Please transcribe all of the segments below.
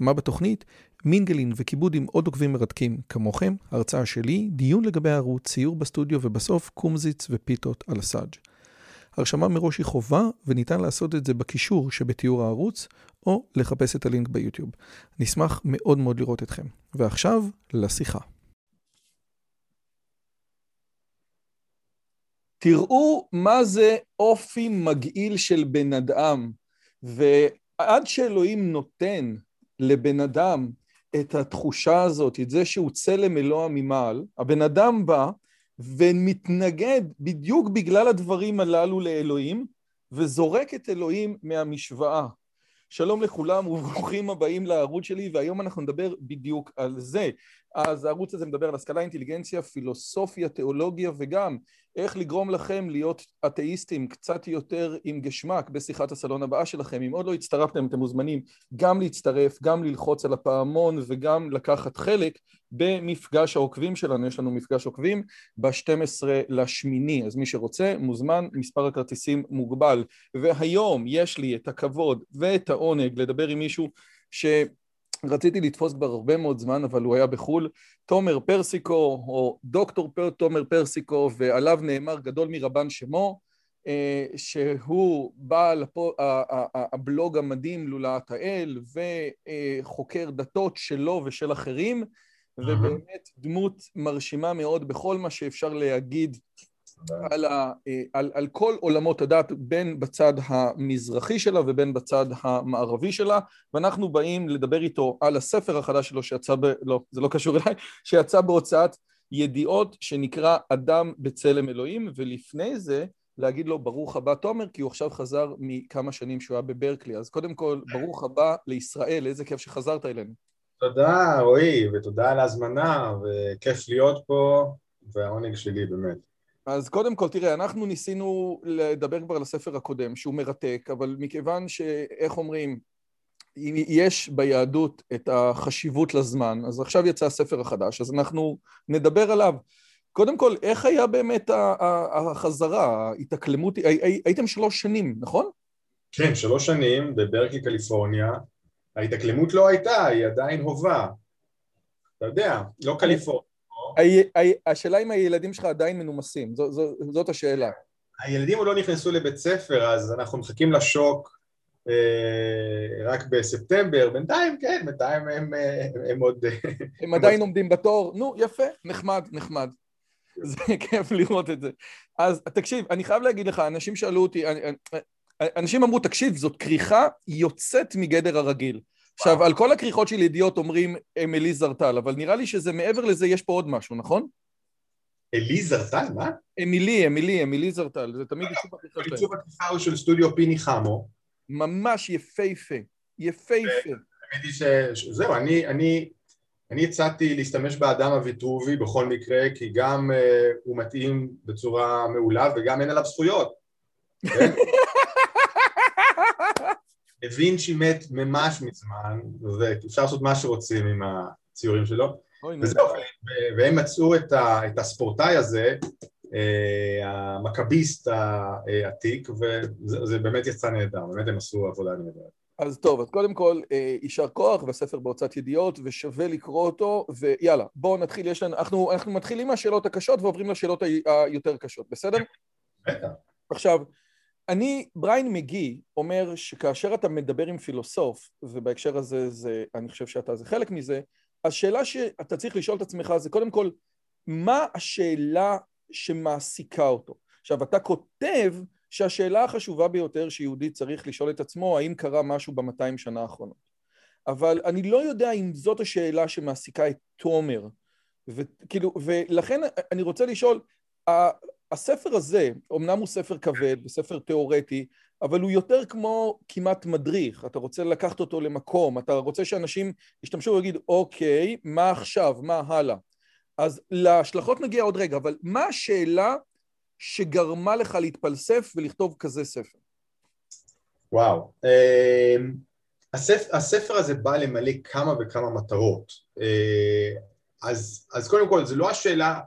מה בתוכנית? מינגלין וכיבוד עם עוד עוקבים מרתקים כמוכם, הרצאה שלי, דיון לגבי הערוץ, ציור בסטודיו ובסוף קומזיץ ופיתות על הסאג'. הרשמה מראש היא חובה וניתן לעשות את זה בקישור שבתיאור הערוץ או לחפש את הלינק ביוטיוב. נשמח מאוד מאוד לראות אתכם. ועכשיו, לשיחה. תראו מה זה אופי מגעיל של בן אדם, ועד שאלוהים נותן לבן אדם את התחושה הזאת, את זה שהוא צלם אלוה ממעל, הבן אדם בא ומתנגד בדיוק בגלל הדברים הללו לאלוהים, וזורק את אלוהים מהמשוואה. שלום לכולם וברוכים הבאים לערוץ שלי, והיום אנחנו נדבר בדיוק על זה. אז הערוץ הזה מדבר על השכלה, אינטליגנציה, פילוסופיה, תיאולוגיה וגם איך לגרום לכם להיות אתאיסטים קצת יותר עם גשמק בשיחת הסלון הבאה שלכם. אם עוד לא הצטרפתם, אתם מוזמנים גם להצטרף, גם ללחוץ על הפעמון וגם לקחת חלק במפגש העוקבים שלנו. יש לנו מפגש עוקבים ב-12 לשמיני, אז מי שרוצה מוזמן, מספר הכרטיסים מוגבל. והיום יש לי את הכבוד ואת העונג לדבר עם מישהו ש... רציתי לתפוס כבר הרבה מאוד זמן, אבל הוא היה בחו"ל, תומר פרסיקו, או דוקטור פר, תומר פרסיקו, ועליו נאמר גדול מרבן שמו, אה, שהוא בעל הבלוג המדהים לולאת האל, וחוקר דתות שלו ושל אחרים, ובאמת דמות מרשימה מאוד בכל מה שאפשר להגיד על, ה, אה, על, על כל עולמות הדת, בין בצד המזרחי שלה ובין בצד המערבי שלה, ואנחנו באים לדבר איתו על הספר החדש שלו שיצא, ב, לא, זה לא קשור אליי, שיצא בהוצאת ידיעות שנקרא אדם בצלם אלוהים, ולפני זה להגיד לו ברוך הבא תומר, כי הוא עכשיו חזר מכמה שנים שהוא היה בברקלי, אז קודם כל ברוך הבא לישראל, איזה כיף שחזרת אלינו. תודה רועי, ותודה על ההזמנה, וכיף להיות פה, והעונג שלי באמת. אז קודם כל, תראה, אנחנו ניסינו לדבר כבר על הספר הקודם, שהוא מרתק, אבל מכיוון שאיך אומרים, יש ביהדות את החשיבות לזמן, אז עכשיו יצא הספר החדש, אז אנחנו נדבר עליו. קודם כל, איך היה באמת החזרה, ההתאקלמות, הייתם שלוש שנים, נכון? כן, שלוש שנים בברקי, קליפורניה. ההתאקלמות לא הייתה, היא עדיין הובה. אתה יודע, לא קליפורניה. השאלה אם הילדים שלך עדיין מנומסים, זו, זו, זאת השאלה. הילדים עוד לא נכנסו לבית ספר, אז אנחנו מחכים לשוק אה, רק בספטמבר. בינתיים, כן, בינתיים הם, אה, הם עוד... הם עדיין עומדים בתור. נו, יפה, נחמד, נחמד. זה כיף לראות את זה. אז תקשיב, אני חייב להגיד לך, אנשים שאלו אותי, אנשים אמרו, תקשיב, זאת כריכה יוצאת מגדר הרגיל. עכשיו, על כל הכריכות של ידיעות אומרים אמילי זרטל, אבל נראה לי שזה מעבר לזה, יש פה עוד משהו, נכון? אלי זרטל? מה? אמילי, אמילי, אמילי זרטל, זה תמיד עיצוב הכריכה שלהם. עיצוב הכריכה הוא של סטודיו פיני חמו. ממש יפהפה, יפהפה. האמת היא שזהו, אני, אני, אני הצעתי להשתמש באדם הוויטרובי בכל מקרה, כי גם uh, הוא מתאים בצורה מעולה וגם אין עליו זכויות. כן? וינצ'י מת ממש מזמן, ואפשר לעשות מה שרוצים עם הציורים שלו, וזהו, והם מצאו את, ה, את הספורטאי הזה, אה, המכביסט העתיק, וזה באמת יצא נהדר, באמת הם עשו עבודה נהדרת. אז טוב, אז קודם כל, אה, יישר כוח, והספר בהוצאת ידיעות, ושווה לקרוא אותו, ויאללה, בואו נתחיל, יש לנו, אנחנו, אנחנו מתחילים מהשאלות הקשות ועוברים לשאלות היותר קשות, בסדר? בטח. עכשיו, אני, בריין מגי אומר שכאשר אתה מדבר עם פילוסוף, ובהקשר הזה זה, אני חושב שאתה זה חלק מזה, השאלה שאתה צריך לשאול את עצמך זה קודם כל, מה השאלה שמעסיקה אותו? עכשיו, אתה כותב שהשאלה החשובה ביותר שיהודי צריך לשאול את עצמו, האם קרה משהו במאתיים שנה האחרונות. אבל אני לא יודע אם זאת השאלה שמעסיקה את תומר. וכאילו, ולכן אני רוצה לשאול, הספר הזה, אמנם הוא ספר כבד וספר תיאורטי, אבל הוא יותר כמו כמעט מדריך, אתה רוצה לקחת אותו למקום, אתה רוצה שאנשים ישתמשו ויגידו, אוקיי, מה עכשיו, מה הלאה? אז להשלכות נגיע עוד רגע, אבל מה השאלה שגרמה לך להתפלסף ולכתוב כזה ספר? וואו. אמ, הספר, הספר הזה בא למלא כמה וכמה מטרות. אה, אז, אז קודם כל, זו לא השאלה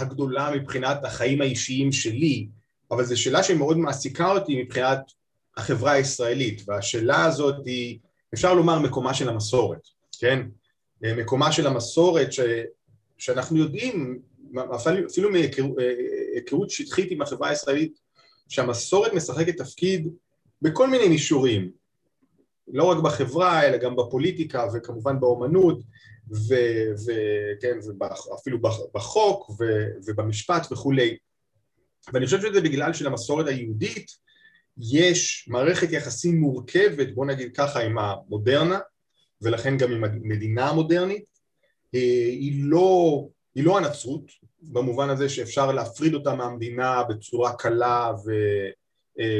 הגדולה מבחינת החיים האישיים שלי, אבל זו שאלה שמאוד מעסיקה אותי מבחינת החברה הישראלית, והשאלה הזאת היא, אפשר לומר, מקומה של המסורת, כן? מקומה של המסורת ש, שאנחנו יודעים, אפילו מהיכרות שטחית עם החברה הישראלית, שהמסורת משחקת תפקיד בכל מיני מישורים, לא רק בחברה אלא גם בפוליטיקה וכמובן באומנות וכן, ואפילו בחוק ו, ובמשפט וכולי. ואני חושב שזה בגלל שלמסורת היהודית יש מערכת יחסים מורכבת, בוא נגיד ככה, עם המודרנה ולכן גם עם המדינה המודרנית. אה, היא לא, היא לא הנצרות, במובן הזה שאפשר להפריד אותה מהמדינה בצורה קלה ו,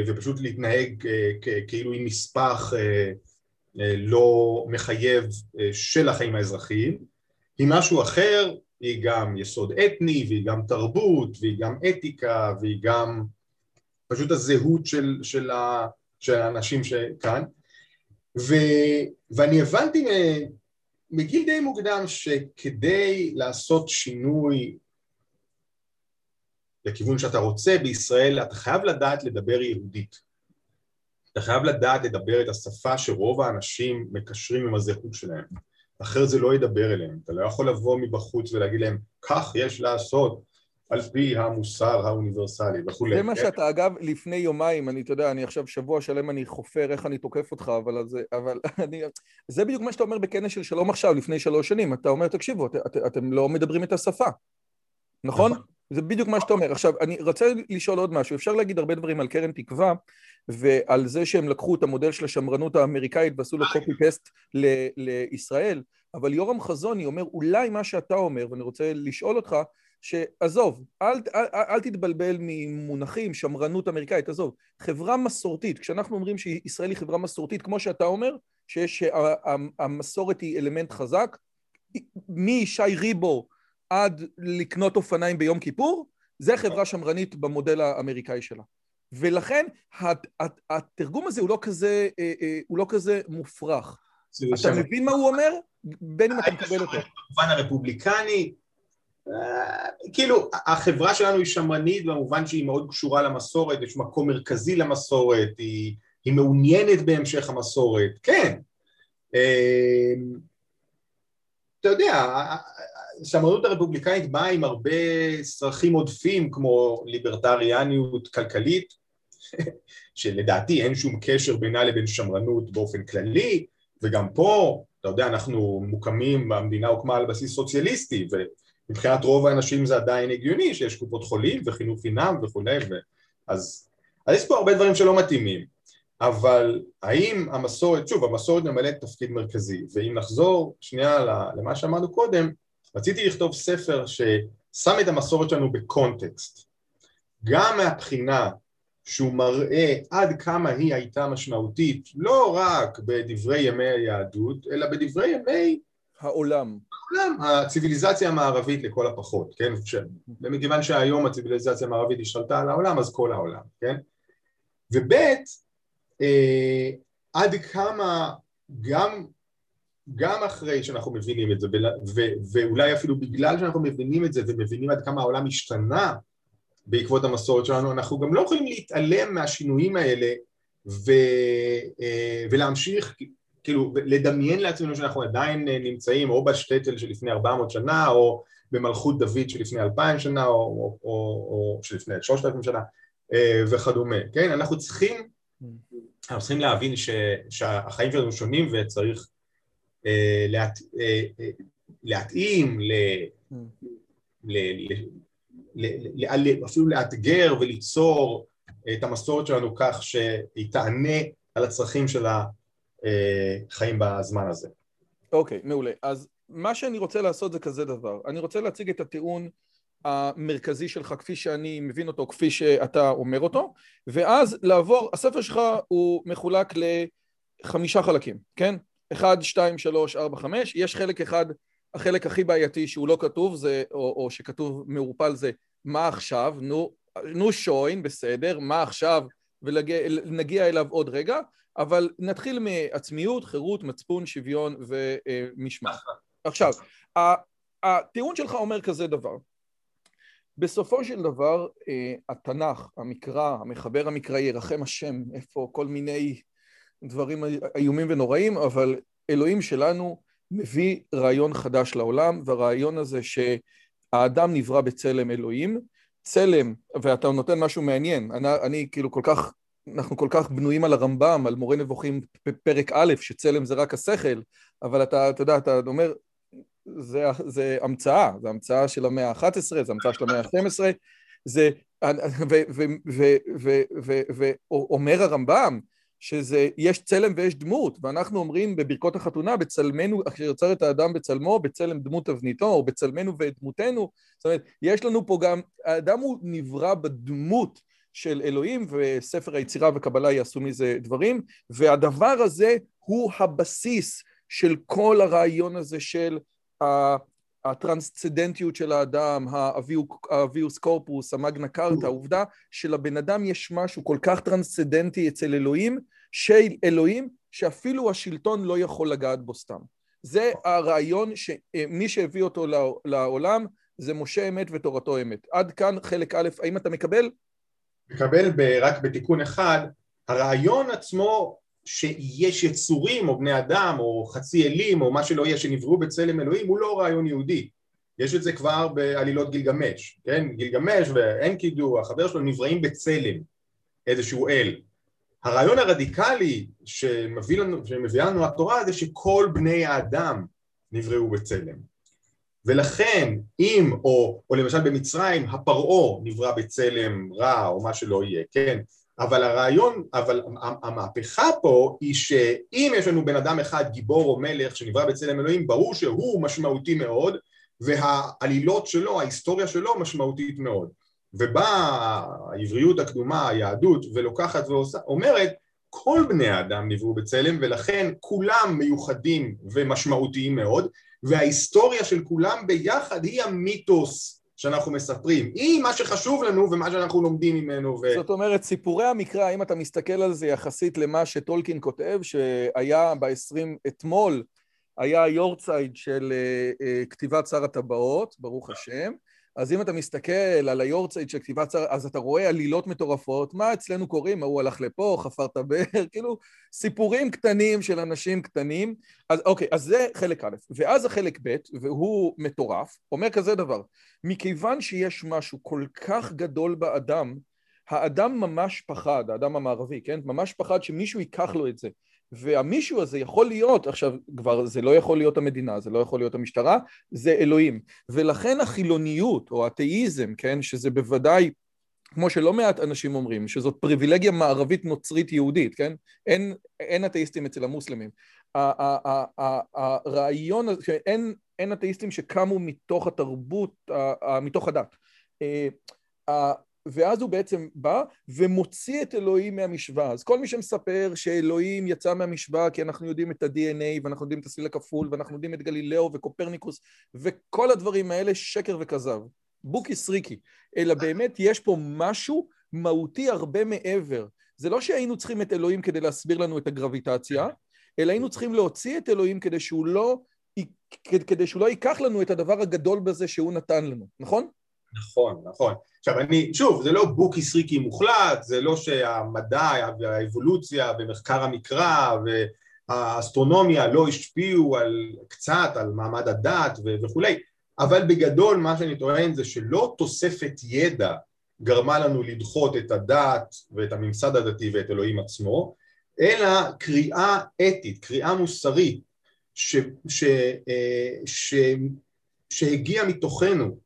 ופשוט להתנהג אה, כאילו היא נספח לא מחייב של החיים האזרחיים, היא משהו אחר, היא גם יסוד אתני והיא גם תרבות והיא גם אתיקה והיא גם פשוט הזהות של, של, ה, של האנשים שכאן. ו, ואני הבנתי מגיל די מוקדם שכדי לעשות שינוי לכיוון שאתה רוצה בישראל אתה חייב לדעת לדבר יהודית אתה חייב לדעת לדבר את השפה שרוב האנשים מקשרים עם הזהות שלהם אחרת זה לא ידבר אליהם אתה לא יכול לבוא מבחוץ ולהגיד להם כך יש לעשות על פי המוסר האוניברסלי וכולי. זה מה שאתה, אגב, לפני יומיים, אני, אתה יודע, אני עכשיו שבוע שלם אני חופר איך אני תוקף אותך, אבל זה, אבל אני, זה בדיוק מה שאתה אומר בכנס של שלום עכשיו, לפני שלוש שנים. אתה אומר, תקשיבו, את, את, אתם לא מדברים את השפה, נכון? זה בדיוק מה שאתה אומר. עכשיו, אני רוצה לשאול עוד משהו. אפשר להגיד הרבה דברים על קרן תקווה, ועל זה שהם לקחו את המודל של השמרנות האמריקאית ועשו לו קופי פסט לישראל, אבל יורם חזוני אומר, אולי מה שאתה אומר, ואני רוצה לשאול אותך, שעזוב, אל, אל, אל תתבלבל ממונחים, שמרנות אמריקאית, עזוב, חברה מסורתית, כשאנחנו אומרים שישראל היא חברה מסורתית, כמו שאתה אומר, שיש, המסורת היא אלמנט חזק, משי ריבו עד לקנות אופניים ביום כיפור, זה חברה שמרנית במודל האמריקאי שלה. ולכן התרגום הזה הוא לא כזה, אה, אה, הוא לא כזה מופרך. אתה מבין מה הוא אומר? בין אם אתה מקבל אותו. במובן הרפובליקני, כאילו החברה שלנו היא שמרנית במובן שהיא מאוד קשורה למסורת, יש מקום מרכזי למסורת, היא, היא מעוניינת בהמשך המסורת, כן. אמ, אתה יודע, השמרנות הרפובליקנית באה עם הרבה צרכים עודפים כמו ליברטריאניות כלכלית, שלדעתי אין שום קשר בינה לבין שמרנות באופן כללי, וגם פה, אתה יודע, אנחנו מוקמים, המדינה הוקמה על בסיס סוציאליסטי, מבחינת רוב האנשים זה עדיין הגיוני שיש קופות חולים וחינוך חינם וכולי ו... אז, אז יש פה הרבה דברים שלא מתאימים. אבל האם המסורת, שוב המסורת ממלאת תפקיד מרכזי ואם נחזור שנייה למה שאמרנו קודם רציתי לכתוב ספר ששם את המסורת שלנו בקונטקסט גם מהבחינה שהוא מראה עד כמה היא הייתה משמעותית לא רק בדברי ימי היהדות אלא בדברי ימי העולם. העולם, הציוויליזציה המערבית לכל הפחות, כן? מכיוון שהיום הציוויליזציה המערבית השתלטה על העולם, אז כל העולם, כן? וב' אה, עד כמה גם, גם אחרי שאנחנו מבינים את זה, ו, ואולי אפילו בגלל שאנחנו מבינים את זה ומבינים עד כמה העולם השתנה בעקבות המסורת שלנו, אנחנו גם לא יכולים להתעלם מהשינויים האלה ו, אה, ולהמשיך כאילו לדמיין לעצמנו שאנחנו עדיין אה, נמצאים או בשטטל שלפני 400 שנה או במלכות דוד שלפני 2,000 שנה או, או, או, או שלפני 3,000 שנה אה, וכדומה, כן? אנחנו צריכים, אנחנו צריכים להבין ש, שהחיים שלנו שונים וצריך להת, להתאים, ל, ל, ל, ל, ל, אפילו לאתגר וליצור את המסורת שלנו כך שהיא תענה על הצרכים של ה... אה, בזמן הזה. אוקיי, okay, מעולה. אז מה שאני רוצה לעשות זה כזה דבר. אני רוצה להציג את הטיעון המרכזי שלך כפי שאני מבין אותו, כפי שאתה אומר אותו, ואז לעבור, הספר שלך הוא מחולק לחמישה חלקים, כן? אחד, שתיים, שלוש, ארבע, חמש, יש חלק אחד, החלק הכי בעייתי שהוא לא כתוב, זה, או, או שכתוב מעורפל זה מה עכשיו, נו, נו שוין, בסדר, מה עכשיו, ונגיע אליו עוד רגע, אבל נתחיל מעצמיות, חירות, מצפון, שוויון ומשמעת. עכשיו, הטיעון שלך אומר כזה דבר, בסופו של דבר התנ"ך, המקרא, המחבר המקראי, ירחם השם, איפה כל מיני דברים איומים ונוראים, אבל אלוהים שלנו מביא רעיון חדש לעולם, והרעיון הזה שהאדם נברא בצלם אלוהים, צלם, ואתה נותן משהו מעניין, אני, אני כאילו כל כך, אנחנו כל כך בנויים על הרמב"ם, על מורה נבוכים פרק א', שצלם זה רק השכל, אבל אתה, אתה יודע, אתה אומר, זה, זה המצאה, זה המצאה של המאה ה-11, זה המצאה של המאה ה-12, זה, ואומר הרמב"ם, שזה, יש צלם ויש דמות, ואנחנו אומרים בברכות החתונה, בצלמנו, אשר יוצר את האדם בצלמו, בצלם דמות תבניתו, או בצלמנו ודמותנו, זאת אומרת, יש לנו פה גם, האדם הוא נברא בדמות של אלוהים, וספר היצירה וקבלה יעשו מזה דברים, והדבר הזה הוא הבסיס של כל הרעיון הזה של הטרנסצדנטיות של האדם, האביוס קורפוס, המגנה קארטה, העובדה שלבן אדם יש משהו כל כך טרנסצדנטי אצל אלוהים, של אלוהים, שאפילו השלטון לא יכול לגעת בו סתם. זה הרעיון שמי שהביא אותו לעולם זה משה אמת ותורתו אמת. עד כאן חלק א', האם אתה מקבל? מקבל רק בתיקון אחד, הרעיון עצמו שיש יצורים או בני אדם או חצי אלים או מה שלא יהיה שנבראו בצלם אלוהים הוא לא רעיון יהודי יש את זה כבר בעלילות גילגמש, כן? גילגמש ואנקידו, החבר שלו נבראים בצלם איזשהו אל הרעיון הרדיקלי שמביא לנו, שמביאה לנו התורה זה שכל בני האדם נבראו בצלם ולכן אם, או, או למשל במצרים הפרעה נברא בצלם רע או מה שלא יהיה, כן? אבל הרעיון, אבל המהפכה פה היא שאם יש לנו בן אדם אחד גיבור או מלך שנברא בצלם אלוהים ברור שהוא משמעותי מאוד והעלילות שלו, ההיסטוריה שלו משמעותית מאוד. ובאה העבריות הקדומה, היהדות ולוקחת ואומרת כל בני האדם נבראו בצלם ולכן כולם מיוחדים ומשמעותיים מאוד וההיסטוריה של כולם ביחד היא המיתוס שאנחנו מספרים, היא מה שחשוב לנו ומה שאנחנו לומדים ממנו. ו... זאת אומרת, סיפורי המקרא, אם אתה מסתכל על זה יחסית למה שטולקין כותב, שהיה ב-20, אתמול היה יורצייד של uh, uh, כתיבת שר הטבעות, ברוך השם, אז אם אתה מסתכל על היורצייט של כתיבת שר, אז אתה רואה עלילות מטורפות, מה אצלנו קוראים? ההוא הלך לפה, חפר את הבאר, כאילו סיפורים קטנים של אנשים קטנים. אז אוקיי, אז זה חלק א', ואז החלק ב', והוא מטורף, אומר כזה דבר, מכיוון שיש משהו כל כך גדול באדם, האדם ממש פחד, האדם המערבי, כן? ממש פחד שמישהו ייקח לו את זה. והמישהו הזה יכול להיות, עכשיו כבר זה לא יכול להיות המדינה, זה לא יכול להיות המשטרה, זה אלוהים. ולכן החילוניות או התאיזם, כן, שזה בוודאי, כמו שלא מעט אנשים אומרים, שזאת פריבילגיה מערבית נוצרית יהודית, כן? אין, אין אתאיסטים אצל המוסלמים. הרעיון, אין, אין אתאיסטים שקמו מתוך התרבות, מתוך הדת. ואז הוא בעצם בא ומוציא את אלוהים מהמשוואה. אז כל מי שמספר שאלוהים יצא מהמשוואה כי אנחנו יודעים את ה-DNA ואנחנו יודעים את הסליל הכפול ואנחנו יודעים את גלילאו וקופרניקוס וכל הדברים האלה שקר וכזב. בוקי סריקי. אלא באמת יש פה משהו מהותי הרבה מעבר. זה לא שהיינו צריכים את אלוהים כדי להסביר לנו את הגרביטציה, אלא היינו צריכים להוציא את אלוהים כדי שהוא לא, כדי שהוא לא ייקח לנו את הדבר הגדול בזה שהוא נתן לנו, נכון? נכון, נכון. עכשיו אני, שוב, זה לא בוקי סריקי מוחלט, זה לא שהמדע והאבולוציה ומחקר המקרא והאסטרונומיה לא השפיעו על, קצת על מעמד הדת וכולי, אבל בגדול מה שאני טוען זה שלא תוספת ידע גרמה לנו לדחות את הדת ואת הממסד הדתי ואת אלוהים עצמו, אלא קריאה אתית, קריאה מוסרית ש, ש, אה, ש, שהגיעה מתוכנו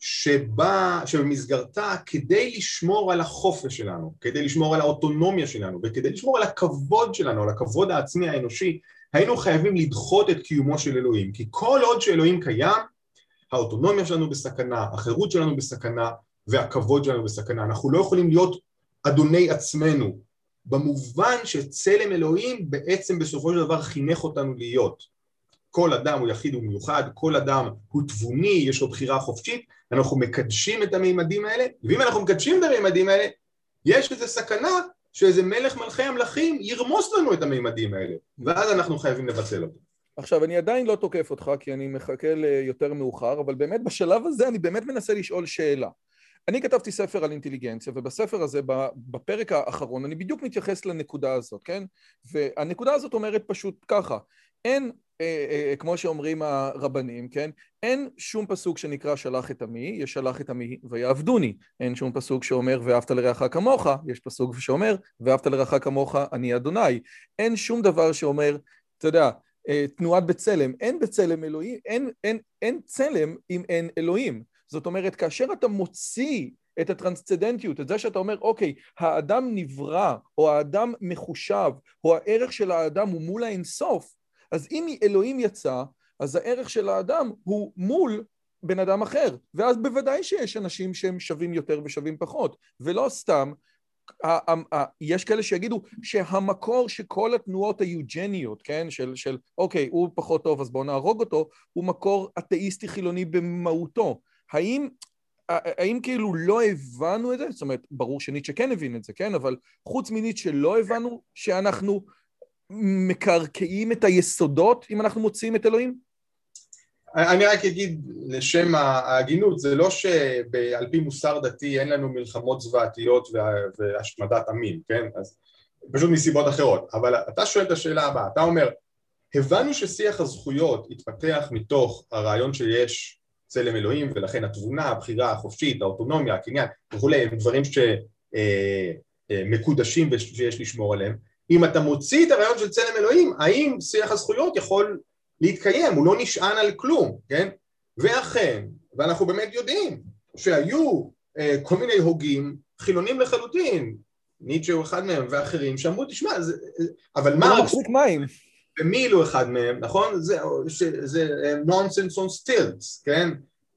שבא, שבמסגרתה כדי לשמור על החופש שלנו, כדי לשמור על האוטונומיה שלנו וכדי לשמור על הכבוד שלנו, על הכבוד העצמי האנושי, היינו חייבים לדחות את קיומו של אלוהים, כי כל עוד שאלוהים קיים, האוטונומיה שלנו בסכנה, החירות שלנו בסכנה והכבוד שלנו בסכנה. אנחנו לא יכולים להיות אדוני עצמנו, במובן שצלם אלוהים בעצם בסופו של דבר חינך אותנו להיות. כל אדם הוא יחיד ומיוחד, כל אדם הוא תבוני, יש לו בחירה חופשית, אנחנו מקדשים את המימדים האלה, ואם אנחנו מקדשים את המימדים האלה, יש איזו סכנה שאיזה מלך מלכי המלכים ירמוס לנו את המימדים האלה, ואז אנחנו חייבים לבצל אותם. עכשיו, אני עדיין לא תוקף אותך, כי אני מחכה ליותר מאוחר, אבל באמת בשלב הזה אני באמת מנסה לשאול שאלה. אני כתבתי ספר על אינטליגנציה, ובספר הזה, בפרק האחרון, אני בדיוק מתייחס לנקודה הזאת, כן? והנקודה הזאת אומרת פשוט ככה, אין, כמו שאומרים הרבנים, כן? אין שום פסוק שנקרא שלח את עמי, יש שלח את עמי ויעבדוני. אין שום פסוק שאומר ואהבת לרעך כמוך, יש פסוק שאומר ואהבת לרעך כמוך אני אדוני. אין שום דבר שאומר, אתה יודע, אה, תנועת בצלם, אין בצלם אלוהים, אין, אין, אין צלם אם אין אלוהים. זאת אומרת, כאשר אתה מוציא את הטרנסצדנטיות, את זה שאתה אומר, אוקיי, האדם נברא, או האדם מחושב, או הערך של האדם הוא מול האינסוף, אז אם אלוהים יצא, אז הערך של האדם הוא מול בן אדם אחר, ואז בוודאי שיש אנשים שהם שווים יותר ושווים פחות, ולא סתם יש כאלה שיגידו שהמקור שכל התנועות היוג'ניות, כן, של, של אוקיי, הוא פחות טוב אז בואו נהרוג אותו, הוא מקור אתאיסטי חילוני במהותו. האם, האם כאילו לא הבנו את זה? זאת אומרת, ברור שניטשה כן הבין את זה, כן? אבל חוץ מניטשה לא הבנו שאנחנו מקרקעים את היסודות אם אנחנו מוציאים את אלוהים? אני רק אגיד לשם ההגינות, זה לא שעל פי מוסר דתי אין לנו מלחמות זוועתיות והשמדת עמים, כן? אז פשוט מסיבות אחרות. אבל אתה שואל את השאלה הבאה, אתה אומר, הבנו ששיח הזכויות התפתח מתוך הרעיון שיש צלם אלוהים ולכן התבונה, הבחירה החופשית, האוטונומיה, הקניין וכולי, הם דברים שמקודשים אה, אה, ושיש לשמור עליהם. אם אתה מוציא את הרעיון של צלם אלוהים, האם שיח הזכויות יכול להתקיים, הוא לא נשען על כלום, כן? ואכן, ואנחנו באמת יודעים שהיו אה, כל מיני הוגים חילונים לחלוטין, ניטשה הוא אחד מהם ואחרים שאמרו תשמע זה, אבל מה... הוא מחזיק מים. ומי הוא אחד מהם, נכון? זה, זה נונסנס און סטילס, כן?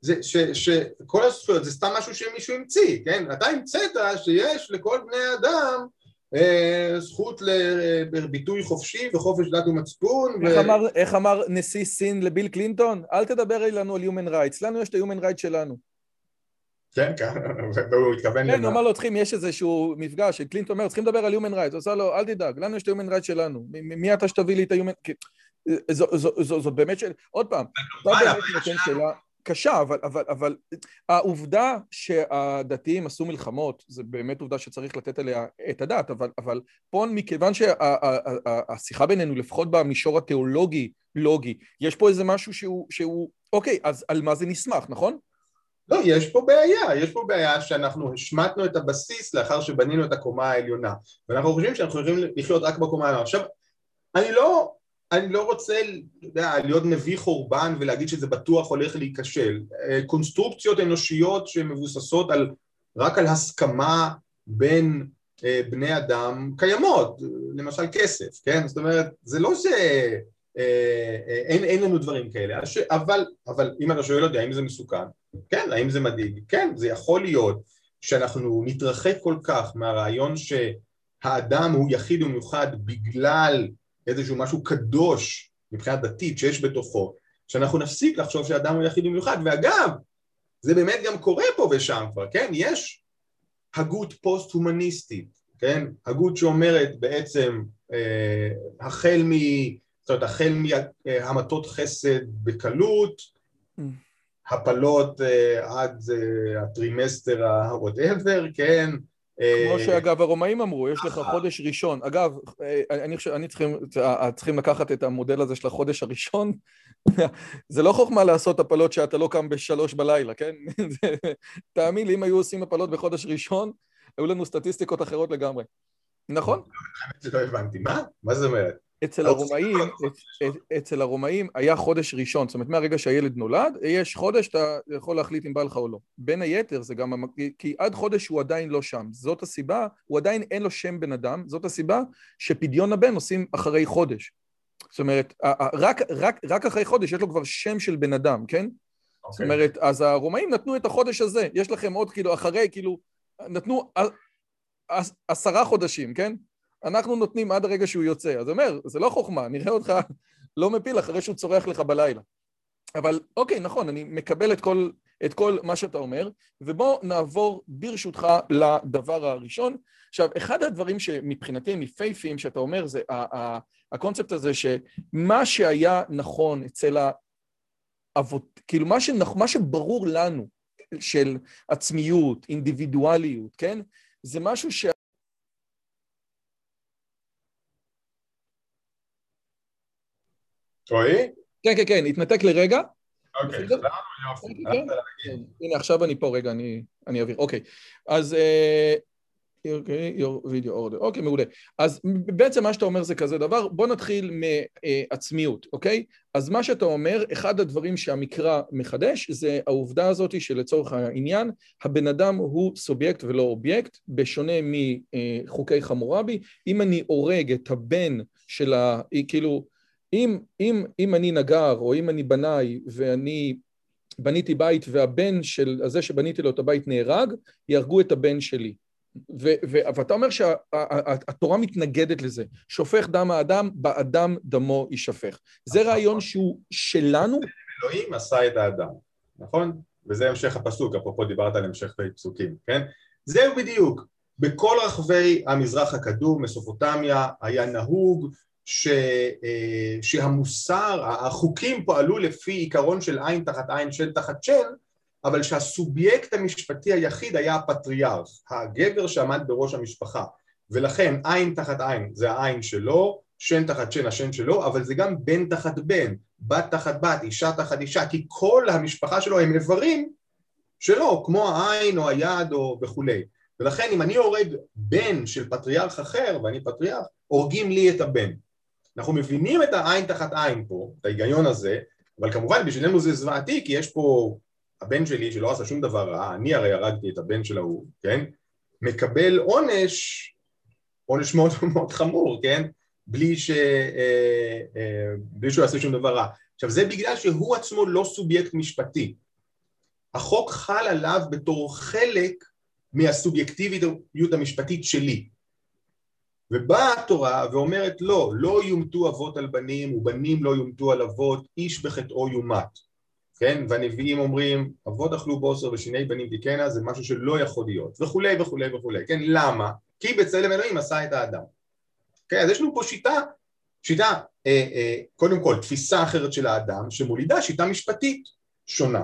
זה שכל הזכויות זה סתם משהו שמישהו המציא, כן? אתה המצאת שיש לכל בני אדם זכות לביטוי חופשי וחופש דת ומצפון. איך, ו... אמר, איך אמר נשיא סין לביל קלינטון? אל תדבר אלינו על Human Rights, לנו יש את ה-Human Rights שלנו. כן, כן, והוא התכוון למה. כן, הוא אמר לו, צריכים, יש איזשהו מפגש, קלינטון אומר, צריכים לדבר על Human Rights, הוא עושה לו, אל תדאג, לנו יש את ה-Human Rights שלנו, מי אתה שתביא לי את ה-Human... זאת באמת שאלה, עוד פעם, זאת באמת שאלה קשה, אבל, אבל, אבל העובדה שהדתיים עשו מלחמות, זה באמת עובדה שצריך לתת עליה את הדעת, אבל, אבל פה מכיוון שהשיחה בינינו, לפחות במישור התיאולוגי, לוגי, יש פה איזה משהו שהוא, שהוא, אוקיי, אז על מה זה נסמך, נכון? לא, יש פה בעיה, יש פה בעיה שאנחנו השמטנו את הבסיס לאחר שבנינו את הקומה העליונה ואנחנו חושבים שאנחנו יכולים לחיות רק בקומה העליונה. עכשיו, אני לא אני לא רוצה יודע, להיות נביא חורבן ולהגיד שזה בטוח הולך להיכשל. אה, קונסטרוקציות אנושיות שמבוססות על, רק על הסכמה בין אה, בני אדם קיימות, למשל כסף, כן? זאת אומרת, זה לא ש... אה, אין, אין לנו דברים כאלה, אבל, אבל אם אתה שואל אותי האם זה מסוכן, כן, האם זה מדאיג, כן, זה יכול להיות שאנחנו נתרחק כל כך מהרעיון שהאדם הוא יחיד ומיוחד בגלל איזשהו משהו קדוש מבחינה דתית שיש בתוכו, שאנחנו נפסיק לחשוב שאדם הוא יחיד במיוחד, ואגב, זה באמת גם קורה פה ושם כבר, כן? יש הגות פוסט-הומניסטית, כן? הגות שאומרת בעצם אה, החל מ... זאת אומרת, החל מהמתות חסד בקלות, mm. הפלות אה, עד אה, הטרימסטר ה-whatever, כן? כמו אה, שאגב הרומאים אמרו, יש לך חודש ראשון. אגב, אה, אני חושב, אני צריכים, אה, צריכים לקחת את המודל הזה של החודש הראשון. זה לא חוכמה לעשות הפלות שאתה לא קם בשלוש בלילה, כן? תאמין לי, אם היו עושים הפלות בחודש ראשון, היו לנו סטטיסטיקות אחרות לגמרי. נכון? לא הבנתי. מה? מה זה אומרת? אצל הרומאים, אצל הרומאים היה חודש ראשון, זאת אומרת מהרגע שהילד נולד, יש חודש אתה יכול להחליט אם בא לך או לא. בין היתר זה גם, כי עד חודש הוא עדיין לא שם, זאת הסיבה, הוא עדיין אין לו שם בן אדם, זאת הסיבה שפדיון הבן עושים אחרי חודש. זאת אומרת, רק, רק, רק אחרי חודש יש לו כבר שם של בן אדם, כן? Okay. זאת אוקיי. אומרת, אז הרומאים נתנו את החודש הזה, יש לכם עוד כאילו, אחרי, כאילו, נתנו עשרה חודשים, כן? אנחנו נותנים עד הרגע שהוא יוצא. אז אומר, זה לא חוכמה, נראה אותך לא מפיל אחרי שהוא צורח לך בלילה. אבל אוקיי, נכון, אני מקבל את כל, את כל מה שאתה אומר, ובואו נעבור ברשותך לדבר הראשון. עכשיו, אחד הדברים שמבחינתי הם יפהפיים שאתה אומר זה הקונספט הזה שמה שהיה נכון אצל האבות, כאילו מה, שנכ, מה שברור לנו של עצמיות, אינדיבידואליות, כן? זה משהו ש... רועי? כן, כן, כן, התנתק לרגע. אוקיי, יופי. כן, כן. הנה, עכשיו אני פה, רגע, אני אעביר. אוקיי, אז... אה, אוקיי, your video order. אוקיי, מעולה. אז בעצם מה שאתה אומר זה כזה דבר, בוא נתחיל מעצמיות, אוקיי? אז מה שאתה אומר, אחד הדברים שהמקרא מחדש זה העובדה הזאת שלצורך העניין, הבן אדם הוא סובייקט ולא אובייקט, בשונה מחוקי חמורבי. אם אני הורג את הבן של ה... כאילו, אם, אם, אם אני נגר או אם אני בנאי ואני בניתי בית והבן של הזה שבניתי לו את הבית נהרג, יהרגו את הבן שלי. ואתה אומר שהתורה מתנגדת לזה, שופך דם האדם, באדם דמו יישפך. זה נכון. רעיון שהוא שלנו? אלוהים עשה את האדם, נכון? וזה המשך הפסוק, אפרופו דיברת על המשך פסוקים, כן? זהו בדיוק. בכל רחבי המזרח הקדום, מסופוטמיה, היה נהוג ש, אה, שהמוסר, החוקים פעלו לפי עיקרון של עין תחת עין, של תחת של, אבל שהסובייקט המשפטי היחיד היה הפטריארך, הגבר שעמד בראש המשפחה, ולכן עין תחת עין זה העין שלו, שן תחת שן השן שלו, אבל זה גם בן תחת בן, בת תחת בת, אישה תחת אישה, כי כל המשפחה שלו הם איברים שלו, כמו העין או היד או וכולי. ולכן אם אני הורג בן של פטריארך אחר, ואני פטריארך, הורגים לי את הבן. אנחנו מבינים את העין תחת עין פה, את ההיגיון הזה, אבל כמובן בשבילנו זה זוועתי, כי יש פה הבן שלי שלא עשה שום דבר רע, אני הרי הרגתי את הבן של ההוא, כן? מקבל עונש, עונש מאוד מאוד חמור, כן? בלי, ש, אה, אה, בלי שהוא יעשה שום דבר רע. עכשיו זה בגלל שהוא עצמו לא סובייקט משפטי. החוק חל עליו בתור חלק מהסובייקטיביות המשפטית שלי. ובאה התורה ואומרת לא, לא יומתו אבות על בנים ובנים לא יומתו על אבות, איש בחטאו יומת. כן? והנביאים אומרים אבות אכלו בוסר ושיני בנים תיקנה זה משהו שלא יכול להיות וכולי וכולי וכולי, כן? למה? כי בצלם אלוהים עשה את האדם. כן? אז יש לנו פה שיטה, שיטה, אה, אה, קודם כל תפיסה אחרת של האדם שמולידה שיטה משפטית שונה.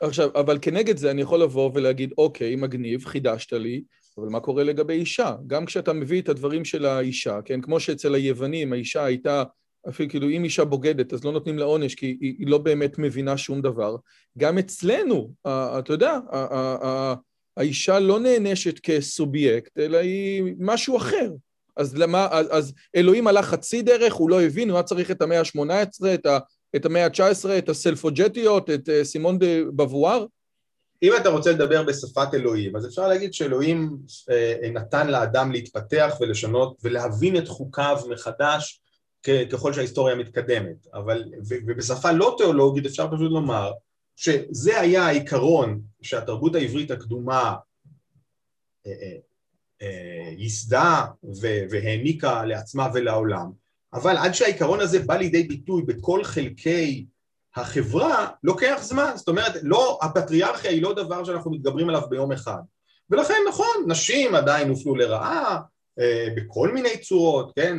עכשיו, אבל כנגד זה אני יכול לבוא ולהגיד אוקיי, מגניב, חידשת לי, אבל מה קורה לגבי אישה? גם כשאתה מביא את הדברים של האישה, כן? כמו שאצל היוונים האישה הייתה אפילו כאילו אם אישה בוגדת אז לא נותנים לה עונש כי היא, היא לא באמת מבינה שום דבר. גם אצלנו, אתה יודע, האישה לא נענשת כסובייקט, אלא היא משהו אחר. אז למה, אז, אז אלוהים הלך חצי דרך, הוא לא הבין, הוא היה צריך את המאה ה-18, את, המאה ה-19, את הסלפוג'טיות, את אה, סימון דה בבואר? אם אתה רוצה לדבר בשפת אלוהים, אז אפשר להגיד שאלוהים אה, נתן לאדם להתפתח ולשנות ולהבין את חוקיו מחדש ככל שההיסטוריה מתקדמת, אבל, ובשפה לא תיאולוגית אפשר פשוט לומר שזה היה העיקרון שהתרבות העברית הקדומה אה, אה, ייסדה והעניקה לעצמה ולעולם, אבל עד שהעיקרון הזה בא לידי ביטוי בכל חלקי החברה, לוקח זמן, זאת אומרת, לא, הפטריארכיה היא לא דבר שאנחנו מתגברים עליו ביום אחד, ולכן נכון, נשים עדיין הופלו לרעה, אה, בכל מיני צורות, כן,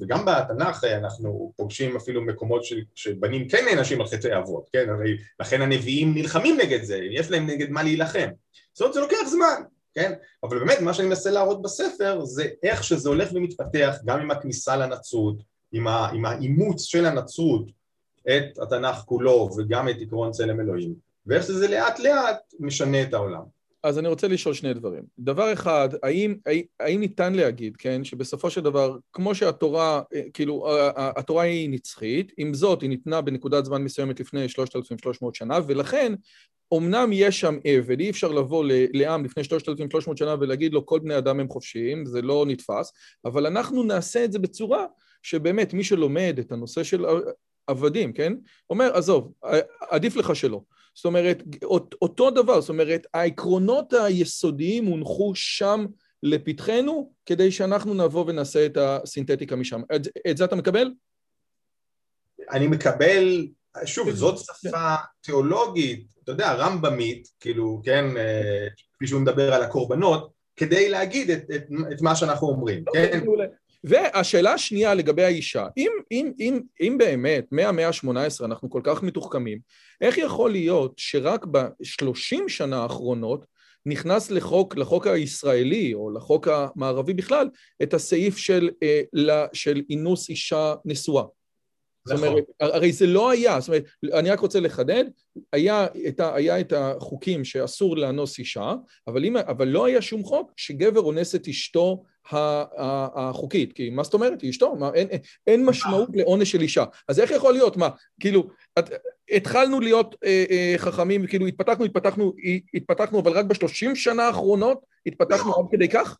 וגם בתנ"ך אנחנו פוגשים אפילו מקומות שבנים כן נענשים על חטאי אבות, כן, הרי לכן הנביאים נלחמים נגד זה, יש להם נגד מה להילחם, זאת אומרת זה לוקח זמן, כן, אבל באמת מה שאני מנסה להראות בספר זה איך שזה הולך ומתפתח גם עם הכניסה לנצרות, עם, ה, עם האימוץ של הנצרות את התנ"ך כולו וגם את עקרון צלם אלוהים, ואיך שזה לאט לאט משנה את העולם. אז אני רוצה לשאול שני דברים. דבר אחד, האם, האם ניתן להגיד, כן, שבסופו של דבר, כמו שהתורה, כאילו, התורה היא נצחית, עם זאת היא ניתנה בנקודת זמן מסוימת לפני 3,300 שנה, ולכן אמנם יש שם עבד, אי אפשר לבוא לעם לפני 3,300 שנה ולהגיד לו כל בני אדם הם חופשיים, זה לא נתפס, אבל אנחנו נעשה את זה בצורה שבאמת מי שלומד את הנושא של עבדים, כן, אומר, עזוב, עדיף לך שלא. זאת אומרת, אותו דבר, זאת אומרת, העקרונות היסודיים הונחו שם לפתחנו, כדי שאנחנו נבוא ונעשה את הסינתטיקה משם. את, את זה אתה מקבל? אני מקבל, שוב, כן, זאת כן. שפה תיאולוגית, אתה יודע, רמב"מית, כאילו, כן, אה, כפי שהוא מדבר על הקורבנות, כדי להגיד את, את, את מה שאנחנו אומרים, אוקיי, כן? והשאלה השנייה לגבי האישה, אם, אם, אם, אם באמת מהמאה ה-18 אנחנו כל כך מתוחכמים, איך יכול להיות שרק בשלושים שנה האחרונות נכנס לחוק, לחוק הישראלי או לחוק המערבי בכלל, את הסעיף של, אה, של אינוס אישה נשואה? זאת נכון. אומרת, הרי זה לא היה, זאת אומרת, אני רק רוצה לחדד, היה את, היה את החוקים שאסור לאנוס אישה, אבל, אם, אבל לא היה שום חוק שגבר אונס את אשתו החוקית, כי מה זאת אומרת? היא אשתו, מה, אין, אין משמעות לעונש של אישה. אז איך יכול להיות? מה, כאילו, את, התחלנו להיות אה, אה, חכמים, כאילו התפתחנו, התפתחנו, התפתחנו, אבל רק בשלושים שנה האחרונות התפתחנו עד כדי כך?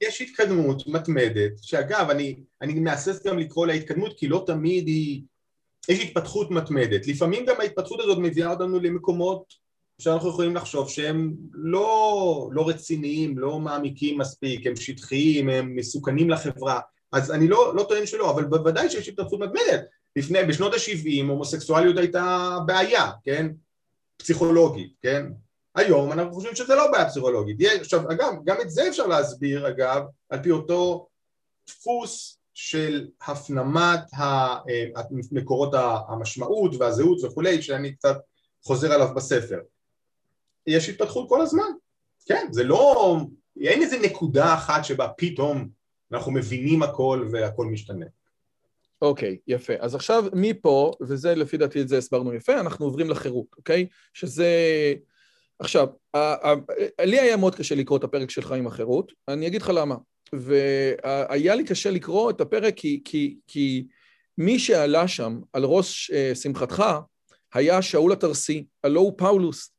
יש התקדמות מתמדת, שאגב, אני, אני מהסס גם לקרוא לה התקדמות, כי לא תמיד היא... יש התפתחות מתמדת. לפעמים גם ההתפתחות הזאת מביאה אותנו למקומות שאנחנו יכולים לחשוב שהם לא, לא רציניים, לא מעמיקים מספיק, הם שטחיים, הם מסוכנים לחברה, אז אני לא, לא טוען שלא, אבל בוודאי שיש התפתחות מתמדת. לפני, בשנות ה-70 הומוסקסואליות הייתה בעיה, כן? פסיכולוגית, כן? היום אנחנו חושבים שזה לא בעיה פסיכולוגית. עכשיו, אגב, גם את זה אפשר להסביר, אגב, על פי אותו דפוס של הפנמת אה, מקורות המשמעות והזהות וכולי, שאני קצת חוזר עליו בספר. יש התפתחות כל הזמן, כן, זה לא, אין איזה נקודה אחת שבה פתאום אנחנו מבינים הכל והכל משתנה. אוקיי, okay, יפה. אז עכשיו מפה, וזה לפי דעתי את זה הסברנו יפה, אנחנו עוברים לחירות, אוקיי? Okay? שזה... עכשיו, לי היה מאוד קשה לקרוא את הפרק שלך עם החירות, אני אגיד לך למה. והיה לי קשה לקרוא את הפרק כי, כי, כי מי שעלה שם על ראש אה, שמחתך היה שאול התרסי, הלא הוא פאולוס.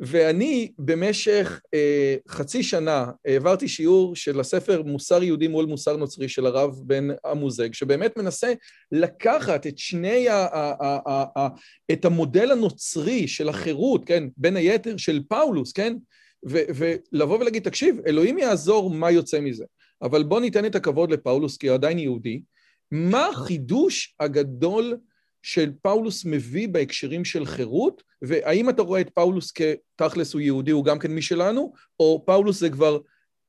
ואני במשך אה, חצי שנה העברתי שיעור של הספר מוסר יהודי מול מוסר נוצרי של הרב בן אמוזג, שבאמת מנסה לקחת את שני, ה, ה, ה, ה, ה, את המודל הנוצרי של החירות, כן, בין היתר של פאולוס, כן, ו, ולבוא ולהגיד, תקשיב, אלוהים יעזור מה יוצא מזה, אבל בוא ניתן את הכבוד לפאולוס כי הוא עדיין יהודי, מה החידוש הגדול של פאולוס מביא בהקשרים של חירות, והאם אתה רואה את פאולוס כתכלס הוא יהודי, הוא גם כן משלנו, או פאולוס זה כבר,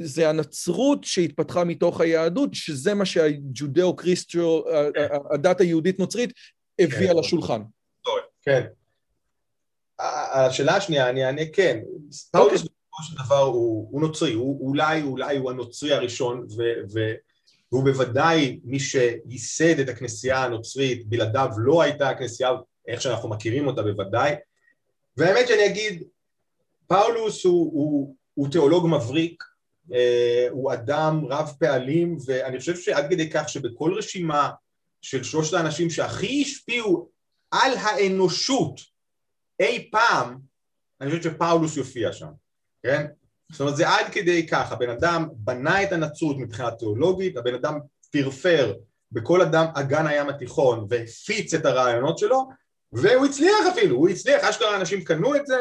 זה הנצרות שהתפתחה מתוך היהדות, שזה מה שה Judeo-Christo, כן. הדת היהודית נוצרית, הביאה כן. לשולחן. כן. השאלה השנייה, אני אענה כן. פאולוס אוקיי. בסופו של דבר הוא, נוצרי, הוא, אולי, אולי הוא הנוצרי הראשון, ו, והוא בוודאי מי שייסד את הכנסייה הנוצרית, בלעדיו לא הייתה הכנסייה איך שאנחנו מכירים אותה בוודאי, והאמת שאני אגיד, פאולוס הוא, הוא, הוא תיאולוג מבריק, אה, הוא אדם רב פעלים, ואני חושב שעד כדי כך שבכל רשימה של שלושת האנשים שהכי השפיעו על האנושות אי פעם, אני חושב שפאולוס יופיע שם, כן? זאת אומרת זה עד כדי כך, הבן אדם בנה את הנצרות מבחינה תיאולוגית, הבן אדם פרפר בכל אדם אגן הים התיכון והפיץ את הרעיונות שלו והוא הצליח אפילו, הוא הצליח, אשכרה אנשים קנו את זה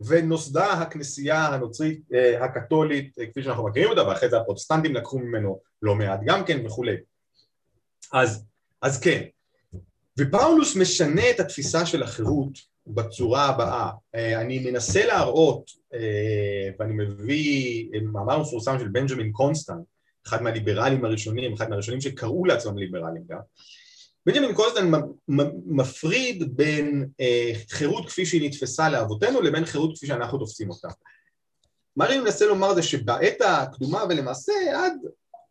ונוסדה הכנסייה הנוצרית אה, הקתולית אה, כפי שאנחנו מכירים אותה ואחרי זה הפרוטסטנטים לקחו ממנו לא מעט גם כן וכולי. אז, אז כן. ופאולוס משנה את התפיסה של החירות בצורה הבאה. אה, אני מנסה להראות, אה, ואני מביא מאמר מפורסם של בנג'מין קונסטנט, אחד מהליברלים הראשונים, אחד מהראשונים שקראו לעצמם ליברלים גם. בנג'מין קונסטנט מפריד בין אה, חירות כפי שהיא נתפסה לאבותינו לבין חירות כפי שאנחנו תופסים אותה. מה אני מנסה לומר זה שבעת הקדומה ולמעשה עד,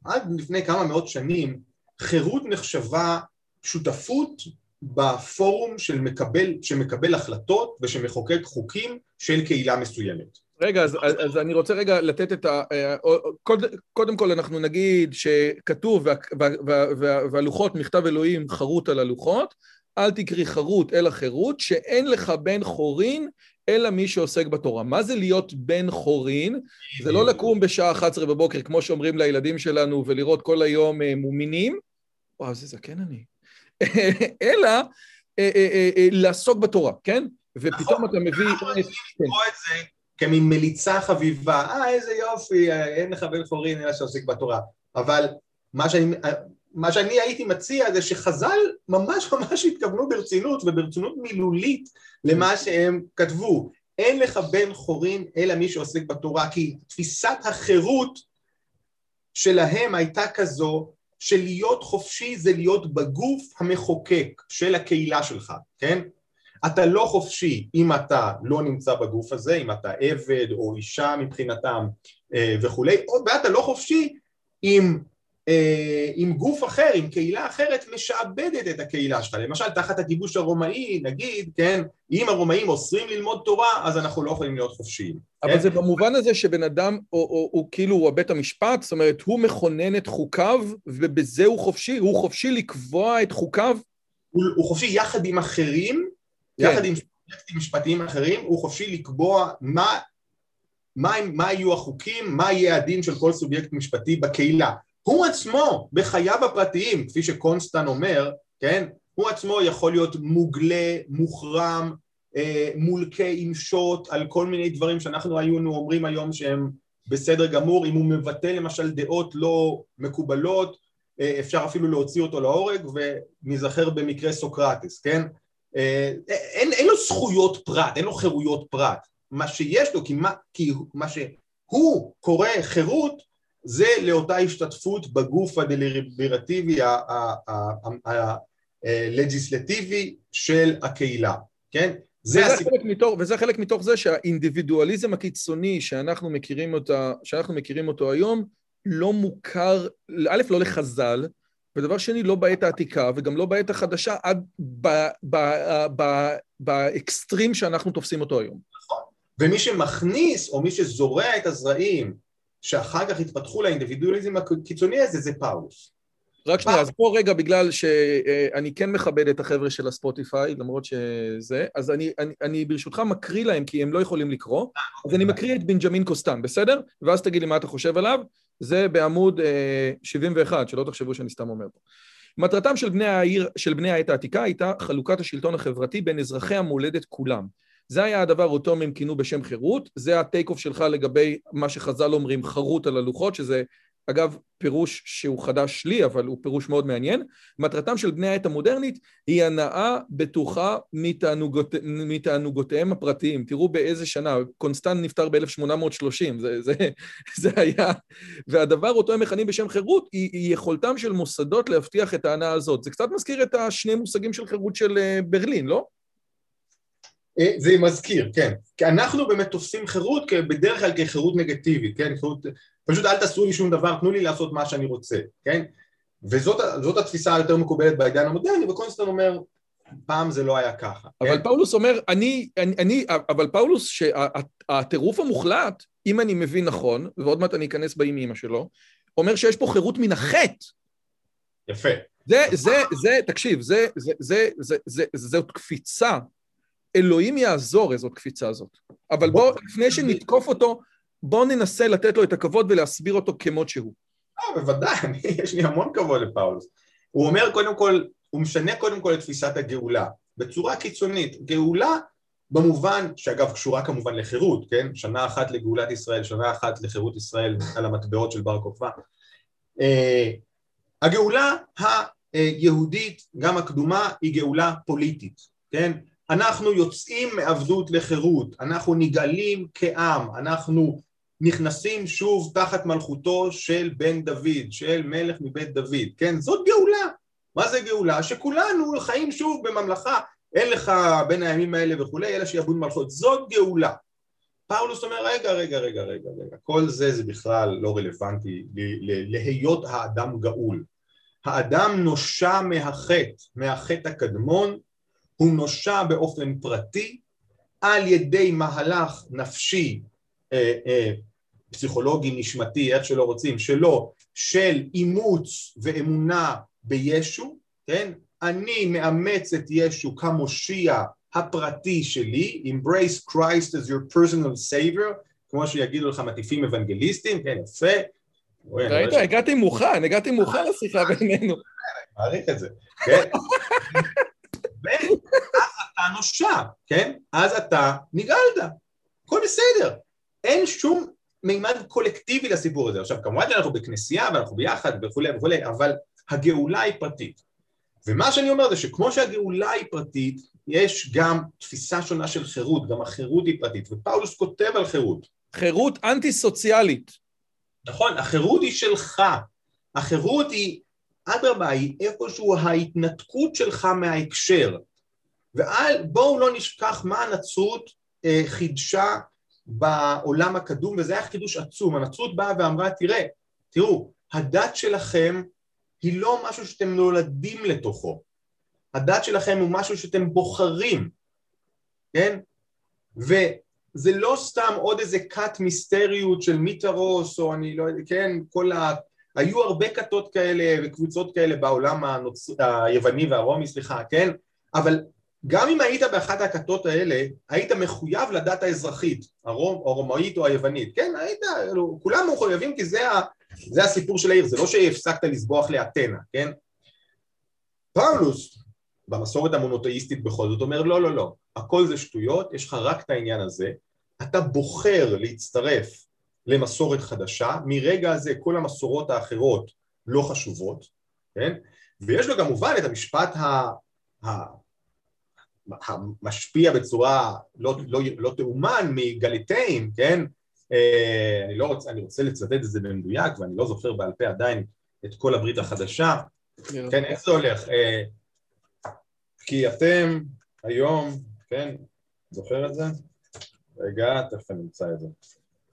עד לפני כמה מאות שנים חירות נחשבה שותפות בפורום של מקבל, שמקבל החלטות ושמחוקק חוקים של קהילה מסוימת. רגע, אז, אז אני רוצה רגע לתת את ה... אה, קודם, קודם כל אנחנו נגיד שכתוב וה, וה, וה, וה, והלוחות, מכתב אלוהים חרוט על הלוחות, אל תקרי חרוט אלא חירות, שאין לך בן חורין אלא מי שעוסק בתורה. מה זה להיות בן חורין? זה לא לקום בשעה 11 בבוקר, כמו שאומרים לילדים שלנו, ולראות כל היום אה, מומינים. וואו, איזה זקן אני. אלא אה, אה, אה, לעסוק בתורה, כן? ופתאום אתה מביא... אנחנו רוצים לקרוא את זה כמין מליצה חביבה, אה, איזה יופי, אין לך בן חורין אלא שעוסק בתורה. אבל מה שאני מה שאני הייתי מציע זה שחז"ל ממש ממש התכוונו ברצינות וברצינות מילולית למה שהם כתבו. אין לך בן חורין אלא מי שעוסק בתורה, כי תפיסת החירות שלהם הייתה כזו שלהיות חופשי זה להיות בגוף המחוקק של הקהילה שלך, כן? אתה לא חופשי אם אתה לא נמצא בגוף הזה, אם אתה עבד או אישה מבחינתם אה, וכולי, ואתה לא חופשי אם עם גוף אחר, עם קהילה אחרת, משעבדת את הקהילה שלך. למשל, תחת הכיבוש הרומאי, נגיד, כן, אם הרומאים אוסרים ללמוד תורה, אז אנחנו לא יכולים להיות חופשיים. אבל כן? זה במובן הזה שבן אדם, או, או, הוא כאילו, הוא הבית המשפט, זאת אומרת, הוא מכונן את חוקיו, ובזה הוא חופשי? הוא חופשי לקבוע את חוקיו? הוא, הוא חופשי יחד עם אחרים, כן. יחד עם משפטיים אחרים, הוא חופשי לקבוע מה, מה, מה יהיו החוקים, מה יהיה הדין של כל סובייקט משפטי בקהילה. הוא עצמו בחייו הפרטיים, כפי שקונסטן אומר, כן, הוא עצמו יכול להיות מוגלה, מוחרם, אה, מולקה עם שוט על כל מיני דברים שאנחנו היינו אומרים היום שהם בסדר גמור, אם הוא מבטא למשל דעות לא מקובלות, אה, אפשר אפילו להוציא אותו להורג ונזכר במקרה סוקרטס, כן? אה, אין, אין לו זכויות פרט, אין לו חירויות פרט, מה שיש לו, כי מה, כי מה שהוא קורא חירות זה לאותה השתתפות בגוף הדליברטיבי הלג'יסלטיבי של הקהילה, כן? זה וזה, הסיפור. חלק מתוך, וזה חלק מתוך זה שהאינדיבידואליזם הקיצוני שאנחנו מכירים, אותה, שאנחנו מכירים אותו היום לא מוכר, א', לא לחז"ל, ודבר שני, לא בעת העתיקה וגם לא בעת החדשה, עד באקסטרים שאנחנו תופסים אותו היום. נכון. ומי שמכניס, או מי שזורע את הזרעים שאחר כך התפתחו לאינדיבידואליזם הקיצוני הזה זה פאולוס. רק שנייה, אז פה רגע, בגלל שאני כן מכבד את החבר'ה של הספוטיפיי, למרות שזה, אז אני, אני, אני ברשותך מקריא להם, כי הם לא יכולים לקרוא, אז אני מקריא את בנג'מין קוסטן, בסדר? ואז תגיד לי מה אתה חושב עליו. זה בעמוד 71, שלא תחשבו שאני סתם אומר פה. מטרתם של בני העיר, של בני העת העתיקה הייתה חלוקת השלטון החברתי בין אזרחי המולדת כולם. זה היה הדבר אותו הם כינו בשם חירות, זה ה take off שלך לגבי מה שחז"ל אומרים חרות על הלוחות, שזה אגב פירוש שהוא חדש לי, אבל הוא פירוש מאוד מעניין. מטרתם של בני העת המודרנית היא הנאה בטוחה מתענוגות, מתענוגותיהם הפרטיים. תראו באיזה שנה, קונסטנט נפטר ב-1830, זה, זה, זה היה... והדבר אותו הם מכנים בשם חירות היא, היא יכולתם של מוסדות להבטיח את ההנאה הזאת. זה קצת מזכיר את השני מושגים של חירות של אה, ברלין, לא? אה, זה מזכיר, כן. כי אנחנו באמת תופסים חירות בדרך כלל כחירות נגטיבית, כן? חירות, פשוט אל תעשו לי שום דבר, תנו לי לעשות מה שאני רוצה, כן? וזאת התפיסה היותר מקובלת בעידן המודרני, וקונסטנט אומר, פעם זה לא היה ככה. אבל כן? פאולוס אומר, אני, אני, אני, אבל פאולוס, שהטירוף המוחלט, אם אני מבין נכון, ועוד מעט אני אכנס באימא שלו, אומר שיש פה חירות מן החטא. יפה. זה, זה, זה, תקשיב, זה, זה, זה, זה, זה, זאת קפיצה אלוהים יעזור איזאת קפיצה הזאת. אבל בוא, לפני שנתקוף אותו, בוא ננסה לתת לו את הכבוד ולהסביר אותו כמות שהוא. אה, בוודאי, יש לי המון כבוד לפאולוס. הוא אומר קודם כל, הוא משנה קודם כל את תפיסת הגאולה, בצורה קיצונית. גאולה במובן, שאגב קשורה כמובן לחירות, כן? שנה אחת לגאולת ישראל, שנה אחת לחירות ישראל על המטבעות של בר כוכבא. Uh, הגאולה היהודית, גם הקדומה, היא גאולה פוליטית, כן? אנחנו יוצאים מעבדות לחירות, אנחנו נגאלים כעם, אנחנו נכנסים שוב תחת מלכותו של בן דוד, של מלך מבית דוד, כן? זאת גאולה. מה זה גאולה? שכולנו חיים שוב בממלכה, אין לך בין הימים האלה וכולי, אלא שיעבוד מלכות. זאת גאולה. פאולוס אומר, רגע, רגע, רגע, רגע, רגע, כל זה זה בכלל לא רלוונטי להיות האדם גאול. האדם נושע מהחטא, מהחטא הקדמון, הוא נושע באופן פרטי על ידי מהלך נפשי, אה, אה, פסיכולוגי, נשמתי, איך שלא רוצים, שלו, של אימוץ ואמונה בישו, כן? אני מאמץ את ישו כמושיע הפרטי שלי, embrace Christ as your personal savior, כמו שיגידו לך מטיפים אוונגליסטים, כן, יפה. ראית, הגעתי מוכן, הגעתי מוכן לשיחה בינינו. מעריך את זה, כן? ואז אתה נושע, כן? אז אתה נגאלת, הכל בסדר. אין שום מימד קולקטיבי לסיפור הזה. עכשיו כמובן שאנחנו בכנסייה ואנחנו ביחד וכולי וכולי, אבל הגאולה היא פרטית. ומה שאני אומר זה שכמו שהגאולה היא פרטית, יש גם תפיסה שונה של חירות, גם החירות היא פרטית, ופאולוס כותב על חירות. חירות אנטי סוציאלית. נכון, החירות היא שלך, החירות היא, אדרבה, היא איפשהו ההתנתקות שלך מההקשר. ובואו לא נשכח מה הנצרות אה, חידשה בעולם הקדום, וזה היה חידוש עצום. הנצרות באה ואמרה, תראה, תראו, הדת שלכם היא לא משהו שאתם נולדים לתוכו. הדת שלכם הוא משהו שאתם בוחרים, כן? וזה לא סתם עוד איזה כת מיסטריות של מיטרוס, או אני לא יודע, כן? כל ה... היו הרבה כתות כאלה וקבוצות כאלה בעולם הנוצ... היווני והרומי, סליחה, כן? אבל גם אם היית באחת הכתות האלה, היית מחויב לדת האזרחית, הרום, הרומאית או היוונית, כן? היית, כולם מחויבים כי זה, ה, זה הסיפור של העיר, זה לא שהפסקת לסבוח לאתנה, כן? פאולוס, במסורת המונותאיסטית בכל זאת, אומר לא, לא, לא, הכל זה שטויות, יש לך רק את העניין הזה, אתה בוחר להצטרף למסורת חדשה, מרגע הזה כל המסורות האחרות לא חשובות, כן? ויש לו כמובן את המשפט ה... ה... המשפיע בצורה לא, לא, לא תאומן מגליטאים, כן? אה, אני, לא רוצה, אני רוצה לצטט את זה במדויק ואני לא זוכר בעל פה עדיין את כל הברית החדשה, כן, איך זה הולך? אה, כי אתם היום, כן, זוכר את זה? רגע, תכף אני אמצא את זה.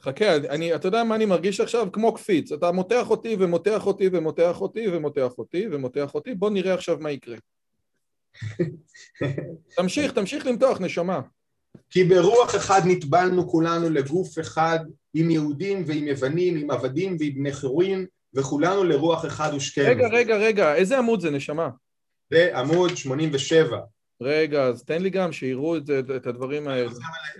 חכה, אני, אתה יודע מה אני מרגיש עכשיו? כמו קפיץ, אתה מותח אותי ומותח אותי ומותח אותי ומותח אותי ומותח אותי, בוא נראה עכשיו מה יקרה. תמשיך, תמשיך למתוח, נשמה. כי ברוח אחד נטבלנו כולנו לגוף אחד, עם יהודים ועם יוונים, עם עבדים ועם בני חירויים, וכולנו לרוח אחד ושכם. רגע, רגע, רגע, איזה עמוד זה, נשמה? זה עמוד 87. רגע, אז תן לי גם שיראו את, את הדברים האלה.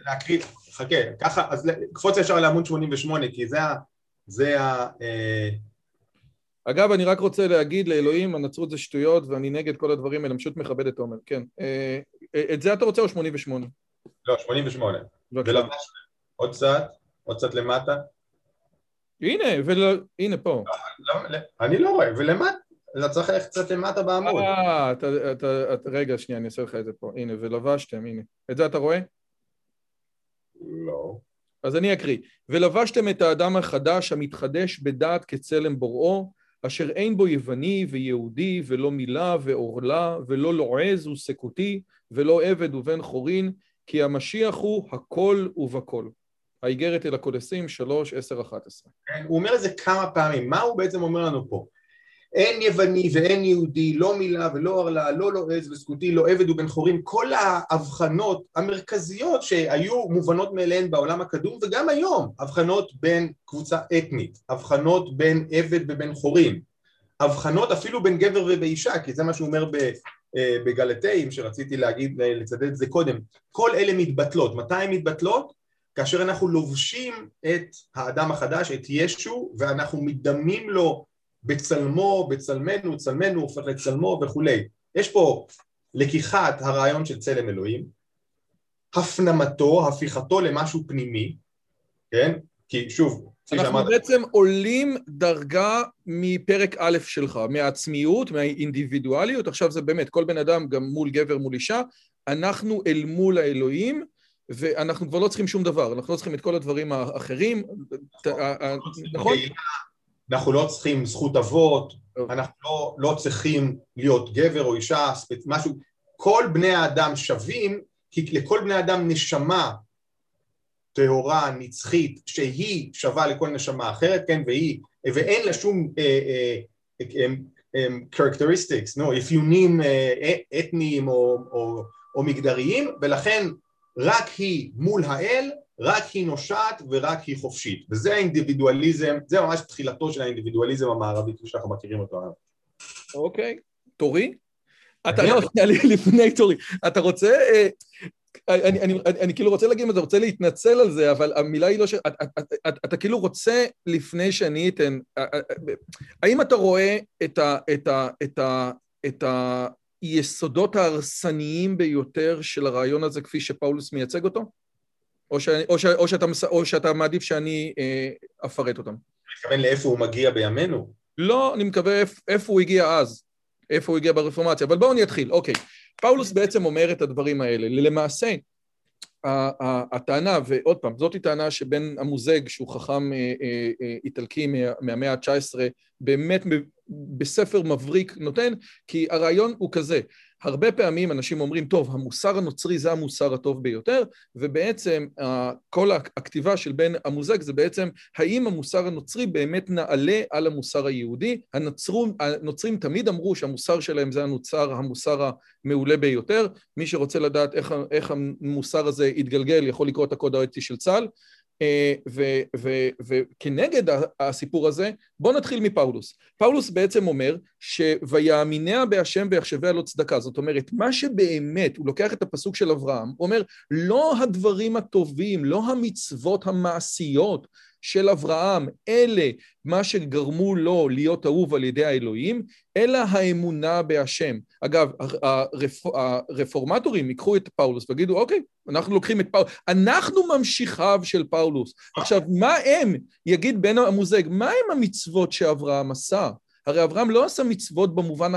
להקריא, חכה, ככה, אז קפוץ ישר לעמוד 88, כי זה ה... זה ה... אה, אגב, אני רק רוצה להגיד לאלוהים, הנצרות זה שטויות ואני נגד כל הדברים האלה, אני פשוט מכבד את תומר, כן. אה, את זה אתה רוצה או 88? לא, 88. ולבש עוד קצת, עוד קצת למטה. הנה, ול... הנה פה. לא, לא, אני לא רואה, ולמטה, אתה צריך ללכת קצת למטה בעמוד. אה, אתה, אתה, אתה, רגע, שנייה, אני אעשה לך את זה פה. הנה, ולבשתם, הנה. את זה אתה רואה? לא. אז אני אקריא. ולבשתם את האדם החדש המתחדש בדעת כצלם בוראו, אשר אין בו יווני ויהודי ולא מילה ועורלה ולא לועז וסקותי ולא עבד ובן חורין כי המשיח הוא הכל ובכל. האיגרת אל הקודסים, שלוש, עשר, אחת עשרה. הוא אומר את זה כמה פעמים, מה הוא בעצם אומר לנו פה? אין יווני ואין יהודי, לא מילה ולא ערלה, לא לועז וסקותי, לא עבד ובן חורים, כל ההבחנות המרכזיות שהיו מובנות מאליהן בעולם הקדום וגם היום, הבחנות בין קבוצה אתנית, הבחנות בין עבד ובן חורים, הבחנות אפילו בין גבר ובאישה, כי זה מה שהוא אומר אה, בגלתאים, שרציתי להגיד, לצדד את זה קודם, כל אלה מתבטלות, מתי הן מתבטלות? כאשר אנחנו לובשים את האדם החדש, את ישו, ואנחנו מדמים לו בצלמו, בצלמנו, צלמנו הופך לצלמו וכולי. יש פה לקיחת הרעיון של צלם אלוהים, הפנמתו, הפיכתו למשהו פנימי, כן? כי שוב, אנחנו שאמרת... בעצם עולים דרגה מפרק א' שלך, מהעצמיות, מהאינדיבידואליות, עכשיו זה באמת, כל בן אדם, גם מול גבר, מול אישה, אנחנו אל מול האלוהים, ואנחנו כבר לא צריכים שום דבר, אנחנו לא צריכים את כל הדברים האחרים, נכון? אנחנו לא צריכים זכות אבות, אנחנו לא, לא צריכים להיות גבר או אישה, משהו, כל בני האדם שווים, כי לכל בני האדם נשמה טהורה, נצחית, שהיא שווה לכל נשמה אחרת, כן, והיא, ואין לה שום characteristics, no, אפיונים אתניים או, או, או מגדריים, ולכן רק היא מול האל רק היא נושעת ורק היא חופשית, וזה האינדיבידואליזם, זה ממש תחילתו של האינדיבידואליזם המערבי כפי שאנחנו מכירים אותו היום. אוקיי, תורי? אתה לא, לפני תורי, אתה רוצה, אה, אני, אני, אני, אני כאילו רוצה להגיד, אתה רוצה להתנצל על זה, אבל המילה היא לא ש... אתה, אתה, אתה, אתה כאילו רוצה, לפני שאני אתן, אה, אה, האם אתה רואה את, ה, את, ה, את, ה, את היסודות ההרסניים ביותר של הרעיון הזה כפי שפאולוס מייצג אותו? או, ש, או, ש, או, שאתה, או שאתה מעדיף שאני אה, אפרט אותם? אתה מתכוון לאיפה הוא מגיע בימינו? לא, אני מקווה איפה הוא הגיע אז, איפה הוא הגיע ברפורמציה, אבל בואו אני אתחיל, אוקיי. פאולוס בעצם אומר את הדברים האלה. למעשה, הטענה, ועוד פעם, זאת טענה שבין המוזג, שהוא חכם אה, אה, אה, איטלקי מהמאה ה-19, באמת בספר מבריק נותן, כי הרעיון הוא כזה, הרבה פעמים אנשים אומרים, טוב, המוסר הנוצרי זה המוסר הטוב ביותר, ובעצם כל הכתיבה של בן המוזג זה בעצם האם המוסר הנוצרי באמת נעלה על המוסר היהודי. הנוצרים, הנוצרים תמיד אמרו שהמוסר שלהם זה הנוצר, המוסר המעולה ביותר. מי שרוצה לדעת איך, איך המוסר הזה יתגלגל יכול לקרוא את הקוד האתי של צה"ל. אה, וכנגד הסיפור הזה, בואו נתחיל מפאולוס. פאולוס בעצם אומר שויאמיניה בהשם ויחשביה לא צדקה. זאת אומרת, מה שבאמת, הוא לוקח את הפסוק של אברהם, הוא אומר, לא הדברים הטובים, לא המצוות המעשיות של אברהם, אלה מה שגרמו לו להיות אהוב על ידי האלוהים, אלא האמונה בהשם. אגב, הרפורמטורים ייקחו את פאולוס ויגידו, אוקיי, אנחנו לוקחים את פאולוס, אנחנו ממשיכיו של פאולוס. עכשיו, מה הם, יגיד בן אמוזג, מה הם המצוות שאברהם עשה? הרי אברהם לא עשה מצוות במובן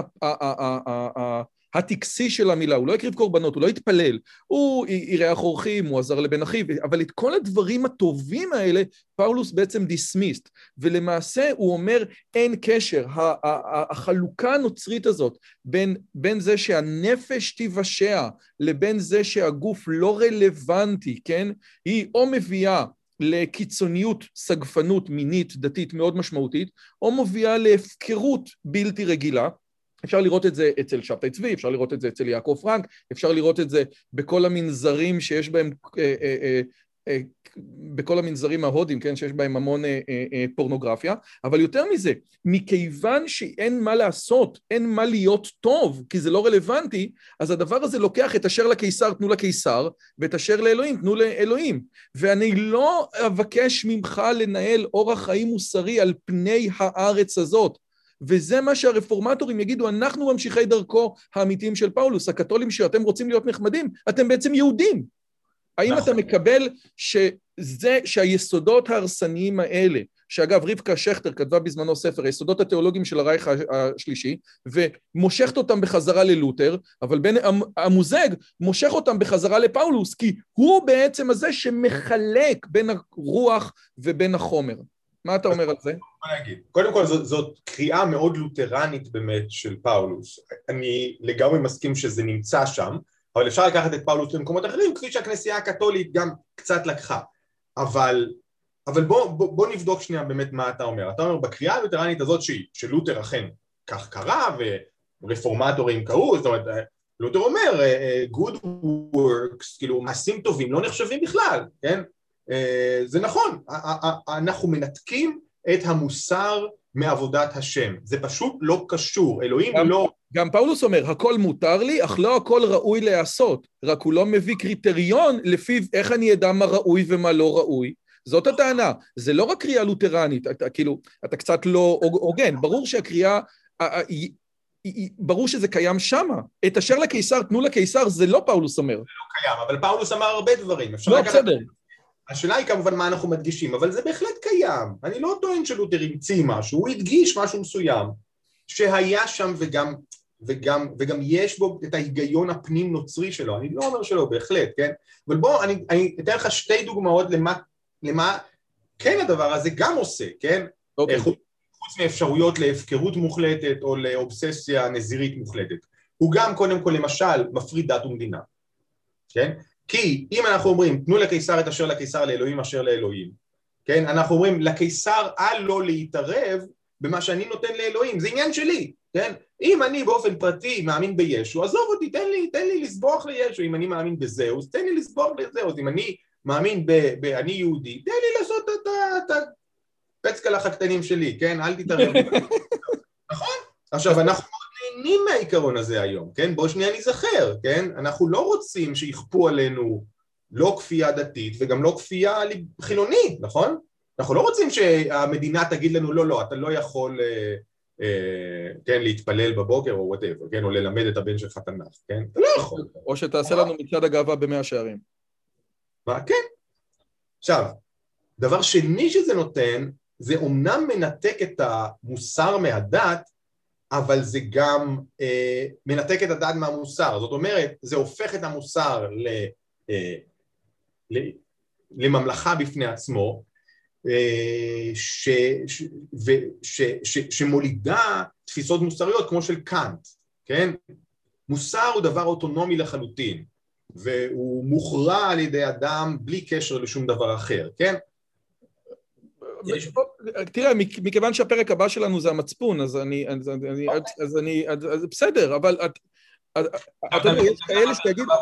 הטקסי של המילה, הוא לא הקריב קורבנות, הוא לא התפלל, הוא אירח אורחים, הוא עזר לבן אחיו, אבל את כל הדברים הטובים האלה, פאולוס בעצם דיסמיסט, ולמעשה הוא אומר אין קשר, החלוקה הנוצרית הזאת בין, בין זה שהנפש תיוושע לבין זה שהגוף לא רלוונטי, כן? היא או מביאה לקיצוניות, סגפנות מינית, דתית מאוד משמעותית, או מביאה להפקרות בלתי רגילה. אפשר לראות את זה אצל שבתאי צבי, אפשר לראות את זה אצל יעקב פרנק, אפשר לראות את זה בכל המנזרים שיש בהם, אה, אה, אה, בכל המנזרים ההודים, כן, שיש בהם המון פורנוגרפיה, אבל יותר מזה, מכיוון שאין מה לעשות, אין מה להיות טוב, כי זה לא רלוונטי, אז הדבר הזה לוקח את אשר לקיסר תנו לקיסר, ואת אשר לאלוהים תנו לאלוהים. ואני לא אבקש ממך לנהל אורח חיים מוסרי על פני הארץ הזאת. וזה מה שהרפורמטורים יגידו, אנחנו ממשיכי דרכו האמיתיים של פאולוס, הקתולים שאתם רוצים להיות נחמדים, אתם בעצם יהודים. האם אתה נכון. מקבל שזה, שהיסודות ההרסניים האלה, שאגב רבקה שכטר כתבה בזמנו ספר, היסודות התיאולוגיים של הרייך השלישי, ומושכת אותם בחזרה ללותר, אבל בין המוזג מושך אותם בחזרה לפאולוס, כי הוא בעצם הזה שמחלק בין הרוח ובין החומר. מה אתה אומר על זה? קודם כל זאת, זאת קריאה מאוד לותרנית באמת של פאולוס. אני לגמרי מסכים שזה נמצא שם, אבל אפשר לקחת את פאולוס למקומות אחרים, כפי שהכנסייה הקתולית גם קצת לקחה. אבל, אבל בוא, בוא, בוא נבדוק שנייה באמת מה אתה אומר. אתה אומר בקריאה הלותרנית הזאת שהיא, שלותר אכן כך קרה ורפורמטורים קראו, זאת אומרת לותר אומר אה, אה, good works, כאילו מעשים טובים לא נחשבים בכלל, כן? אה, זה נכון, אנחנו מנתקים את המוסר מעבודת השם, זה פשוט לא קשור, אלוהים גם, לא... גם פאולוס אומר, הכל מותר לי, אך לא הכל ראוי להיעשות, רק הוא לא מביא קריטריון לפיו איך אני אדע מה ראוי ומה לא ראוי. זאת הטענה, זה לא רק קריאה לותרנית, אתה, כאילו, אתה קצת לא הוגן, ברור שהקריאה, ברור שזה קיים שמה. את אשר לקיסר תנו לקיסר, זה לא פאולוס אומר. זה לא קיים, אבל פאולוס אמר הרבה דברים. לא, בסדר. השאלה היא כמובן מה אנחנו מדגישים, אבל זה בהחלט קיים. אני לא טוען שלותר המציא משהו, הוא הדגיש משהו מסוים שהיה שם וגם, וגם, וגם יש בו את ההיגיון הפנים נוצרי שלו, אני לא אומר שלא, בהחלט, כן? אבל בוא, אני, אני אתן לך שתי דוגמאות למה, למה כן הדבר הזה גם עושה, כן? אוקיי. חוץ, חוץ מאפשרויות להפקרות מוחלטת או לאובססיה נזירית מוחלטת. הוא גם קודם כל למשל מפריד דת ומדינה, כן? כי אם אנחנו אומרים תנו לקיסר את אשר לקיסר לאלוהים אשר לאלוהים, כן? אנחנו אומרים לקיסר אל לו להתערב במה שאני נותן לאלוהים, זה עניין שלי, כן? אם אני באופן פרטי מאמין בישו, עזוב אותי, תן לי, תן לי לסבוח לישו, אם אני מאמין בזהוס, תן לי לסבוח לזהוס, אם אני מאמין ב... ב אני יהודי, תן לי לעשות את הפצקלח הקטנים שלי, כן? אל תתערב. נכון? עכשיו אנחנו נהנים מהעיקרון הזה היום, כן? בואו שנייה נזכר, כן? אנחנו לא רוצים שיכפו עלינו לא כפייה דתית וגם לא כפייה חילונית, נכון? אנחנו לא רוצים שהמדינה תגיד לנו לא, לא, אתה לא יכול, אה, אה, כן, להתפלל בבוקר או וואטאבר, כן? או ללמד את הבן שלך תנ"ך, כן? אתה לא יכול. או שתעשה לנו מצעד הגאווה במאה שערים. מה? כן. עכשיו, דבר שני שזה נותן, זה אומנם מנתק את המוסר מהדת, אבל זה גם אה, מנתק את הדת מהמוסר, זאת אומרת זה הופך את המוסר ל, אה, ל, לממלכה בפני עצמו אה, ש, ש, ו, ש, ש, שמולידה תפיסות מוסריות כמו של קאנט, כן? מוסר הוא דבר אוטונומי לחלוטין והוא מוכרע על ידי אדם בלי קשר לשום דבר אחר, כן? תראה, מכיוון שהפרק הבא שלנו זה המצפון, אז אני, אז אני, אז אני, אז בסדר, אבל את... אתה יודע, יש כאלה שתגידו...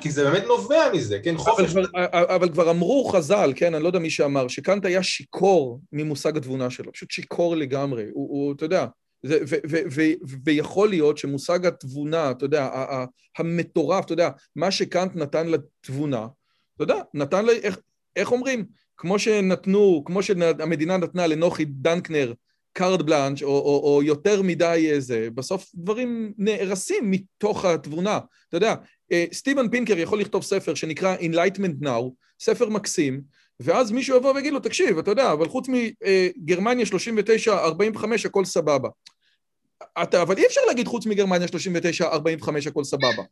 כי זה באמת נובע מזה, כן, חופש. אבל כבר אמרו חז"ל, כן, אני לא יודע מי שאמר, שקאנט היה שיכור ממושג התבונה שלו, פשוט שיכור לגמרי. הוא, אתה יודע, ויכול להיות שמושג התבונה, אתה יודע, המטורף, אתה יודע, מה שקאנט נתן לתבונה, אתה יודע, נתן לה, איך אומרים? כמו שנתנו, כמו שהמדינה נתנה לנוחי דנקנר carte blanche, או, או, או יותר מדי איזה, בסוף דברים נהרסים מתוך התבונה. אתה יודע, אה, סטיבן פינקר יכול לכתוב ספר שנקרא Enlightenment Now, ספר מקסים, ואז מישהו יבוא ויגיד לו, תקשיב, אתה יודע, אבל חוץ מגרמניה 39-45 הכל סבבה. אתה, אבל אי אפשר להגיד חוץ מגרמניה 39-45 הכל סבבה.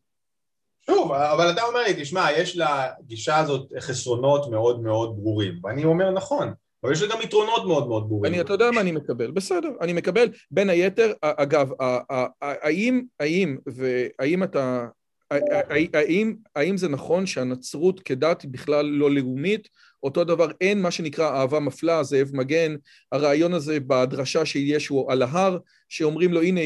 שוב, אבל אתה אומר לי, תשמע, יש לגישה הזאת חסרונות מאוד מאוד ברורים, ואני אומר נכון, אבל יש לה גם יתרונות מאוד מאוד ברורים. אני, אתה יודע מה אני מקבל, בסדר, אני מקבל. בין היתר, אגב, האם, האם, והאם אתה, האם, האם זה נכון שהנצרות כדת היא בכלל לא לאומית? אותו דבר, אין מה שנקרא אהבה מפלה, זאב מגן, הרעיון הזה בדרשה של ישו על ההר, שאומרים לו, הנה,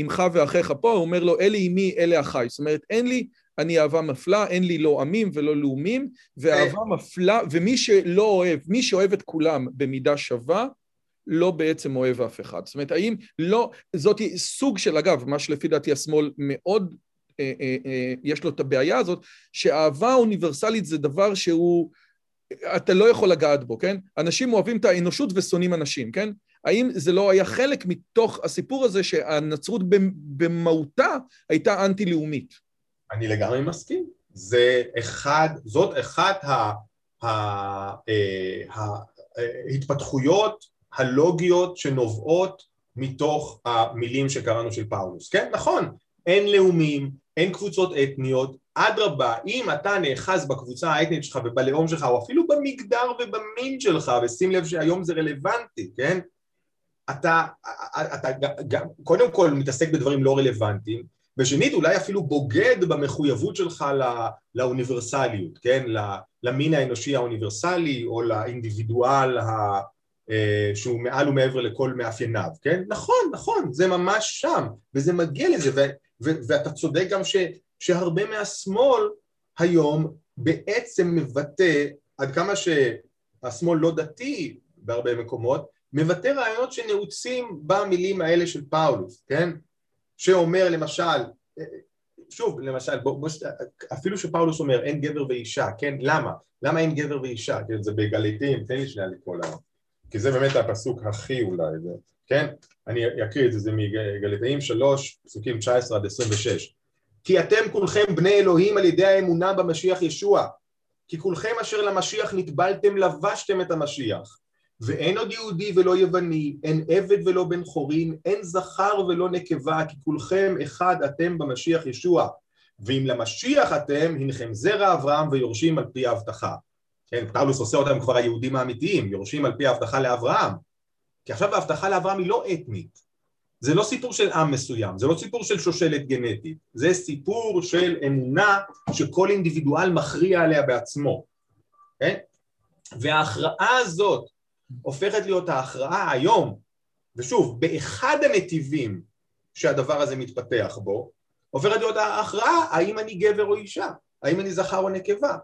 אמך ואחיך פה, הוא אומר לו, אלה אמי, אלה אחיי. זאת אומרת, אין לי, אני אהבה מפלה, אין לי לא עמים ולא לאומים, ואהבה מפלה, ומי שלא אוהב, מי שאוהב את כולם במידה שווה, לא בעצם אוהב אף אחד. זאת אומרת, האם לא, זאת סוג של, אגב, מה שלפי דעתי השמאל מאוד, אה, אה, אה, יש לו את הבעיה הזאת, שאהבה אוניברסלית זה דבר שהוא, אתה לא יכול לגעת בו, כן? אנשים אוהבים את האנושות ושונאים אנשים, כן? האם זה לא היה חלק מתוך הסיפור הזה שהנצרות במהותה הייתה אנטי-לאומית? אני לגמרי מסכים. זה אחד, זאת אחת אה, ההתפתחויות הלוגיות שנובעות מתוך המילים שקראנו של פאולוס. כן, נכון, אין לאומים, אין קבוצות אתניות, אדרבה, אם אתה נאחז בקבוצה האתנית שלך ובלאום שלך, או אפילו במגדר ובמין שלך, ושים לב שהיום זה רלוונטי, כן? אתה, אתה גם, קודם כל מתעסק בדברים לא רלוונטיים, ושנית אולי אפילו בוגד במחויבות שלך לא, לאוניברסליות, כן? למין האנושי האוניברסלי או לאינדיבידואל ה, אה, שהוא מעל ומעבר לכל מאפייניו, כן? נכון, נכון, זה ממש שם, וזה מגיע לזה, ו, ו, ואתה צודק גם ש, שהרבה מהשמאל היום בעצם מבטא, עד כמה שהשמאל לא דתי בהרבה מקומות, מבטא רעיונות שנעוצים במילים האלה של פאולוס, כן? שאומר למשל, שוב, למשל, בוא, בוא, אפילו שפאולוס אומר אין גבר ואישה, כן? למה? למה אין גבר ואישה? כן, זה בגליתים, תן לי שנייה לקרוא למה. כי זה באמת הפסוק הכי אולי, זה, כן? אני אקריא את זה, זה מגליתאים 3, פסוקים 19 עד 26. כי אתם כולכם בני אלוהים על ידי האמונה במשיח ישוע. כי כולכם אשר למשיח נטבלתם לבשתם את המשיח. ואין עוד יהודי ולא יווני, אין עבד ולא בן חורין, אין זכר ולא נקבה, כי כולכם אחד אתם במשיח ישוע. ואם למשיח אתם, הנכם זרע אברהם ויורשים על פי ההבטחה. כן, פאולוס עושה אותם כבר היהודים האמיתיים, יורשים על פי ההבטחה לאברהם. כי עכשיו ההבטחה לאברהם היא לא אתנית. זה לא סיפור של עם מסוים, זה לא סיפור של שושלת גנטית, זה סיפור של אמונה שכל אינדיבידואל מכריע עליה בעצמו. כן? וההכרעה הזאת הופכת להיות ההכרעה היום, ושוב, באחד הנתיבים שהדבר הזה מתפתח בו, הופכת להיות ההכרעה האם אני גבר או אישה, האם אני זכר או נקבה,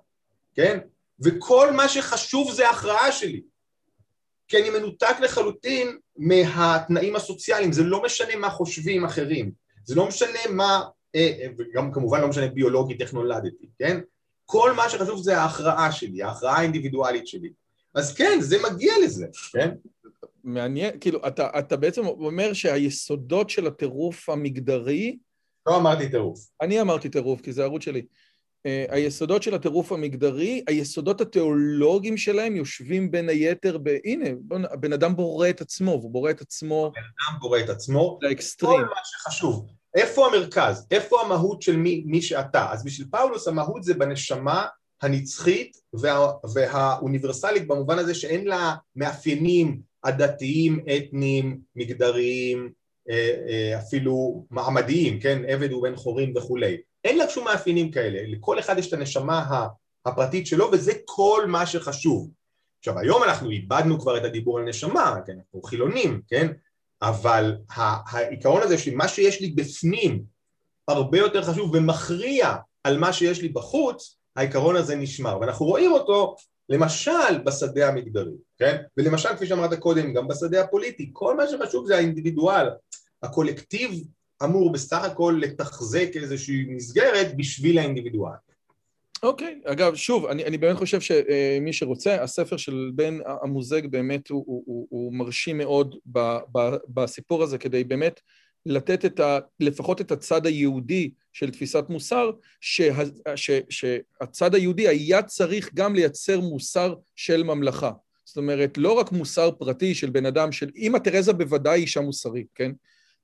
כן? וכל מה שחשוב זה ההכרעה שלי, כי אני מנותק לחלוטין מהתנאים הסוציאליים, זה לא משנה מה חושבים אחרים, זה לא משנה מה, אה, אה, וגם כמובן לא משנה ביולוגית איך נולדתי, כן? כל מה שחשוב זה ההכרעה שלי, ההכרעה האינדיבידואלית שלי. אז כן, זה מגיע לזה, כן? מעניין, כאילו, אתה, אתה בעצם אומר שהיסודות של הטירוף המגדרי... לא אמרתי טירוף. אני אמרתי טירוף, כי זה הערוץ שלי. היסודות של הטירוף המגדרי, היסודות התיאולוגיים שלהם יושבים בין היתר ב... הנה, הבן אדם בורא את עצמו, והוא בורא את עצמו... הבן אדם בורא את עצמו. לאקסטרים. כל מה שחשוב. איפה המרכז? איפה המהות של מי, מי שאתה? אז בשביל פאולוס המהות זה בנשמה הנצחית וה, והאוניברסלית במובן הזה שאין לה מאפיינים עדתיים, אתניים, מגדריים, אה, אה, אפילו מעמדיים, כן? עבד ובן חורין וכולי. אין לה שום מאפיינים כאלה, לכל אחד יש את הנשמה הפרטית שלו וזה כל מה שחשוב. עכשיו היום אנחנו איבדנו כבר את הדיבור על נשמה, כן? אנחנו חילונים, כן? אבל העיקרון הזה שמה שיש לי בפנים הרבה יותר חשוב ומכריע על מה שיש לי בחוץ, העיקרון הזה נשמר, ואנחנו רואים אותו למשל בשדה המגדרי, כן? ולמשל כפי שאמרת קודם גם בשדה הפוליטי, כל מה שחשוב זה האינדיבידואל, הקולקטיב אמור בסך הכל לתחזק איזושהי מסגרת בשביל האינדיבידואל. אוקיי, okay. אגב, שוב, אני, אני באמת חושב שמי שרוצה, הספר של בן המוזג באמת הוא, הוא, הוא, הוא מרשים מאוד ב, ב, בסיפור הזה, כדי באמת לתת את ה, לפחות את הצד היהודי של תפיסת מוסר, שה, ש, שהצד היהודי היה צריך גם לייצר מוסר של ממלכה. זאת אומרת, לא רק מוסר פרטי של בן אדם, של אימא תרזה בוודאי אישה מוסרית, כן?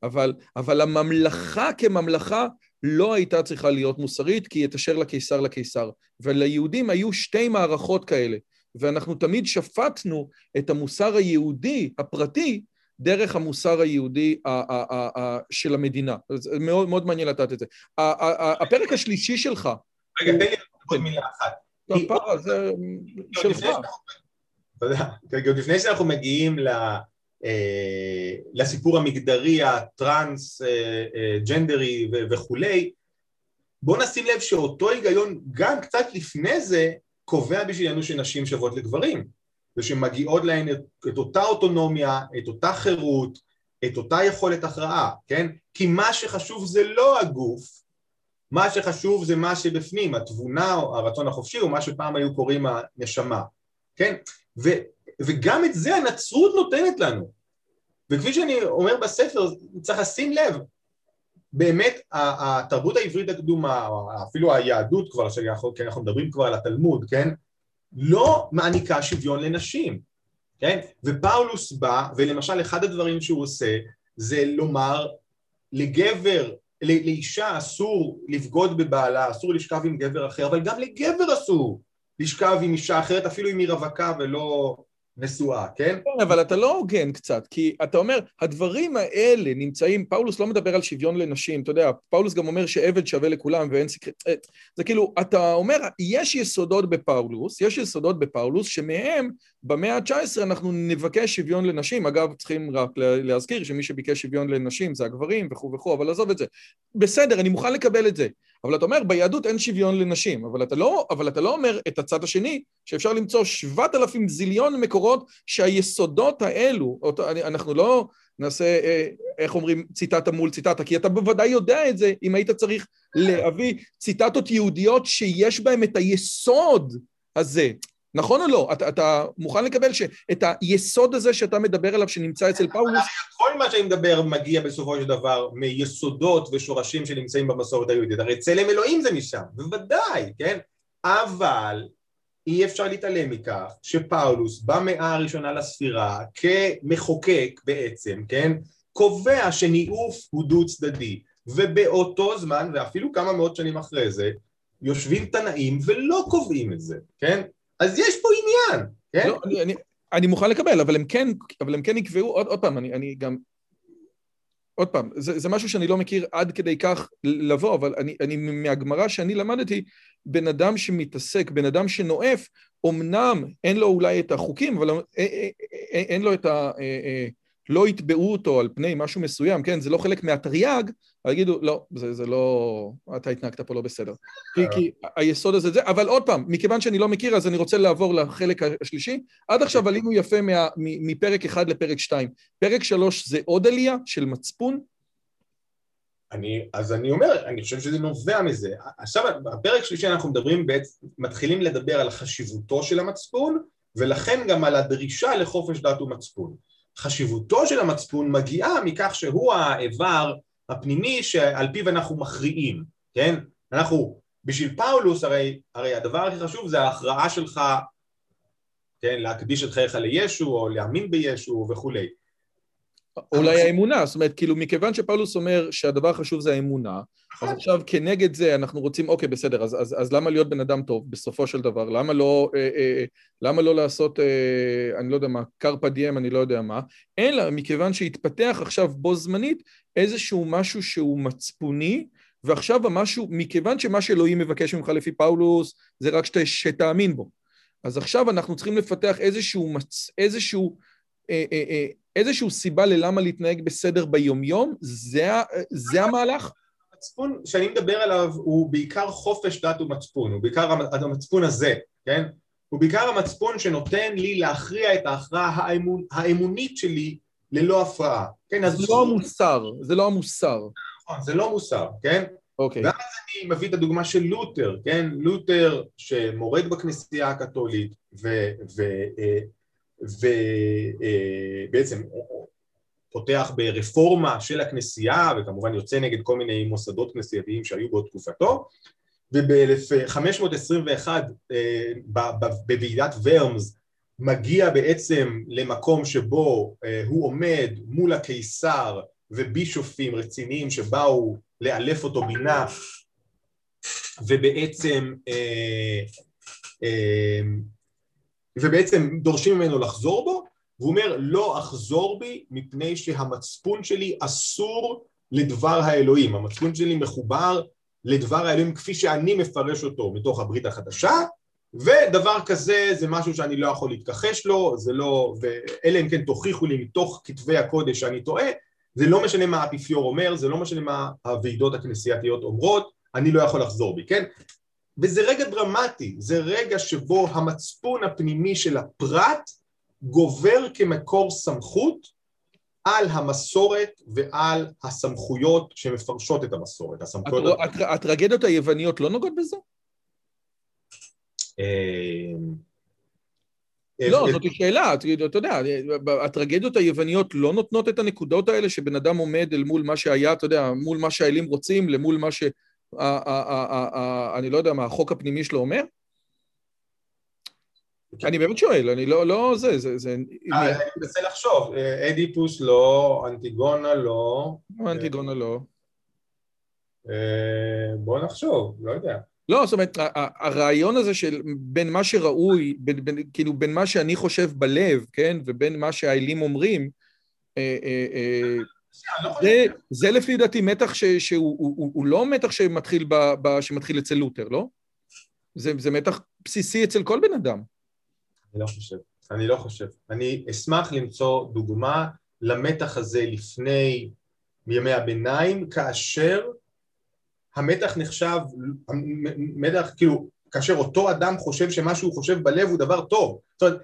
אבל, אבל הממלכה כממלכה לא הייתה צריכה להיות מוסרית, כי את אשר לקיסר לקיסר. וליהודים היו שתי מערכות כאלה, ואנחנו תמיד שפטנו את המוסר היהודי, הפרטי, דרך המוסר היהודי של המדינה. זה מאוד, מאוד מעניין לדעת את זה. הפרק השלישי שלך... רגע, תן לי עוד מילה אחת. הפרה, זה שלך. יודע, עוד לפני שאנחנו מגיעים לסיפור המגדרי, הטרנס, אה, אה, ג'נדרי וכולי, בוא נשים לב שאותו היגיון גם קצת לפני זה קובע בשבילנו שנשים שוות לגברים ושמגיעות להן את, את אותה אוטונומיה, את אותה חירות, את אותה יכולת הכרעה, כן? כי מה שחשוב זה לא הגוף, מה שחשוב זה מה שבפנים, התבונה או הרצון החופשי או מה שפעם היו קוראים הנשמה, כן? ו, וגם את זה הנצרות נותנת לנו. וכפי שאני אומר בספר, צריך לשים לב, באמת התרבות העברית הקדומה, אפילו היהדות כבר, כי אנחנו מדברים כבר על התלמוד, כן? לא מעניקה שוויון לנשים, כן? ופאולוס בא, ולמשל אחד הדברים שהוא עושה זה לומר לגבר, לאישה אסור לבגוד בבעלה, אסור לשכב עם גבר אחר, אבל גם לגבר אסור לשכב עם אישה אחרת, אפילו אם היא רווקה ולא נשואה, כן? כן, אבל אתה לא הוגן קצת, כי אתה אומר, הדברים האלה נמצאים, פאולוס לא מדבר על שוויון לנשים, אתה יודע, פאולוס גם אומר שעבד שווה לכולם ואין סקרט... אה, זה כאילו, אתה אומר, יש יסודות בפאולוס, יש יסודות בפאולוס, שמהם במאה ה-19 אנחנו נבקש שוויון לנשים, אגב, צריכים רק להזכיר שמי שביקש שוויון לנשים זה הגברים וכו' וכו', אבל עזוב את זה. בסדר, אני מוכן לקבל את זה. אבל אתה אומר, ביהדות אין שוויון לנשים, אבל אתה לא, אבל אתה לא אומר את הצד השני, שאפשר למצוא שבעת אלפים זיליון מקורות שהיסודות האלו, אנחנו לא נעשה, אה, איך אומרים, ציטטה מול ציטטה, כי אתה בוודאי יודע את זה אם היית צריך להביא ציטטות יהודיות שיש בהן את היסוד הזה. נכון או לא? אתה, אתה מוכן לקבל שאת היסוד הזה שאתה מדבר עליו שנמצא אצל פאולוס... כל מה שאני מדבר מגיע בסופו של דבר מיסודות ושורשים שנמצאים במסורת היהודית. הרי צלם אלוהים זה משם, בוודאי, כן? אבל אי אפשר להתעלם מכך שפאולוס במאה הראשונה לספירה כמחוקק בעצם, כן? קובע שניאוף הוא דו צדדי ובאותו זמן ואפילו כמה מאות שנים אחרי זה יושבים תנאים ולא קובעים את זה, כן? אז יש פה עניין, כן? לא, אני, אני, אני מוכן לקבל, אבל הם כן, אבל הם כן יקבעו, עוד, עוד פעם, אני, אני גם... עוד פעם, זה, זה משהו שאני לא מכיר עד כדי כך לבוא, אבל אני, אני מהגמרא שאני למדתי, בן אדם שמתעסק, בן אדם שנואף, אמנם אין לו אולי את החוקים, אבל אין, אין, אין לו את ה... לא יתבעו אותו על פני משהו מסוים, כן? זה לא חלק מהתרי"ג, אבל יגידו, לא, זה, זה לא... אתה התנהגת פה לא בסדר. כי, כי היסוד הזה זה... אבל עוד פעם, מכיוון שאני לא מכיר, אז אני רוצה לעבור לחלק השלישי. עד עכשיו עלינו יפה מה, מפרק אחד לפרק שתיים. פרק שלוש זה עוד עלייה של מצפון? אני, אז אני אומר, אני חושב שזה נובע מזה. עכשיו, בפרק שלישי אנחנו מדברים, בעצם, מתחילים לדבר על חשיבותו של המצפון, ולכן גם על הדרישה לחופש דת ומצפון. חשיבותו של המצפון מגיעה מכך שהוא האיבר הפנימי שעל פיו אנחנו מכריעים, כן? אנחנו בשביל פאולוס הרי, הרי הדבר הכי חשוב זה ההכרעה שלך, כן, להקדיש את חייך לישו או להאמין בישו וכולי. אולי האמונה, זאת אומרת, כאילו מכיוון שפאולוס אומר שהדבר החשוב זה האמונה, אז. עכשיו כנגד זה אנחנו רוצים, אוקיי, בסדר, אז, אז, אז למה להיות בן אדם טוב בסופו של דבר? למה לא, אה, אה, למה לא לעשות, אה, אני לא יודע מה, קרפה דיאם, אני לא יודע מה, אלא מכיוון שהתפתח עכשיו בו זמנית איזשהו משהו שהוא מצפוני, ועכשיו המשהו, מכיוון שמה שאלוהים מבקש ממך לפי פאולוס זה רק שת, שתאמין בו. אז עכשיו אנחנו צריכים לפתח איזשהו, מצ... איזשהו, אה, אה, אה, איזשהו סיבה ללמה להתנהג בסדר ביומיום, זה, זה המהלך? המצפון שאני מדבר עליו הוא בעיקר חופש דת ומצפון, הוא בעיקר המצפון הזה, כן? הוא בעיקר המצפון שנותן לי להכריע את ההכרעה האמון, האמונית שלי ללא הפרעה, כן? זה לא המוסר, זה לא המוסר. נכון, זה לא מוסר, כן? אוקיי. ואז אני מביא את הדוגמה של לותר, כן? לותר שמורד בכנסייה הקתולית ובעצם אה, אה, פותח ברפורמה של הכנסייה וכמובן יוצא נגד כל מיני מוסדות כנסייתיים שהיו באותה תקופתו וב-1521 אה, בוועידת ורמס מגיע בעצם למקום שבו הוא עומד מול הקיסר ובישופים רציניים שבאו לאלף אותו בינה ובעצם אה, אה, ובעצם דורשים ממנו לחזור בו והוא אומר לא אחזור בי מפני שהמצפון שלי אסור לדבר האלוהים המצפון שלי מחובר לדבר האלוהים כפי שאני מפרש אותו מתוך הברית החדשה ודבר כזה זה משהו שאני לא יכול להתכחש לו זה לא ואלה אם כן תוכיחו לי מתוך כתבי הקודש שאני טועה זה לא משנה מה האפיפיור אומר, זה לא משנה מה הוועידות הכנסייתיות אומרות, אני לא יכול לחזור בי, כן? וזה רגע דרמטי, זה רגע שבו המצפון הפנימי של הפרט גובר כמקור סמכות על המסורת ועל הסמכויות שמפרשות את המסורת. הסמכויות... הטרגדיות היווניות לא נוגעות בזה? אה, לא, זאת שאלה, אתה יודע, הטרגדיות היווניות לא נותנות את הנקודות האלה שבן אדם עומד אל מול מה שהיה, אתה יודע, מול מה שהאלים רוצים, למול מה ש... אני לא יודע מה החוק הפנימי שלו אומר? אני באמת שואל, אני לא, לא, זה, זה, זה... אה, אני מנסה לחשוב, אדיפוס לא, אנטיגונה לא. אנטיגונה לא. אה, בוא נחשוב, לא יודע. לא, זאת אומרת, הרעיון הזה של בין מה שראוי, בין, בין, כאילו בין מה שאני חושב בלב, כן, ובין מה שהאלים אומרים, אה, אה, אה, זה, זה לפי דעתי מתח ש, שהוא הוא, הוא לא מתח שמתחיל, ב, ב, שמתחיל אצל לותר, לא? זה, זה מתח בסיסי אצל כל בן אדם. אני לא חושב, אני לא חושב. אני אשמח למצוא דוגמה למתח הזה לפני ימי הביניים, כאשר המתח נחשב, מתח כאילו כאשר אותו אדם חושב שמה שהוא חושב בלב הוא דבר טוב זאת אומרת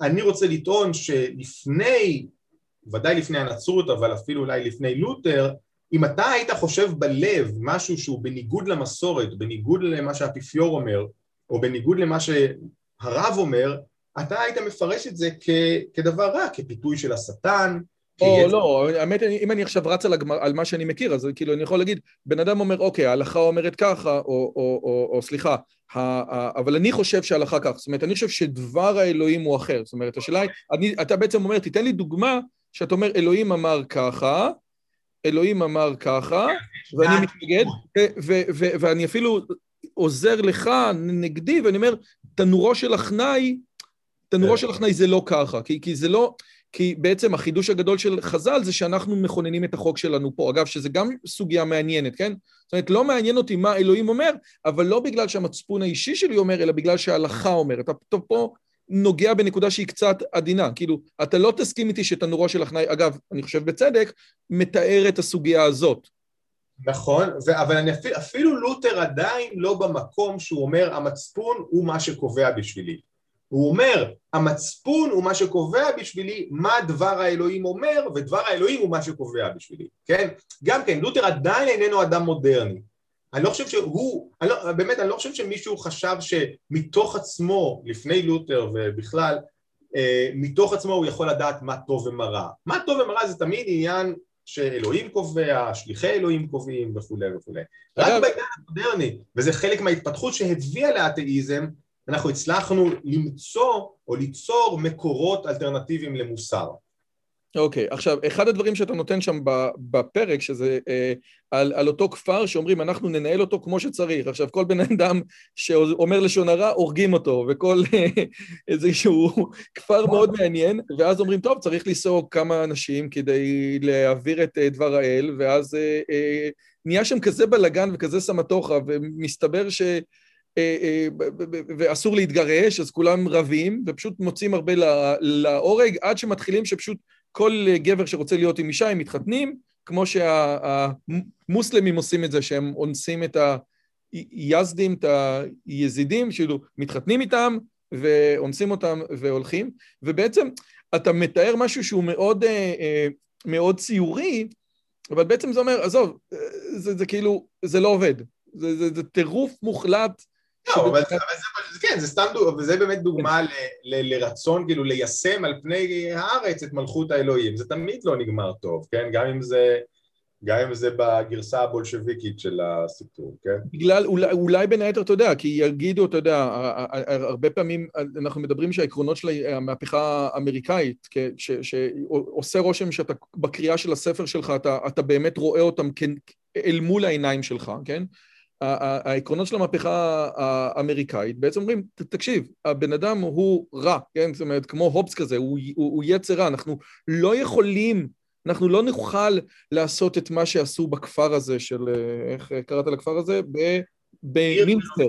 אני רוצה לטעון שלפני, ודאי לפני הנצרות אבל אפילו אולי לפני לותר אם אתה היית חושב בלב משהו שהוא בניגוד למסורת, בניגוד למה שהאפיפיור אומר או בניגוד למה שהרב אומר אתה היית מפרש את זה כ- כדבר רע, כפיתוי של השטן או לא, האמת, אם אני עכשיו רץ על, הגמר, על מה שאני מכיר, אז כאילו אני יכול להגיד, בן אדם אומר, אוקיי, ההלכה אומרת ככה, או, או, או, או סליחה, ה, ה, אבל אני חושב שההלכה ככה, זאת אומרת, אני חושב שדבר האלוהים הוא אחר, זאת אומרת, השאלה היא, אני, אתה בעצם אומר, תיתן לי דוגמה שאתה אומר, אלוהים אמר ככה, אלוהים אמר ככה, ואני מתנגד, ואני אפילו עוזר לך נגדי, ואני אומר, תנורו של אחנאי, תנורו של אחנאי זה לא ככה, כי, כי זה לא... כי בעצם החידוש הגדול של חז"ל זה שאנחנו מכוננים את החוק שלנו פה. אגב, שזה גם סוגיה מעניינת, כן? זאת אומרת, לא מעניין אותי מה אלוהים אומר, אבל לא בגלל שהמצפון האישי שלי אומר, אלא בגלל שההלכה אומרת. אתה פה נוגע בנקודה שהיא קצת עדינה. כאילו, אתה לא תסכים איתי שתנורו של הכנאי, אגב, אני חושב בצדק, מתאר את הסוגיה הזאת. נכון, ו- אבל אני אפילו, אפילו לותר עדיין לא במקום שהוא אומר המצפון הוא מה שקובע בשבילי. הוא אומר, המצפון הוא מה שקובע בשבילי מה דבר האלוהים אומר, ודבר האלוהים הוא מה שקובע בשבילי, כן? גם כן, לותר עדיין איננו אדם מודרני. אני לא חושב שהוא, אני לא, באמת, אני לא חושב שמישהו חשב שמתוך עצמו, לפני לותר ובכלל, אה, מתוך עצמו הוא יכול לדעת מה טוב ומה רע. מה טוב ומה רע זה תמיד עניין שאלוהים קובע, שליחי אלוהים קובעים וכולי וכולי. רק בעידן המודרני, וזה חלק מההתפתחות שהביאה לאתאיזם, אנחנו הצלחנו למצוא או ליצור מקורות אלטרנטיביים למוסר. אוקיי, okay, עכשיו, אחד הדברים שאתה נותן שם בפרק, שזה אה, על, על אותו כפר שאומרים, אנחנו ננהל אותו כמו שצריך. עכשיו, כל בן אדם שאומר לשון הרע, הורגים אותו, וכל איזשהו כפר מאוד מעניין, ואז אומרים, טוב, צריך לנסוע כמה אנשים כדי להעביר את אה, דבר האל, ואז אה, אה, נהיה שם כזה בלאגן וכזה סמטוחה, ומסתבר ש... אה, אה, ואסור להתגרש, אז כולם רבים, ופשוט מוצאים הרבה להורג, עד שמתחילים שפשוט כל גבר שרוצה להיות עם אישה, הם מתחתנים, כמו שהמוסלמים עושים את זה, שהם אונסים את היזדים, את היזידים, כאילו, מתחתנים איתם ואונסים אותם והולכים, ובעצם אתה מתאר משהו שהוא מאוד, אה, מאוד ציורי, אבל בעצם זה אומר, עזוב, זה, זה כאילו, זה לא עובד. זה, זה, טירוף מוחלט אבל זה, כן, זה סתם, וזה באמת דוגמה לרצון כאילו ליישם על פני הארץ את מלכות האלוהים, זה תמיד לא נגמר טוב, כן? גם אם זה, גם אם זה בגרסה הבולשביקית של הסיפור, כן? בגלל, אולי, אולי בין היתר, אתה יודע, כי יגידו, אתה יודע, הרבה פעמים אנחנו מדברים שהעקרונות של המהפכה האמריקאית, ש, שעושה רושם שאתה, בקריאה של הספר שלך, אתה, אתה באמת רואה אותם אל מול העיניים שלך, כן? העקרונות של המהפכה האמריקאית בעצם אומרים, תקשיב, הבן אדם הוא רע, כן? זאת אומרת, כמו הובס כזה, הוא, הוא, הוא יצר רע, אנחנו לא יכולים, אנחנו לא נוכל לעשות את מה שעשו בכפר הזה של, איך קראת לכפר הזה? במינסטר,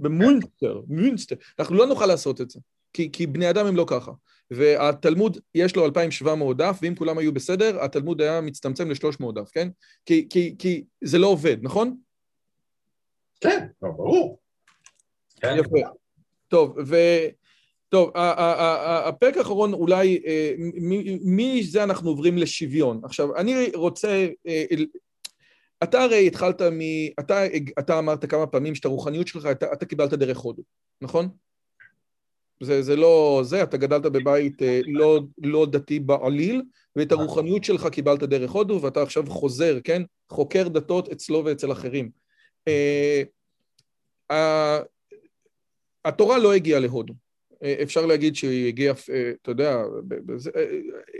במונסטר, מינסטר, אנחנו לא נוכל לעשות את זה, כי, כי בני אדם הם לא ככה. והתלמוד, יש לו 2,700 דף, ואם כולם היו בסדר, התלמוד היה מצטמצם ל-300 דף, כן? כי, כי, כי זה לא עובד, נכון? כן, לא, ברור. כן. יפה. טוב, ו... טוב, הפרק האחרון אולי, אה, מזה אנחנו עוברים לשוויון. עכשיו, אני רוצה... אה, אתה הרי התחלת מ... אתה, אתה אמרת כמה פעמים שאת הרוחניות שלך, אתה, אתה קיבלת דרך הודו, נכון? זה, זה לא זה, אתה גדלת בבית אה, לא, לא דתי בעליל, ואת הרוחניות שלך קיבלת דרך הודו, ואתה עכשיו חוזר, כן? חוקר דתות אצלו ואצל אחרים. אה, התורה לא הגיעה להודו. אה, אפשר להגיד שהיא הגיעה, אה, אתה יודע,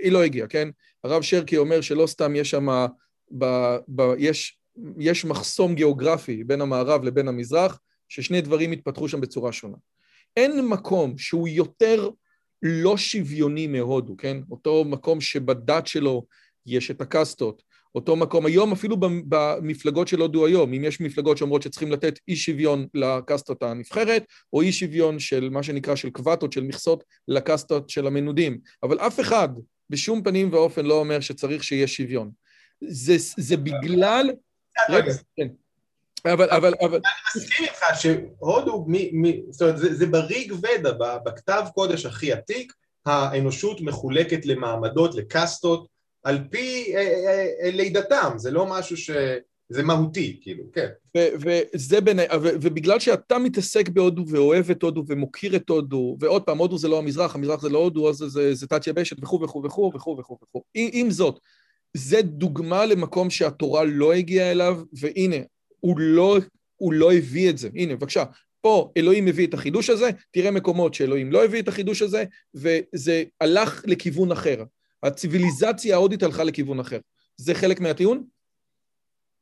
היא לא הגיעה, כן? הרב שרקי אומר שלא סתם יש שם, יש, יש מחסום גיאוגרפי בין המערב לבין המזרח, ששני דברים התפתחו שם בצורה שונה. אין מקום שהוא יותר לא שוויוני מהודו, כן? אותו מקום שבדת שלו יש את הקסטות, אותו מקום. היום אפילו במפלגות של הודו היום, אם יש מפלגות שאומרות שצריכים לתת אי שוויון לקסטות הנבחרת, או אי שוויון של מה שנקרא של קוואטות, של מכסות לקסטות של המנודים. אבל אף אחד בשום פנים ואופן לא אומר שצריך שיהיה שוויון. זה, זה בגלל... רגע, כן. אבל, אבל, אבל... אני מסכים איתך שהודו, זאת אומרת, זה, זה בריג ודה, בכתב קודש הכי עתיק, האנושות מחולקת למעמדות, לקסטות, על פי אה, אה, אה, לידתם, זה לא משהו ש... זה מהותי, כאילו, כן. וזה בין... ובגלל שאתה מתעסק בהודו ואוהב את הודו ומוקיר את הודו, ועוד פעם, הודו זה לא המזרח, המזרח זה לא הודו, אז זה, זה תת יבשת וכו' וכו' וכו' וכו' וכו' וכו'. עם זאת, זה דוגמה למקום שהתורה לא הגיעה אליו, והנה, הוא לא, הוא לא הביא את זה. הנה, בבקשה, פה אלוהים הביא את החידוש הזה, תראה מקומות שאלוהים לא הביא את החידוש הזה, וזה הלך לכיוון אחר. הציוויליזציה ההודית הלכה לכיוון אחר. זה חלק מהטיעון?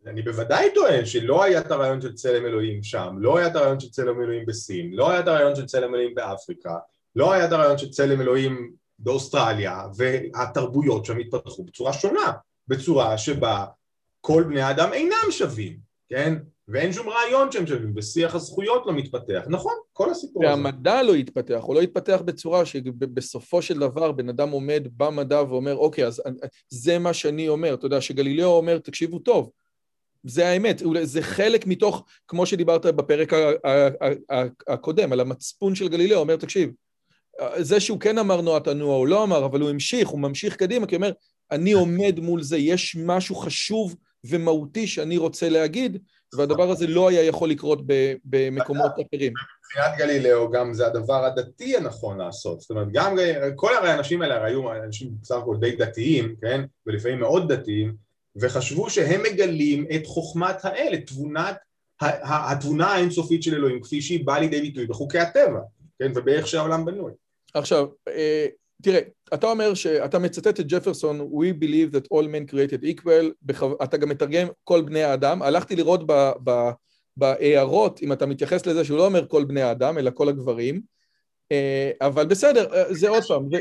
אני בוודאי טוען שלא היה את הרעיון של צלם אלוהים שם, לא היה את הרעיון של צלם אלוהים בסין, לא היה את הרעיון של צלם אלוהים באפריקה, לא היה את הרעיון של צלם אלוהים באוסטרליה, והתרבויות שם התפתחו בצורה שונה, בצורה שבה כל בני האדם אינם שווים, כן? ואין שום רעיון שהם שווים, ושיח הזכויות לא מתפתח. נכון, כל הסיפור הזה. והמדע לא יתפתח, הוא לא יתפתח בצורה שבסופו של דבר בן אדם עומד במדע ואומר, אוקיי, אז זה מה שאני אומר. אתה יודע, שגלילאו אומר, תקשיבו טוב, זה האמת, זה חלק מתוך, כמו שדיברת בפרק הקודם, על המצפון של גלילאו, אומר, תקשיב, זה שהוא כן אמר נועה תנוע, הוא לא אמר, אבל הוא המשיך, הוא ממשיך קדימה, כי הוא אומר, אני עומד מול זה, יש משהו חשוב ומהותי שאני רוצה להגיד, והדבר הזה לא היה יכול לקרות במקומות אחרים. מבחינת גלילאו גם זה הדבר הדתי הנכון לעשות, זאת אומרת גם כל הרי האנשים האלה היו אנשים בסך הכל די דתיים, כן, ולפעמים מאוד דתיים, וחשבו שהם מגלים את חוכמת האל, את תבונת, התבונה האינסופית של אלוהים כפי שהיא באה לידי ביטוי בחוקי הטבע, כן, ובאיך שהעולם בנוי. עכשיו, אה, תראה, אתה אומר שאתה מצטט את ג'פרסון, We believe that all men created equal. אתה גם מתרגם כל בני האדם, הלכתי לראות ב... ב... בהערות, אם אתה מתייחס לזה שהוא לא אומר כל בני האדם, אלא כל הגברים, אה, אבל בסדר, אה, זה עוד פעם, זה,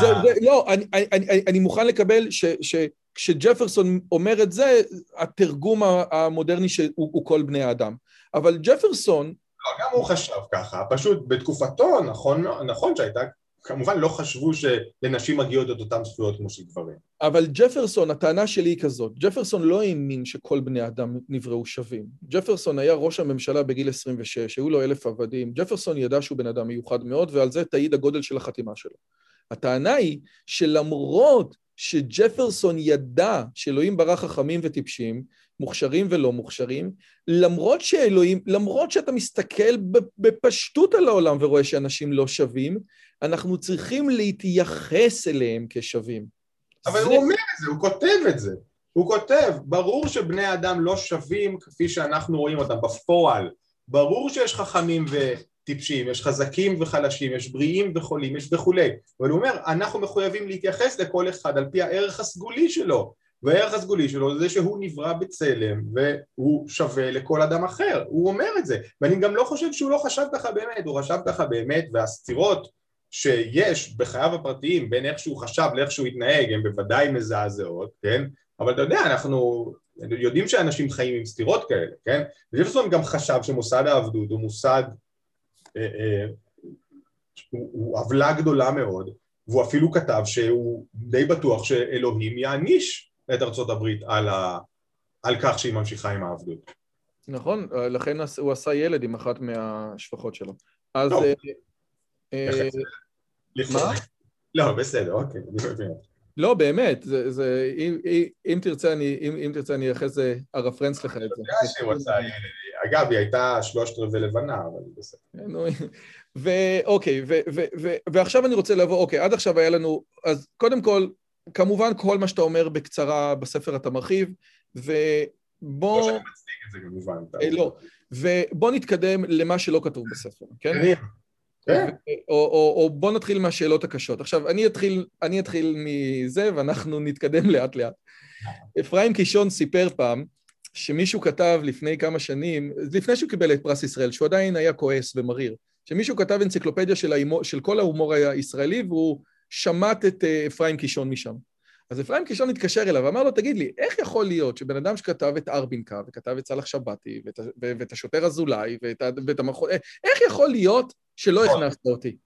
זה, זה, לא, אני, אני, אני, אני מוכן לקבל ש, שכשג'פרסון אומר את זה, התרגום המודרני שהוא כל בני האדם, אבל ג'פרסון... לא, גם הוא חשב ככה, פשוט בתקופתו, נכון, נכון שהייתה כמובן לא חשבו שלנשים מגיעות את אותן זכויות כמו של גברים. אבל ג'פרסון, הטענה שלי היא כזאת, ג'פרסון לא האמין שכל בני אדם נבראו שווים. ג'פרסון היה ראש הממשלה בגיל 26, היו לו אלף עבדים, ג'פרסון ידע שהוא בן אדם מיוחד מאוד, ועל זה תעיד הגודל של החתימה שלו. הטענה היא שלמרות שג'פרסון ידע שאלוהים ברא חכמים וטיפשים, מוכשרים ולא מוכשרים, למרות שאלוהים, למרות שאתה מסתכל בפשטות על העולם ורואה שאנשים לא שווים, אנחנו צריכים להתייחס אליהם כשווים. אבל זה... הוא אומר את זה, הוא כותב את זה. הוא כותב, ברור שבני אדם לא שווים כפי שאנחנו רואים אותם בפועל. ברור שיש חכמים וטיפשים, יש חזקים וחלשים, יש בריאים וחולים, יש וכולי. אבל הוא אומר, אנחנו מחויבים להתייחס לכל אחד על פי הערך הסגולי שלו. והערך הסגולי שלו זה שהוא נברא בצלם והוא שווה לכל אדם אחר, הוא אומר את זה ואני גם לא חושב שהוא לא חשב ככה באמת, הוא חשב ככה באמת והסתירות שיש בחייו הפרטיים בין איך שהוא חשב לאיך שהוא התנהג הן בוודאי מזעזעות, כן? אבל אתה יודע, אנחנו יודעים שאנשים חיים עם סתירות כאלה, כן? וג'פרסון גם חשב שמוסד העבדות הוא מוסד, אה, אה, הוא, הוא עוולה גדולה מאוד, והוא אפילו כתב שהוא די בטוח שאלוהים יעניש את ארצות הברית על, ה, על כך שהיא ממשיכה עם העבדות. נכון, לכן הוא עשה ילד עם אחת מהשפחות שלו. אז... לא. אה, מה? לא, בסדר, אוקיי, מבין. לא, באמת, זה, זה, אם, אם תרצה, אני, אם, אם תרצה, אני אחרי זה ארפרנס לך את זה. אגב, היא הייתה שלושת רבעי לבנה, אבל בסדר. ואוקיי, ועכשיו אני רוצה לבוא, אוקיי, עד עכשיו היה לנו, אז קודם כל, כמובן כל מה שאתה אומר בקצרה בספר אתה מרחיב, ובוא... לא שאני מצדיק את זה כמובן. אה, לא, ובוא נתקדם למה שלא כתוב בספר, כן? כן. או, או, או בוא נתחיל מהשאלות הקשות. עכשיו, אני אתחיל, אני אתחיל מזה ואנחנו נתקדם לאט לאט. אפרים קישון סיפר פעם שמישהו כתב לפני כמה שנים, לפני שהוא קיבל את פרס ישראל, שהוא עדיין היה כועס ומריר, שמישהו כתב אנציקלופדיה של, ההימור, של כל ההומור הישראלי והוא שמט את אה, אפרים קישון משם. אז אפרים קישון התקשר אליו ואמר לו, תגיד לי, איך יכול להיות שבן אדם שכתב את ארבינקה, וכתב את סאלח שבתי, ואת, ואת השוטר אזולאי, ואת, ואת המכון... איך יכול להיות שלא נכון. הכנסת אותי?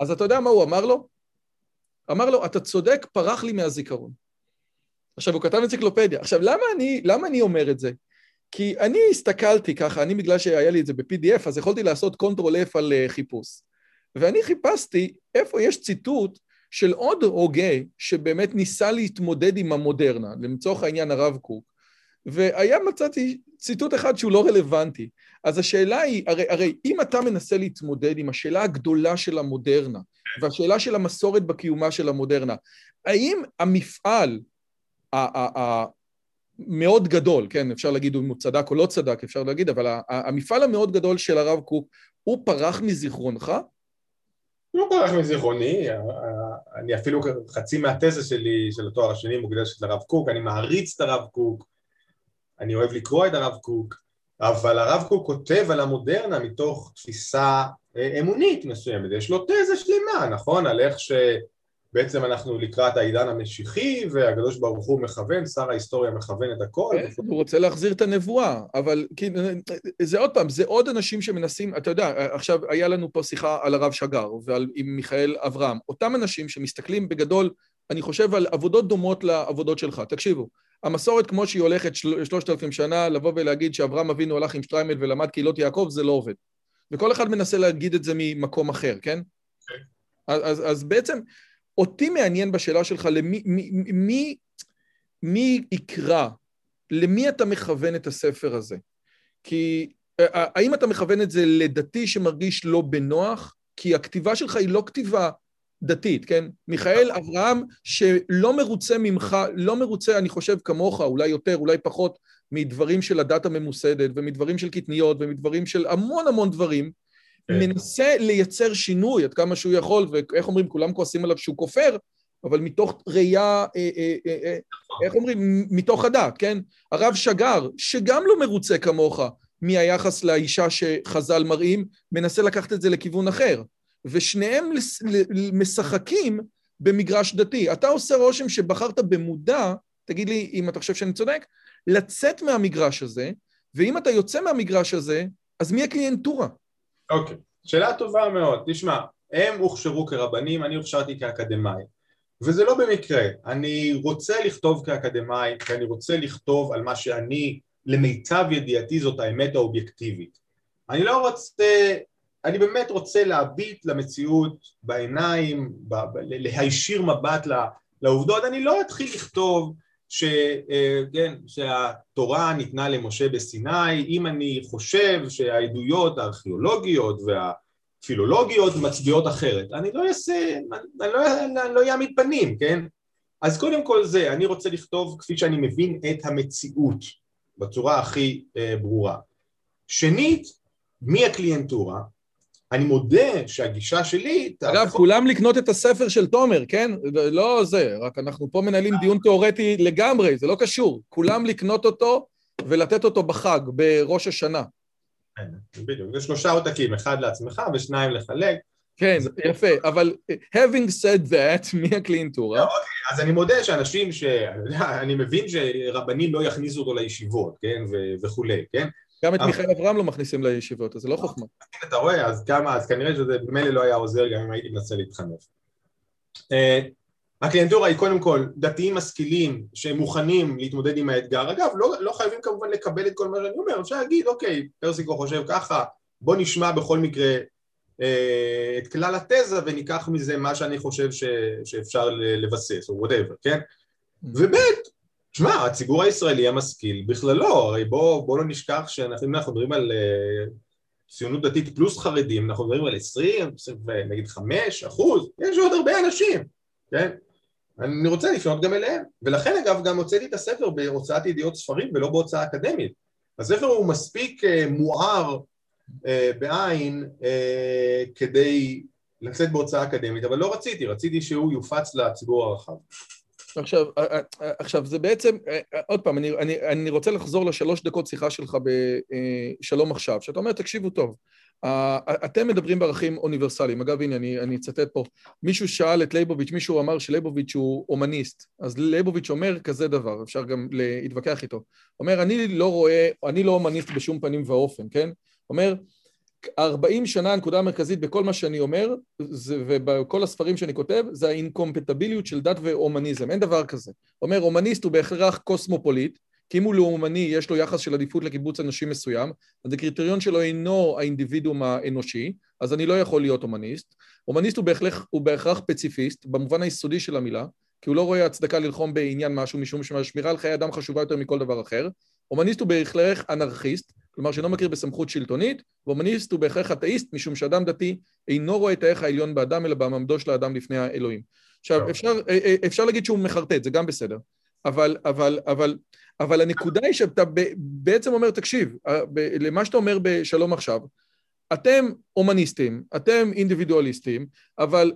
אז אתה יודע מה הוא אמר לו? אמר לו, אתה צודק, פרח לי מהזיכרון. עכשיו, הוא כתב אנציקלופדיה. עכשיו, למה אני, למה אני אומר את זה? כי אני הסתכלתי ככה, אני בגלל שהיה לי את זה ב-PDF, אז יכולתי לעשות control F על uh, חיפוש. ואני חיפשתי איפה יש ציטוט של עוד הוגה שבאמת ניסה להתמודד עם המודרנה, לצורך העניין הרב קוק, והיה מצאתי ציטוט אחד שהוא לא רלוונטי. אז השאלה היא, הרי, הרי אם אתה מנסה להתמודד עם השאלה הגדולה של המודרנה, והשאלה של המסורת בקיומה של המודרנה, האם המפעל המאוד גדול, כן, אפשר להגיד אם הוא צדק או לא צדק, אפשר להגיד, אבל המפעל המאוד גדול של הרב קוק, הוא פרח מזיכרונך? לא פרח מזיכרוני, אני אפילו חצי מהתזה שלי, של התואר השני, מוקדשת לרב קוק, אני מעריץ את הרב קוק, אני אוהב לקרוא את הרב קוק, אבל הרב קוק כותב על המודרנה מתוך תפיסה אה, אמונית מסוימת, יש לו תזה שלמה, נכון? על איך ש... בעצם אנחנו לקראת העידן המשיחי והקדוש ברוך הוא מכוון, שר ההיסטוריה מכוון את הכל. כן, הוא רוצה להחזיר את הנבואה, אבל זה עוד פעם, זה עוד אנשים שמנסים, אתה יודע, עכשיו היה לנו פה שיחה על הרב שגר ועל עם מיכאל אברהם, אותם אנשים שמסתכלים בגדול, אני חושב על עבודות דומות לעבודות שלך, תקשיבו, המסורת כמו שהיא הולכת שלושת אלפים שנה, לבוא ולהגיד שאברהם אבינו הלך עם שטריימל ולמד קהילות יעקב, זה לא עובד. וכל אחד מנסה להגיד את זה ממקום אחר, כן? כן. אז, אז, אז בעצם אותי מעניין בשאלה שלך למי מי, מי, מי יקרא, למי אתה מכוון את הספר הזה? כי האם אתה מכוון את זה לדתי שמרגיש לא בנוח? כי הכתיבה שלך היא לא כתיבה דתית, כן? מיכאל אברהם שלא מרוצה ממך, לא מרוצה, אני חושב, כמוך, אולי יותר, אולי פחות, מדברים של הדת הממוסדת ומדברים של קטניות ומדברים של המון המון דברים. מנסה לייצר שינוי עד כמה שהוא יכול, ואיך אומרים, כולם כועסים עליו שהוא כופר, אבל מתוך ראייה, אה, אה, אה, איך אומרים, מתוך הדת, כן? הרב שגר, שגם לא מרוצה כמוך מהיחס לאישה שחז"ל מראים, מנסה לקחת את זה לכיוון אחר. ושניהם משחקים במגרש דתי. אתה עושה רושם שבחרת במודע, תגיד לי אם אתה חושב שאני צודק, לצאת מהמגרש הזה, ואם אתה יוצא מהמגרש הזה, אז מי הקליינטורה? אוקיי. שאלה טובה מאוד. תשמע, הם הוכשרו כרבנים, אני הוכשרתי כאקדמאי. וזה לא במקרה, אני רוצה לכתוב כאקדמאי, כי אני רוצה לכתוב על מה שאני, למיטב ידיעתי זאת האמת האובייקטיבית. אני לא רוצה, אני באמת רוצה להביט למציאות בעיניים, ב, ב, להישיר מבט לעובדות, אני לא אתחיל לכתוב ש, אה, כן, שהתורה ניתנה למשה בסיני, אם אני חושב שהעדויות הארכיאולוגיות וה... פילולוגיות מצביעות אחרת. אני לא אעשה, אני לא, אני לא אעמיד פנים, כן? אז קודם כל זה, אני רוצה לכתוב כפי שאני מבין את המציאות בצורה הכי אה, ברורה. שנית, מי הקליינטורה? אני מודה שהגישה שלי... אגב. כולם לקנות את הספר של תומר, כן? לא זה, רק אנחנו פה מנהלים דיון תיאורטי לגמרי, זה לא קשור. כולם לקנות אותו ולתת אותו בחג, בראש השנה. כן, בדיוק, זה שלושה עותקים, אחד לעצמך ושניים לחלק. כן, יפה, אבל having said that, מי הקלינטורה? אוקיי, אז אני מודה שאנשים ש... אני מבין שרבנים לא יכניסו אותו לישיבות, כן, וכולי, כן? גם את מיכאל אברהם לא מכניסים לישיבות, אז זה לא חוכמה. אתה רואה, אז כמה, אז כנראה שזה במילא לא היה עוזר גם אם הייתי מנסה להתחנף. אה, הקליינטורה היא קודם כל דתיים משכילים שמוכנים להתמודד עם האתגר, אגב לא, לא חייבים כמובן לקבל את כל מה שאני אומר, אפשר להגיד אוקיי פרסיקו חושב ככה, בוא נשמע בכל מקרה אה, את כלל התזה וניקח מזה מה שאני חושב ש, שאפשר לבסס או וואטאבר, כן? וב' שמע הציבור הישראלי המשכיל בכללו, הרי בוא, בוא לא נשכח שאנחנו מדברים על אה, ציונות דתית פלוס חרדים, אנחנו מדברים על 20, נגיד 5 אחוז, יש עוד הרבה אנשים, כן? אני רוצה לפנות גם אליהם, ולכן אגב גם הוצאתי את הספר בהוצאת ידיעות ספרים ולא בהוצאה אקדמית. הספר הוא מספיק אה, מוער אה, בעין כדי לצאת בהוצאה אקדמית, אבל לא רציתי, רציתי שהוא יופץ לציבור הרחב. עכשיו, עכשיו זה בעצם, עוד פעם, אני, אני, אני רוצה לחזור לשלוש דקות שיחה שלך בשלום עכשיו, שאתה אומר, תקשיבו טוב, אתם מדברים בערכים אוניברסליים, אגב הנה אני, אני אצטט פה, מישהו שאל את לייבוביץ', מישהו אמר שלייבוביץ' הוא הומניסט, אז לייבוביץ' אומר כזה דבר, אפשר גם להתווכח איתו, אומר אני לא רואה, אני לא אומניסט בשום פנים ואופן, כן? אומר 40 שנה הנקודה המרכזית בכל מה שאני אומר זה, ובכל הספרים שאני כותב זה האינקומפטביליות של דת והומניזם, אין דבר כזה. אומר הומניסט הוא בהכרח קוסמופוליט כי אם הוא לאומני, יש לו יחס של עדיפות לקיבוץ אנשים מסוים, אז הקריטריון שלו אינו האינדיבידואום האנושי, אז אני לא יכול להיות הומניסט. הומניסט הוא בהכרח, הוא בהכרח פציפיסט, במובן היסודי של המילה, כי הוא לא רואה הצדקה ללחום בעניין משהו, משום שהשמירה על חיי אדם חשובה יותר מכל דבר אחר. הומניסט הוא בהכרח אנרכיסט, כלומר שאינו מכיר בסמכות שלטונית, והומניסט הוא בהכרח אתאיסט, משום שאדם דתי אינו רואה את הערך העליון באדם, אלא במעמדו של האדם לפני האלוהים. עכשיו, אפשר, אה, אה, אפשר להגיד שהוא מחרטט, זה גם בסדר. אבל, אבל, אבל, אבל הנקודה היא שאתה בעצם אומר, תקשיב, למה שאתה אומר בשלום עכשיו, אתם הומניסטים, אתם אינדיבידואליסטים, אבל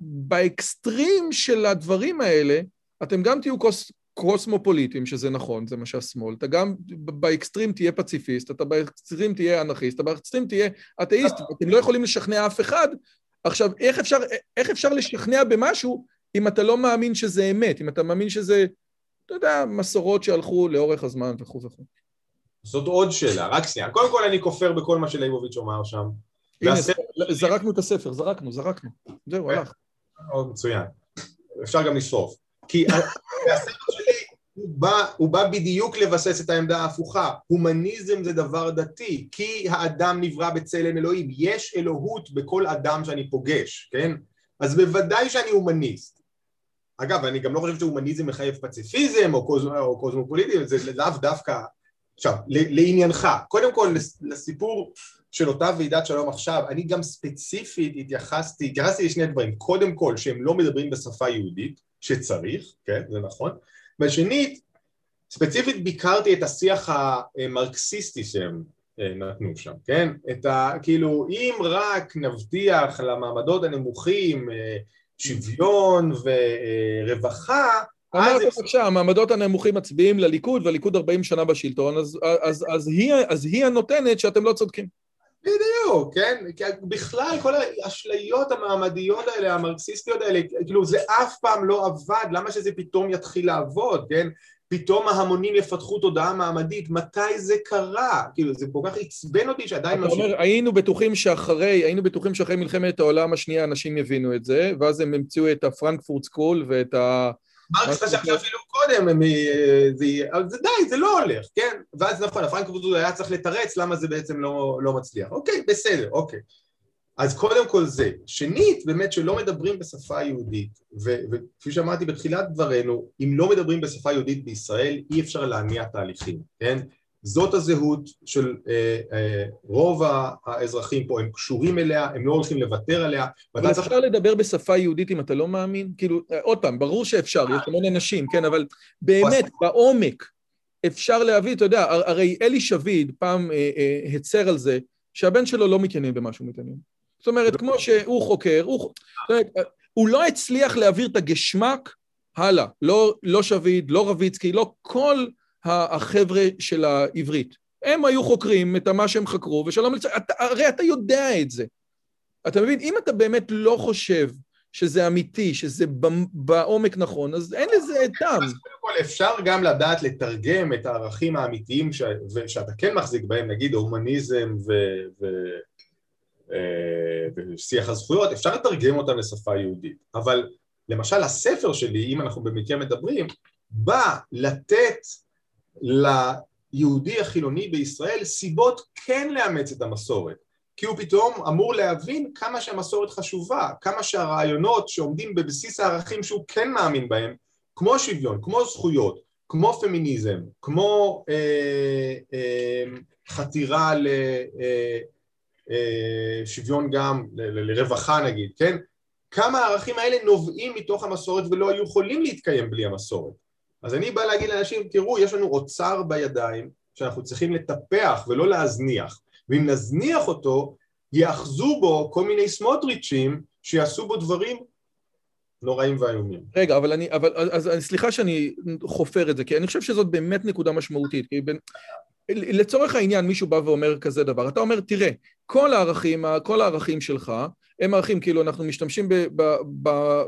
באקסטרים של הדברים האלה, אתם גם תהיו קוסמופוליטים, שזה נכון, זה מה שהשמאל, אתה גם באקסטרים תהיה פציפיסט, אתה באקסטרים תהיה אנרכיסט, אתה באקסטרים תהיה אתאיסט, אתם לא יכולים לשכנע אף אחד. עכשיו, איך אפשר, איך אפשר לשכנע במשהו אם אתה לא מאמין שזה אמת, אם אתה מאמין שזה, אתה יודע, מסורות שהלכו לאורך הזמן וכו' וכו'. זאת עוד שאלה, רק שנייה. קודם כל אני כופר בכל מה שלייבוביץ' אמר שם. הנה, זרקנו את הספר, זרקנו, זרקנו. זהו, הלך. מצוין. אפשר גם לשרוף. כי הספר שלי הוא בא, הוא בא בדיוק לבסס את העמדה ההפוכה. הומניזם זה דבר דתי, כי האדם נברא בצלם אלוהים. יש אלוהות בכל אדם שאני פוגש, כן? אז בוודאי שאני הומניסט. אגב, אני גם לא חושב שהומניזם מחייב פציפיזם או, קוז... או קוזמופוליטי, זה לאו דווקא... עכשיו, לעניינך, קודם כל לסיפור של אותה ועידת שלום עכשיו, אני גם ספציפית התייחסתי, התייחסתי לשני דברים, קודם כל שהם לא מדברים בשפה יהודית, שצריך, כן, זה נכון, ושנית, ספציפית ביקרתי את השיח המרקסיסטי שהם אה, נתנו שם, כן? את ה... כאילו, אם רק נבטיח למעמדות הנמוכים אה, שוויון ורווחה, אמרת בבקשה, המעמדות הנמוכים מצביעים לליכוד, והליכוד 40 שנה בשלטון, אז, אז, אז, היא, אז היא הנותנת שאתם לא צודקים. בדיוק, כן? בכלל כל האשליות המעמדיות האלה, המרקסיסטיות האלה, כאילו זה אף פעם לא עבד, למה שזה פתאום יתחיל לעבוד, כן? פתאום ההמונים יפתחו תודעה מעמדית, מתי זה קרה? כאילו זה כל כך עצבן אותי שעדיין... אתה אומר, היינו בטוחים שאחרי, היינו בטוחים שאחרי מלחמת העולם השנייה אנשים יבינו את זה, ואז הם המציאו את הפרנקפורט סקול ואת ה... מרקס חשב שאפילו קודם, אה, זה, די, זה לא הולך, כן? ואז נכון, הפרנקפורט היה צריך לתרץ למה זה בעצם לא, לא מצליח. אוקיי, בסדר, אוקיי. אז קודם כל זה. שנית, באמת שלא מדברים בשפה יהודית, וכפי שאמרתי בתחילת דברינו, אם לא מדברים בשפה יהודית בישראל, אי אפשר להניע תהליכים, כן? זאת הזהות של אה, אה, רוב האזרחים פה, הם קשורים אליה, הם לא הולכים לוותר עליה. אבל אפשר צריך... לדבר בשפה יהודית אם אתה לא מאמין? כאילו, אה, עוד פעם, ברור שאפשר, יש המון אנשים, כן, אבל באמת, בעומק, אפשר להביא, אתה יודע, הרי אלי שביד פעם אה, אה, הצר על זה, שהבן שלו לא מתעניין במה שהוא מתעניין. זאת אומרת, כמו שהוא חוקר, הוא, אומרת, הוא לא הצליח להעביר את הגשמק הלאה, לא, לא שביד, לא רביצקי, לא כל החבר'ה של העברית. הם היו חוקרים את מה שהם חקרו, ושלום לצ... הרי אתה יודע את זה. אתה מבין? אם אתה באמת לא חושב שזה אמיתי, שזה בעומק נכון, אז אין לזה טעם. אז קודם כל אפשר גם לדעת לתרגם את הערכים האמיתיים ש... שאתה כן מחזיק בהם, נגיד הומניזם ו... ו... אה, ושיח הזכויות, אפשר לתרגם אותם לשפה יהודית, אבל למשל הספר שלי, אם אנחנו במקרה מדברים, בא לתת ליהודי החילוני בישראל סיבות כן לאמץ את המסורת כי הוא פתאום אמור להבין כמה שהמסורת חשובה, כמה שהרעיונות שעומדים בבסיס הערכים שהוא כן מאמין בהם, כמו שוויון, כמו זכויות, כמו פמיניזם, כמו אה, אה, חתירה לשוויון אה, אה, גם, לרווחה נגיד, כן? כמה הערכים האלה נובעים מתוך המסורת ולא היו יכולים להתקיים בלי המסורת. אז אני בא להגיד לאנשים, תראו, יש לנו אוצר בידיים שאנחנו צריכים לטפח ולא להזניח, ואם נזניח אותו, יאחזו בו כל מיני סמוטריצ'ים שיעשו בו דברים נוראים ואיומים. רגע, אבל אני, אבל, אז, אז סליחה שאני חופר את זה, כי אני חושב שזאת באמת נקודה משמעותית, כי בין, לצורך העניין מישהו בא ואומר כזה דבר, אתה אומר, תראה, כל הערכים, כל הערכים שלך, הם ערכים, כאילו אנחנו משתמשים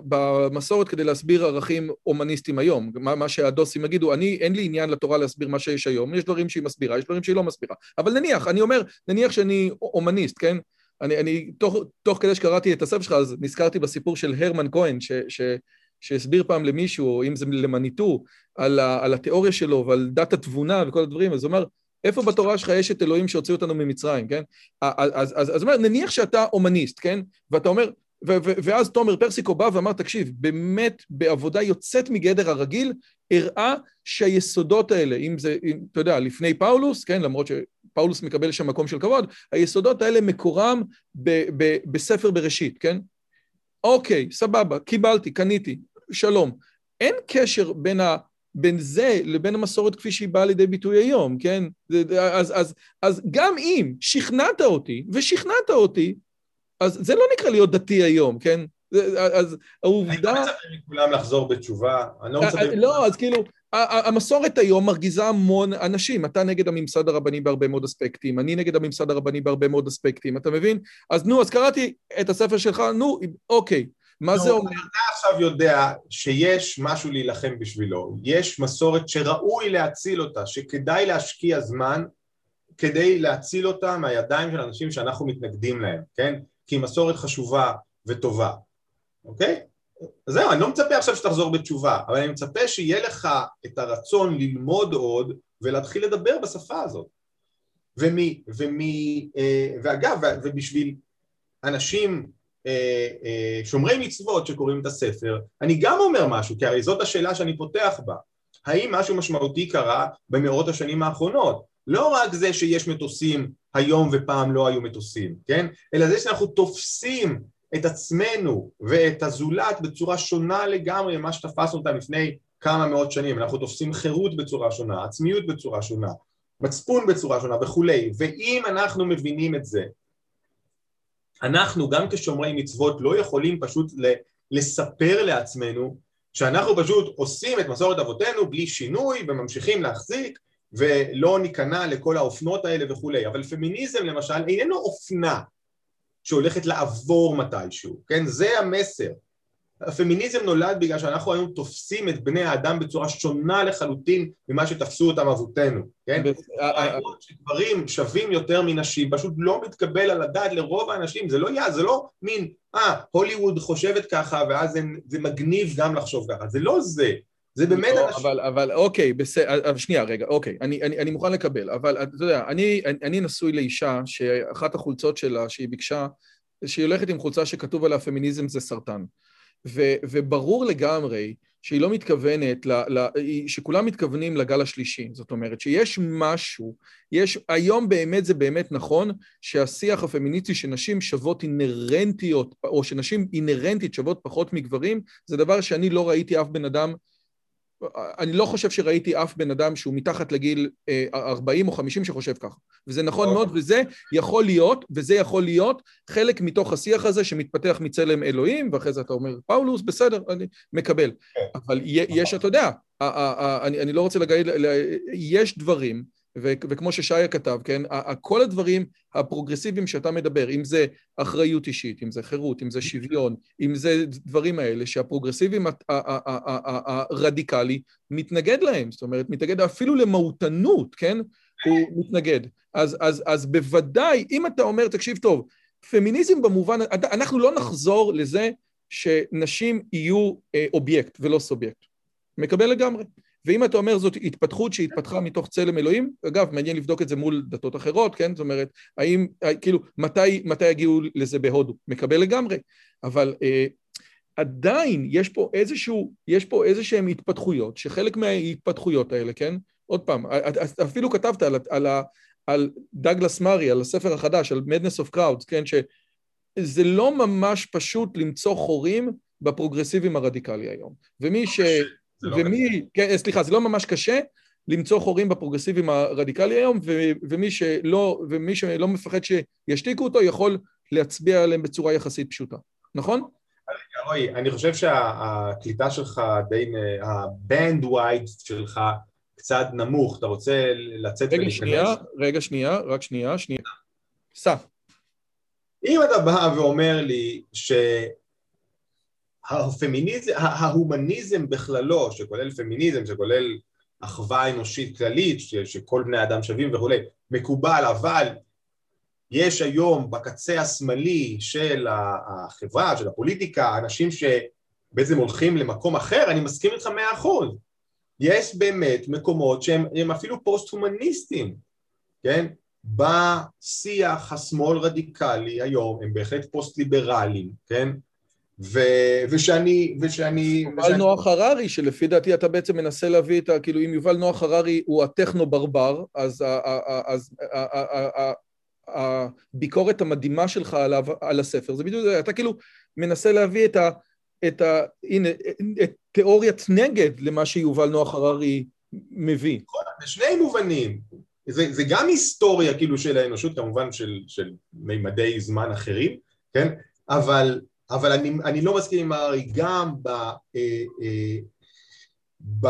במסורת כדי להסביר ערכים הומניסטיים היום, מה, מה שהדוסים יגידו, אני, אין לי עניין לתורה להסביר מה שיש היום, יש דברים שהיא מסבירה, יש דברים שהיא לא מסבירה, אבל נניח, אני אומר, נניח שאני הומניסט, כן? אני, אני תוך, תוך כדי שקראתי את הספר שלך, אז נזכרתי בסיפור של הרמן כהן, ש, ש, שהסביר פעם למישהו, אם זה למניטו, על, על התיאוריה שלו ועל דת התבונה וכל הדברים, אז הוא אמר, איפה בתורה שלך יש את אלוהים שהוציאו אותנו ממצרים, כן? אז, אז, אז אומר, נניח שאתה אומניסט, כן? ואתה אומר, ו, ו, ואז תומר פרסיקו בא ואמר, תקשיב, באמת בעבודה יוצאת מגדר הרגיל, הראה שהיסודות האלה, אם זה, אם, אתה יודע, לפני פאולוס, כן, למרות שפאולוס מקבל שם מקום של כבוד, היסודות האלה מקורם ב, ב, בספר בראשית, כן? אוקיי, סבבה, קיבלתי, קניתי, שלום. אין קשר בין. בין זה לבין המסורת כפי שהיא באה לידי ביטוי היום, כן? אז, אז, אז גם אם שכנעת אותי, ושכנעת אותי, אז זה לא נקרא להיות דתי היום, כן? אז העובדה... אני לא מצפה מכולם לחזור בתשובה, אני לא מצפה... לא, אז כאילו, המסורת היום מרגיזה המון אנשים, אתה נגד הממסד הרבני בהרבה מאוד אספקטים, אני נגד הממסד הרבני בהרבה מאוד אספקטים, אתה מבין? אז נו, אז קראתי את הספר שלך, נו, אוקיי. מה זה אומר? אתה עכשיו יודע שיש משהו להילחם בשבילו, יש מסורת שראוי להציל אותה, שכדאי להשקיע זמן כדי להציל אותה מהידיים של אנשים שאנחנו מתנגדים להם, כן? כי היא מסורת חשובה וטובה, אוקיי? זהו, אני לא מצפה עכשיו שתחזור בתשובה, אבל אני מצפה שיהיה לך את הרצון ללמוד עוד ולהתחיל לדבר בשפה הזאת. ומי, ומי, אה, ואגב, ובשביל אנשים שומרי מצוות שקוראים את הספר, אני גם אומר משהו, כי הרי זאת השאלה שאני פותח בה. האם משהו משמעותי קרה במאות השנים האחרונות? לא רק זה שיש מטוסים היום ופעם לא היו מטוסים, כן? אלא זה שאנחנו תופסים את עצמנו ואת הזולת בצורה שונה לגמרי ממה שתפסנו אותם לפני כמה מאות שנים, אנחנו תופסים חירות בצורה שונה, עצמיות בצורה שונה, מצפון בצורה שונה וכולי, ואם אנחנו מבינים את זה, אנחנו גם כשומרי מצוות לא יכולים פשוט לספר לעצמנו שאנחנו פשוט עושים את מסורת אבותינו בלי שינוי וממשיכים להחזיק ולא ניכנע לכל האופנות האלה וכולי, אבל פמיניזם למשל איננו אופנה שהולכת לעבור מתישהו, כן? זה המסר. הפמיניזם נולד בגלל שאנחנו היום תופסים את בני האדם בצורה שונה לחלוטין ממה שתפסו אותם אבותינו, כן? הרעיון שגברים שווים יותר מנשים פשוט לא מתקבל על הדעת לרוב האנשים, זה לא יהיה, זה לא מין, אה, הוליווד חושבת ככה ואז זה, זה מגניב גם לחשוב ככה, זה לא זה. זה באמת לא, אנשים... אבל, אבל אוקיי, בסדר, שנייה רגע, אוקיי, אני, אני, אני מוכן לקבל, אבל אתה יודע, אני, אני נשוי לאישה שאחת החולצות שלה שהיא ביקשה, שהיא הולכת עם חולצה שכתוב עליה פמיניזם זה סרטן. ו, וברור לגמרי שהיא לא מתכוונת, ל, ל, שכולם מתכוונים לגל השלישי, זאת אומרת שיש משהו, יש, היום באמת זה באמת נכון שהשיח הפמיניסטי שנשים שוות אינרנטיות, או שנשים אינרנטית שוות פחות מגברים, זה דבר שאני לא ראיתי אף בן אדם אני לא חושב שראיתי אף בן אדם שהוא מתחת לגיל 40 אה, או 50 שחושב ככה. וזה נכון מאוד, וזה יכול להיות, וזה יכול להיות חלק מתוך השיח הזה שמתפתח מצלם אלוהים, ואחרי זה אתה אומר, פאולוס, בסדר, אני מקבל. כן. אבל יש, אתה יודע, אני לא רוצה להגיד, יש דברים וכמו ששיה כתב, כן, כל הדברים הפרוגרסיביים שאתה מדבר, אם זה אחריות אישית, אם זה חירות, אם זה שוויון, אם זה דברים האלה, שהפרוגרסיביים הרדיקלי מתנגד להם, זאת אומרת, מתנגד אפילו למהותנות, כן, הוא מתנגד. אז, אז, אז בוודאי, אם אתה אומר, תקשיב טוב, פמיניזם במובן, אנחנו לא נחזור לזה שנשים יהיו אה, אובייקט ולא סובייקט. מקבל לגמרי. ואם אתה אומר זאת התפתחות שהתפתחה מתוך צלם אלוהים, אגב, מעניין לבדוק את זה מול דתות אחרות, כן? זאת אומרת, האם, כאילו, מתי, מתי יגיעו לזה בהודו? מקבל לגמרי. אבל אה, עדיין יש פה איזשהו, יש פה איזשהן התפתחויות, שחלק מההתפתחויות האלה, כן? עוד פעם, אפילו כתבת על, על, על דגלס מארי, על הספר החדש, על Madness of Crowds, כן? שזה לא ממש פשוט למצוא חורים בפרוגרסיבים הרדיקלי היום. ומי ש... לא ומי, כן, סליחה, זה לא ממש קשה למצוא חורים בפרוגרסיבים הרדיקלי היום, ו, ומי, שלא, ומי שלא מפחד שישתיקו אותו יכול להצביע עליהם בצורה יחסית פשוטה, נכון? רועי, אני חושב שהקליטה שלך די, הבנד ווייד שלך קצת נמוך, אתה רוצה לצאת רגע ולהיכנס? שנייה, רגע שנייה, רק שנייה, שנייה. סע. אם אתה בא ואומר לי ש... הפמיניזם, ההומניזם בכללו, שכולל פמיניזם, שכולל אחווה אנושית כללית, שכל בני אדם שווים וכולי, מקובל, אבל יש היום בקצה השמאלי של החברה, של הפוליטיקה, אנשים שבעצם הולכים למקום אחר, אני מסכים איתך מאה אחוז. יש באמת מקומות שהם אפילו פוסט-הומניסטיים, כן? בשיח השמאל רדיקלי היום הם בהחלט פוסט-ליברליים, כן? ו, ושאני, ושאני... יובל נוח הררי, שלפי דעתי אתה בעצם מנסה להביא את ה... כאילו, אם יובל נוח הררי הוא הטכנו-ברבר, אז הביקורת המדהימה שלך עליו, על הספר, זה בדיוק אתה כאילו מנסה להביא את ה... את ה... הנה, את תיאוריית נגד למה שיובל נוח הררי מביא. נכון, בשני מובנים. זה, זה גם היסטוריה כאילו של האנושות, כמובן של, של מימדי זמן אחרים, כן? אבל אבל אני, אני לא מסכים עם הארי גם ב, אה, אה, ב,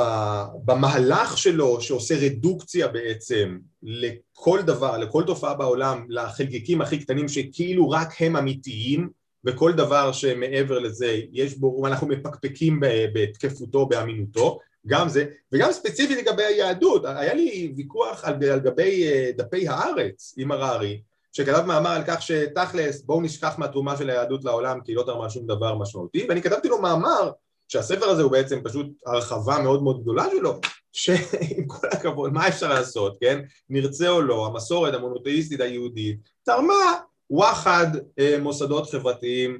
במהלך שלו שעושה רדוקציה בעצם לכל דבר, לכל תופעה בעולם, לחלקיקים הכי קטנים שכאילו רק הם אמיתיים וכל דבר שמעבר לזה יש בו, אנחנו מפקפקים בתקפותו, באמינותו, גם זה, וגם ספציפית לגבי היהדות, היה לי ויכוח על, על גבי אה, דפי הארץ עם הררי שכתב מאמר על כך שתכלס בואו נשכח מהתרומה של היהדות לעולם כי לא תרמה שום דבר משמעותי ואני כתבתי לו מאמר שהספר הזה הוא בעצם פשוט הרחבה מאוד מאוד גדולה שלו שעם כל הכבוד מה אפשר לעשות כן? נרצה או לא המסורת המונותאיסטית היהודית תרמה וואחד אה, מוסדות חברתיים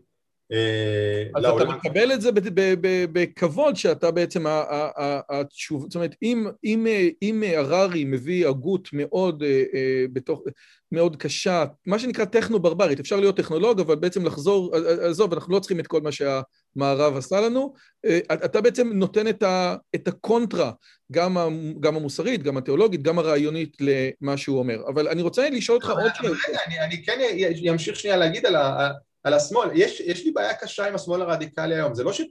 אז אתה מקבל את זה בכבוד שאתה בעצם, זאת אומרת, אם הררי מביא הגות מאוד בתוך, מאוד קשה, מה שנקרא טכנו-ברברית, אפשר להיות טכנולוג, אבל בעצם לחזור, עזוב, אנחנו לא צריכים את כל מה שהמערב עשה לנו, אתה בעצם נותן את הקונטרה, גם המוסרית, גם התיאולוגית, גם הרעיונית למה שהוא אומר. אבל אני רוצה לשאול אותך עוד שאלה. רגע, אני כן אמשיך שנייה להגיד על ה... על השמאל, יש, יש לי בעיה קשה עם השמאל הרדיקלי היום, זה לא, שת,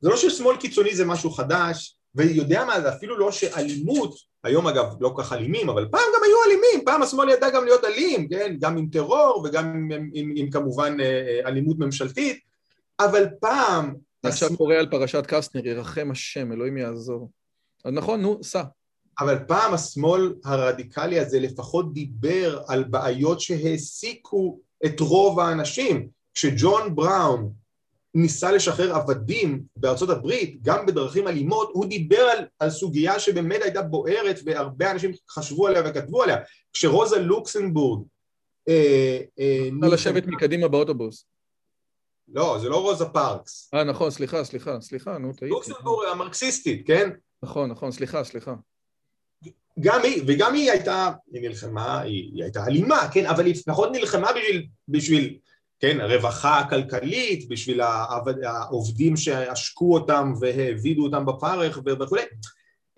זה לא ששמאל קיצוני זה משהו חדש, ויודע מה זה, אפילו לא שאלימות, היום אגב לא כל כך אלימים, אבל פעם גם היו אלימים, פעם השמאל ידע גם להיות אלים, כן, גם עם טרור וגם עם, עם, עם, עם כמובן אה, אה, אלימות ממשלתית, אבל פעם... עכשיו השמאל... קורא על פרשת קסטנר, ירחם השם, אלוהים יעזור. אז נכון, נו, סע. אבל פעם השמאל הרדיקלי הזה לפחות דיבר על בעיות שהעסיקו את רוב האנשים. כשג'ון בראון ניסה לשחרר עבדים בארצות הברית, גם בדרכים אלימות, הוא דיבר על, על סוגיה שבאמת הייתה בוערת והרבה אנשים חשבו עליה וכתבו עליה. כשרוזה לוקסנבורג... אה, אה, לשבת מקדימה באוטובוס. לא, זה לא רוזה פארקס. אה, נכון, סליחה, סליחה, סליחה, נו, טעיתי. לוקסנבורג המרקסיסטית, כן? נכון, נכון, סליחה, סליחה. גם היא, וגם היא הייתה, היא נלחמה, היא, היא הייתה אלימה, כן, אבל היא לפחות נלחמה בשביל, בשביל, כן, הרווחה הכלכלית, בשביל העובדים שעשקו אותם והעבידו אותם בפרך וכולי.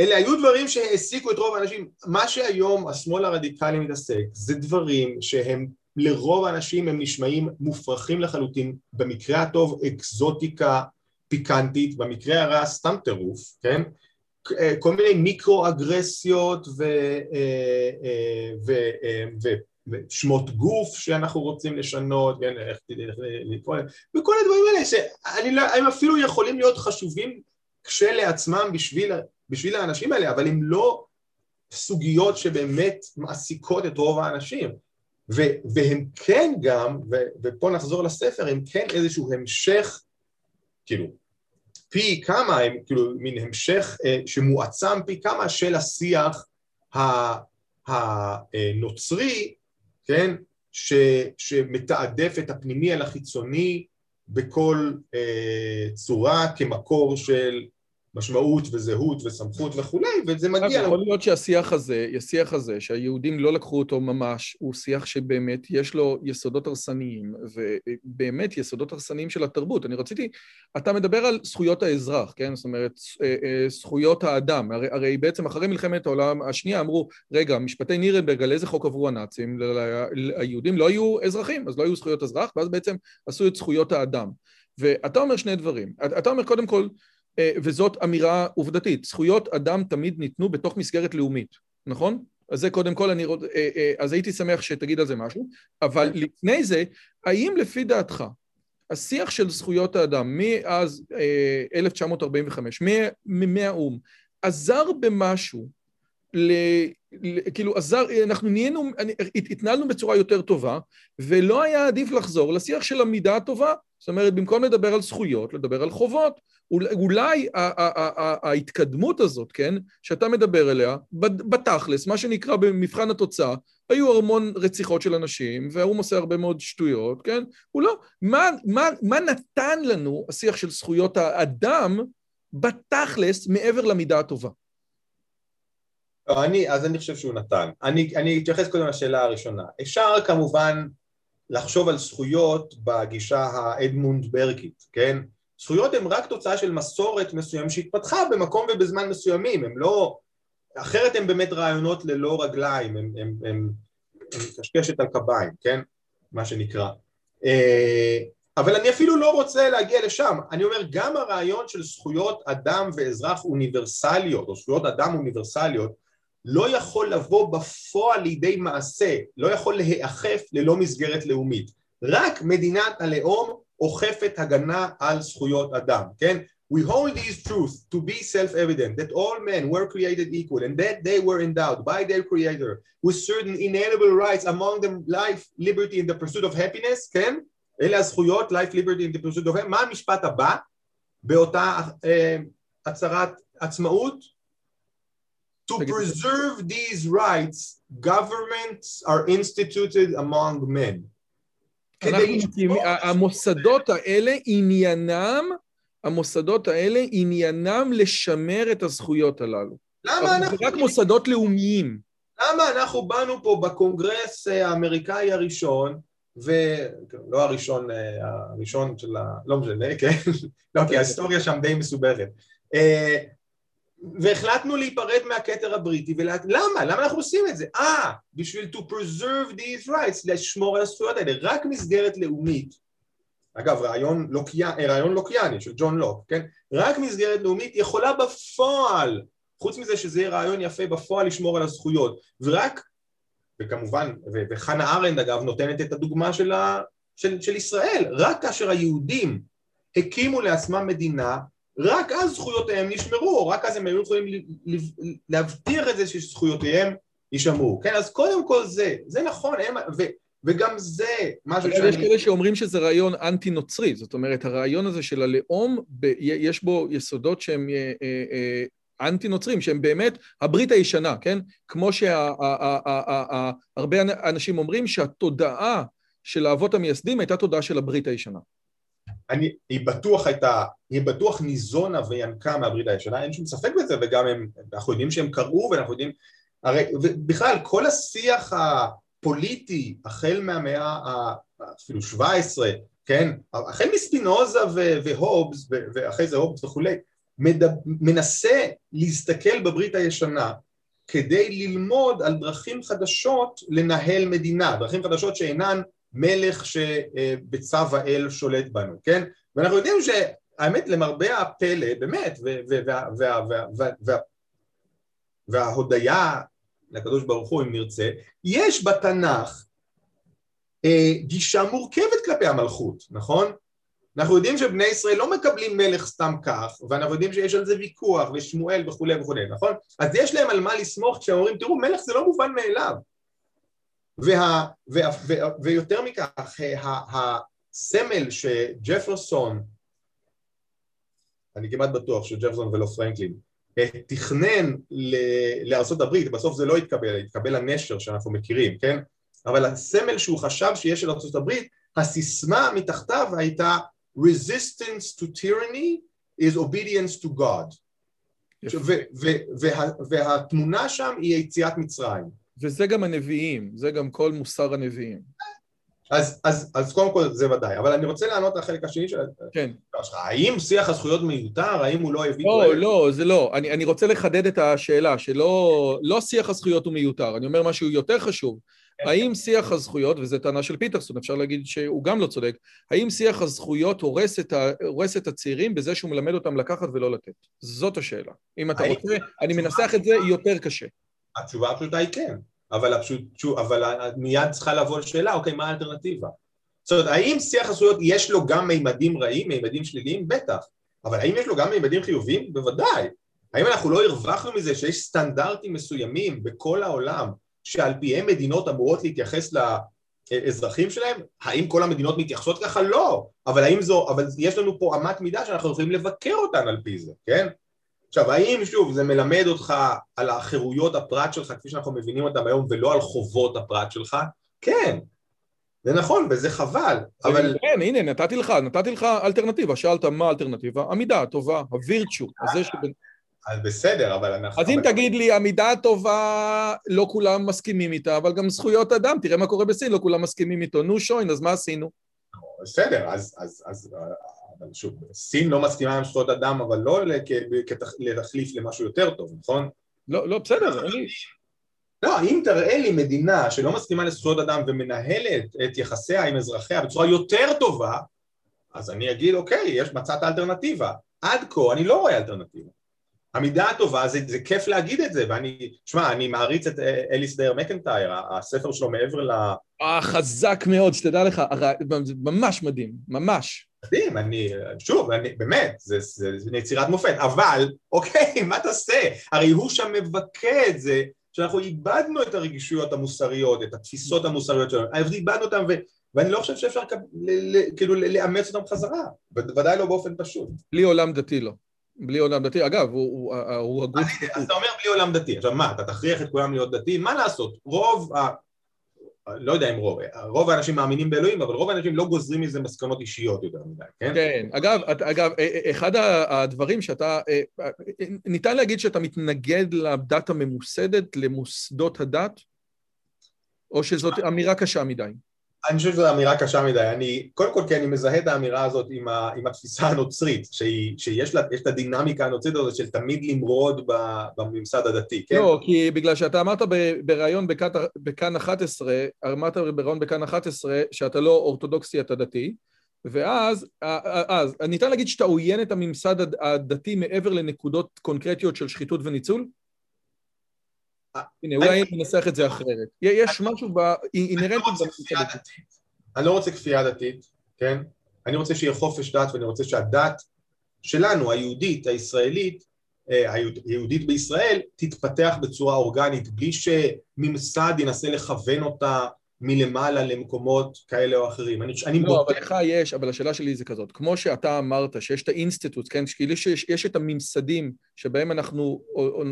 אלה היו דברים שהעסיקו את רוב האנשים. מה שהיום השמאל הרדיקלי מתעסק זה דברים שהם לרוב האנשים הם נשמעים מופרכים לחלוטין, במקרה הטוב אקזוטיקה פיקנטית, במקרה הרע סתם טירוף, כן? אה, כל מיני מיקרו-אגרסיות ו, אה, אה, ו, ו, ושמות גוף שאנחנו רוצים לשנות, כן, איך לקרוא להם, וכל הדברים האלה שהם לא, אפילו יכולים להיות חשובים כשלעצמם בשביל, בשביל האנשים האלה, אבל הם לא סוגיות שבאמת מעסיקות את רוב האנשים. ו, והם כן גם, ו, ופה נחזור לספר, הם כן איזשהו המשך, כאילו, פי כמה, הם כאילו מין המשך אה, שמועצם פי כמה של השיח הנוצרי, כן, ש, שמתעדף את הפנימי על החיצוני בכל אה, צורה כמקור של משמעות וזהות וסמכות וכולי, וזה מגיע... יכול להיות שהשיח הזה, השיח הזה, שהיהודים לא לקחו אותו ממש, הוא שיח שבאמת יש לו יסודות הרסניים, ובאמת יסודות הרסניים של התרבות. אני רציתי, אתה מדבר על זכויות האזרח, כן? זאת אומרת, אה, אה, זכויות האדם. הרי, הרי בעצם אחרי מלחמת העולם השנייה אמרו, רגע, משפטי נירנברג, על איזה חוק עברו הנאצים? היהודים לא היו אזרחים, אז לא היו זכויות אזרח, ואז בעצם עשו את זכויות האדם. ואתה אומר שני דברים. אתה אומר קודם כל, וזאת אמירה עובדתית. זכויות אדם תמיד ניתנו בתוך מסגרת לאומית, נכון? אז זה קודם כל, אני, רוצה, אה, אה, אז הייתי שמח שתגיד על זה משהו, אבל כן. לפני זה, האם לפי דעתך, השיח של זכויות האדם מאז 1945, מהאו"ם, עזר במשהו, ל, ל, כאילו עזר, אנחנו נהיינו, התנהלנו בצורה יותר טובה, ולא היה עדיף לחזור לשיח של המידה הטובה, זאת אומרת, במקום לדבר על זכויות, לדבר על חובות. אולי ההתקדמות הזאת, כן, שאתה מדבר עליה, בתכלס, מה שנקרא במבחן התוצאה, היו המון רציחות של אנשים, והאו"ם עושה הרבה מאוד שטויות, כן? הוא לא... מה, מה, מה נתן לנו השיח של זכויות האדם בתכלס מעבר למידה הטובה? אני, אז אני חושב שהוא נתן. אני, אני אתייחס קודם לשאלה הראשונה. אפשר כמובן לחשוב על זכויות בגישה האדמונד ברקית, כן? זכויות הן רק תוצאה של מסורת מסוים שהתפתחה במקום ובזמן מסוימים, הם לא... אחרת הם באמת רעיונות ללא רגליים, הם קשקשת על קביים, כן? מה שנקרא. אה, אבל אני אפילו לא רוצה להגיע לשם, אני אומר גם הרעיון של זכויות אדם ואזרח אוניברסליות, או זכויות אדם אוניברסליות, לא יכול לבוא בפועל לידי מעשה, לא יכול להיאכף ללא מסגרת לאומית. רק מדינת הלאום אוכפת הגנה על זכויות אדם, כן? We hold these truths to be self-evident that all men were created equal and that they were endowed by their creator with certain inalienable rights among them life, liberty and the pursuit of happiness, כן? אלה הזכויות, life, liberty and the pursuit of happiness. מה המשפט הבא באותה uh, הצהרת עצמאות? To preserve these rights, governments are instituted among men. המוסדות האלה עניינם, המוסדות האלה עניינם לשמר את הזכויות הללו. למה אנחנו... זה רק מוסדות לאומיים. למה אנחנו באנו פה בקונגרס אה, האמריקאי הראשון, ולא הראשון, אה, הראשון של ה... לא משנה, כן? לא, כי ההיסטוריה שם די מסובכת. אה, והחלטנו להיפרד מהכתר הבריטי, ולמה? למה אנחנו עושים את זה? אה, בשביל to preserve these rights, לשמור על הזכויות האלה, רק מסגרת לאומית, אגב רעיון, לוקיה, רעיון לוקיאני של ג'ון לוק, כן? רק מסגרת לאומית יכולה בפועל, חוץ מזה שזה יהיה רעיון יפה בפועל לשמור על הזכויות, ורק, וכמובן, וחנה ארנד אגב נותנת את הדוגמה של, ה, של, של ישראל, רק כאשר היהודים הקימו לעצמם מדינה רק אז זכויותיהם נשמרו, רק אז הם היו יכולים להבטיח את זה שזכויותיהם יישמרו, כן? אז קודם כל זה, זה נכון, הם, ו, וגם זה משהו שאני... יש כאלה שאומרים שזה רעיון אנטי-נוצרי, זאת אומרת, הרעיון הזה של הלאום, ב, יש בו יסודות שהם אה, אה, אה, אנטי-נוצרים, שהם באמת הברית הישנה, כן? כמו שהרבה אנשים אומרים שהתודעה של האבות המייסדים הייתה תודעה של הברית הישנה. אני, היא בטוח הייתה, היא בטוח ניזונה וינקה מהברית הישנה, אין שום ספק בזה, וגם הם, אנחנו יודעים שהם קראו ואנחנו יודעים, הרי בכלל כל השיח הפוליטי החל מהמאה אפילו 17, כן, החל מספינוזה והובס ואחרי זה הובס וכולי, מדבר, מנסה להסתכל בברית הישנה כדי ללמוד על דרכים חדשות לנהל מדינה, דרכים חדשות שאינן מלך שבצו האל שולט בנו, כן? ואנחנו יודעים שהאמת למרבה הפלא, באמת, וההודיה לקדוש ברוך הוא אם נרצה, יש בתנ"ך אה, גישה מורכבת כלפי המלכות, נכון? אנחנו יודעים שבני ישראל לא מקבלים מלך סתם כך, ואנחנו יודעים שיש על זה ויכוח, ושמואל וכולי וכולי, נכון? אז יש להם על מה לסמוך כשהם אומרים, תראו, מלך זה לא מובן מאליו. וה, וה, וה, ויותר מכך, הסמל שג'פרסון, אני כמעט בטוח שג'פרסון ולא פרנקלין, תכנן לארצות הברית, בסוף זה לא התקבל, התקבל הנשר שאנחנו מכירים, כן? אבל הסמל שהוא חשב שיש של הברית, הסיסמה מתחתיו הייתה resistance to tyranny is obedience to God. והתמונה שם היא יציאת מצרים. וזה גם הנביאים, זה גם כל מוסר הנביאים. אז, אז, אז קודם כל זה ודאי, אבל אני רוצה לענות לחלק השני של... כן. האם שיח הזכויות מיותר? האם הוא לא הביא... לא, לא, זה לא. אני, אני רוצה לחדד את השאלה, שלא לא שיח הזכויות הוא מיותר, אני אומר משהו יותר חשוב. כן. האם שיח הזכויות, וזו טענה של פיטרסון, אפשר להגיד שהוא גם לא צודק, האם שיח הזכויות הורס את, ה, הורס את הצעירים בזה שהוא מלמד אותם לקחת ולא לתת? זאת השאלה. אם אתה רוצה, אני מנסח את זה יותר קשה. התשובה הפשוטה היא כן, אבל, הפשוט, אבל מיד צריכה לבוא לשאלה, אוקיי, מה האלטרנטיבה? זאת אומרת, האם שיח הזכויות יש לו גם מימדים רעים, מימדים שליליים? בטח. אבל האם יש לו גם מימדים חיוביים? בוודאי. האם אנחנו לא הרווחנו מזה שיש סטנדרטים מסוימים בכל העולם שעל פיהם מדינות אמורות להתייחס לאזרחים שלהם? האם כל המדינות מתייחסות ככה? לא. אבל זו, אבל יש לנו פה אמת מידה שאנחנו יכולים לבקר אותן על פי זה, כן? עכשיו האם שוב זה מלמד אותך על החירויות הפרט שלך כפי שאנחנו מבינים אותם היום ולא על חובות הפרט שלך? כן, זה נכון וזה חבל, אבל... כן, הנה נתתי לך, נתתי לך אלטרנטיבה, שאלת מה האלטרנטיבה? המידה הטובה, הווירצ'ו, הזה שבין... אז בסדר, אבל אנחנו... אז אם תגיד לי, המידה הטובה, לא כולם מסכימים איתה, אבל גם זכויות אדם, תראה מה קורה בסין, לא כולם מסכימים איתו. נו שוין, אז מה עשינו? בסדר, אז, אז, אז אבל שוב, סין לא מסכימה עם זכויות אדם, אבל לא לתחליף למשהו יותר טוב, נכון? לא, לא, בסדר, אני... לא, אם תראה לי מדינה שלא מסכימה לזכויות אדם ומנהלת את יחסיה עם אזרחיה בצורה יותר טובה, אז אני אגיד, אוקיי, יש מצאת אלטרנטיבה. עד כה אני לא רואה אלטרנטיבה. המידה הטובה, זה, זה כיף להגיד את זה, ואני, שמע, אני מעריץ את אה, אליס דייר מקנטייר, הספר שלו מעבר ל... אה, חזק מאוד, שתדע לך, ממש מדהים, ממש. מדהים, אני, שוב, אני, באמת, זה, זה, זה יצירת מופת, אבל, אוקיי, מה תעשה? הרי הוא שם מבכה את זה, שאנחנו איבדנו את הרגישויות המוסריות, את התפיסות המוסריות שלנו, איבדנו אותן, ו, ואני לא חושב שאפשר כאילו לאמץ אותן חזרה, ודאי לא באופן פשוט. בלי עולם דתי לא. בלי עולם דתי, אגב, הוא, הוא הגוף... אז אתה אומר בלי עולם דתי, עכשיו מה, אתה תכריח את כולם להיות דתיים? מה לעשות? רוב לא יודע אם רוב, רוב האנשים מאמינים באלוהים, אבל רוב האנשים לא גוזרים מזה מסקנות אישיות יותר מדי, כן? כן, אגב, אגב, אחד הדברים שאתה, ניתן להגיד שאתה מתנגד לדת הממוסדת, למוסדות הדת, או שזאת אמירה קשה מדי? אני חושב שזו אמירה קשה מדי, אני, קודם כל כי אני מזהה את האמירה הזאת עם, ה, עם התפיסה הנוצרית, שהיא, שיש לה, את הדינמיקה הנוצרית הזאת של תמיד למרוד בממסד הדתי, כן? לא, כי בגלל שאתה אמרת בריאיון בכאן 11, אמרת בריאיון בכאן 11 שאתה לא אורתודוקסי, אתה דתי, ואז, אז, ניתן להגיד שאתה עוין את הממסד הדתי מעבר לנקודות קונקרטיות של שחיתות וניצול? הנה, אולי ננסח את זה אחרת. יש משהו אינהרנטי אני לא רוצה כפייה דתית, כן? אני רוצה שיהיה חופש דת ואני רוצה שהדת שלנו, היהודית, הישראלית, אה, היהודית בישראל, תתפתח בצורה אורגנית, בלי שממסד ינסה לכוון אותה מלמעלה למקומות כאלה או אחרים. אני, אני לא, בוטה. אבל לך יש, אבל השאלה שלי זה כזאת, כמו שאתה אמרת, שיש את האינסטיטוט, כן, כאילו שיש יש את הממסדים שבהם אנחנו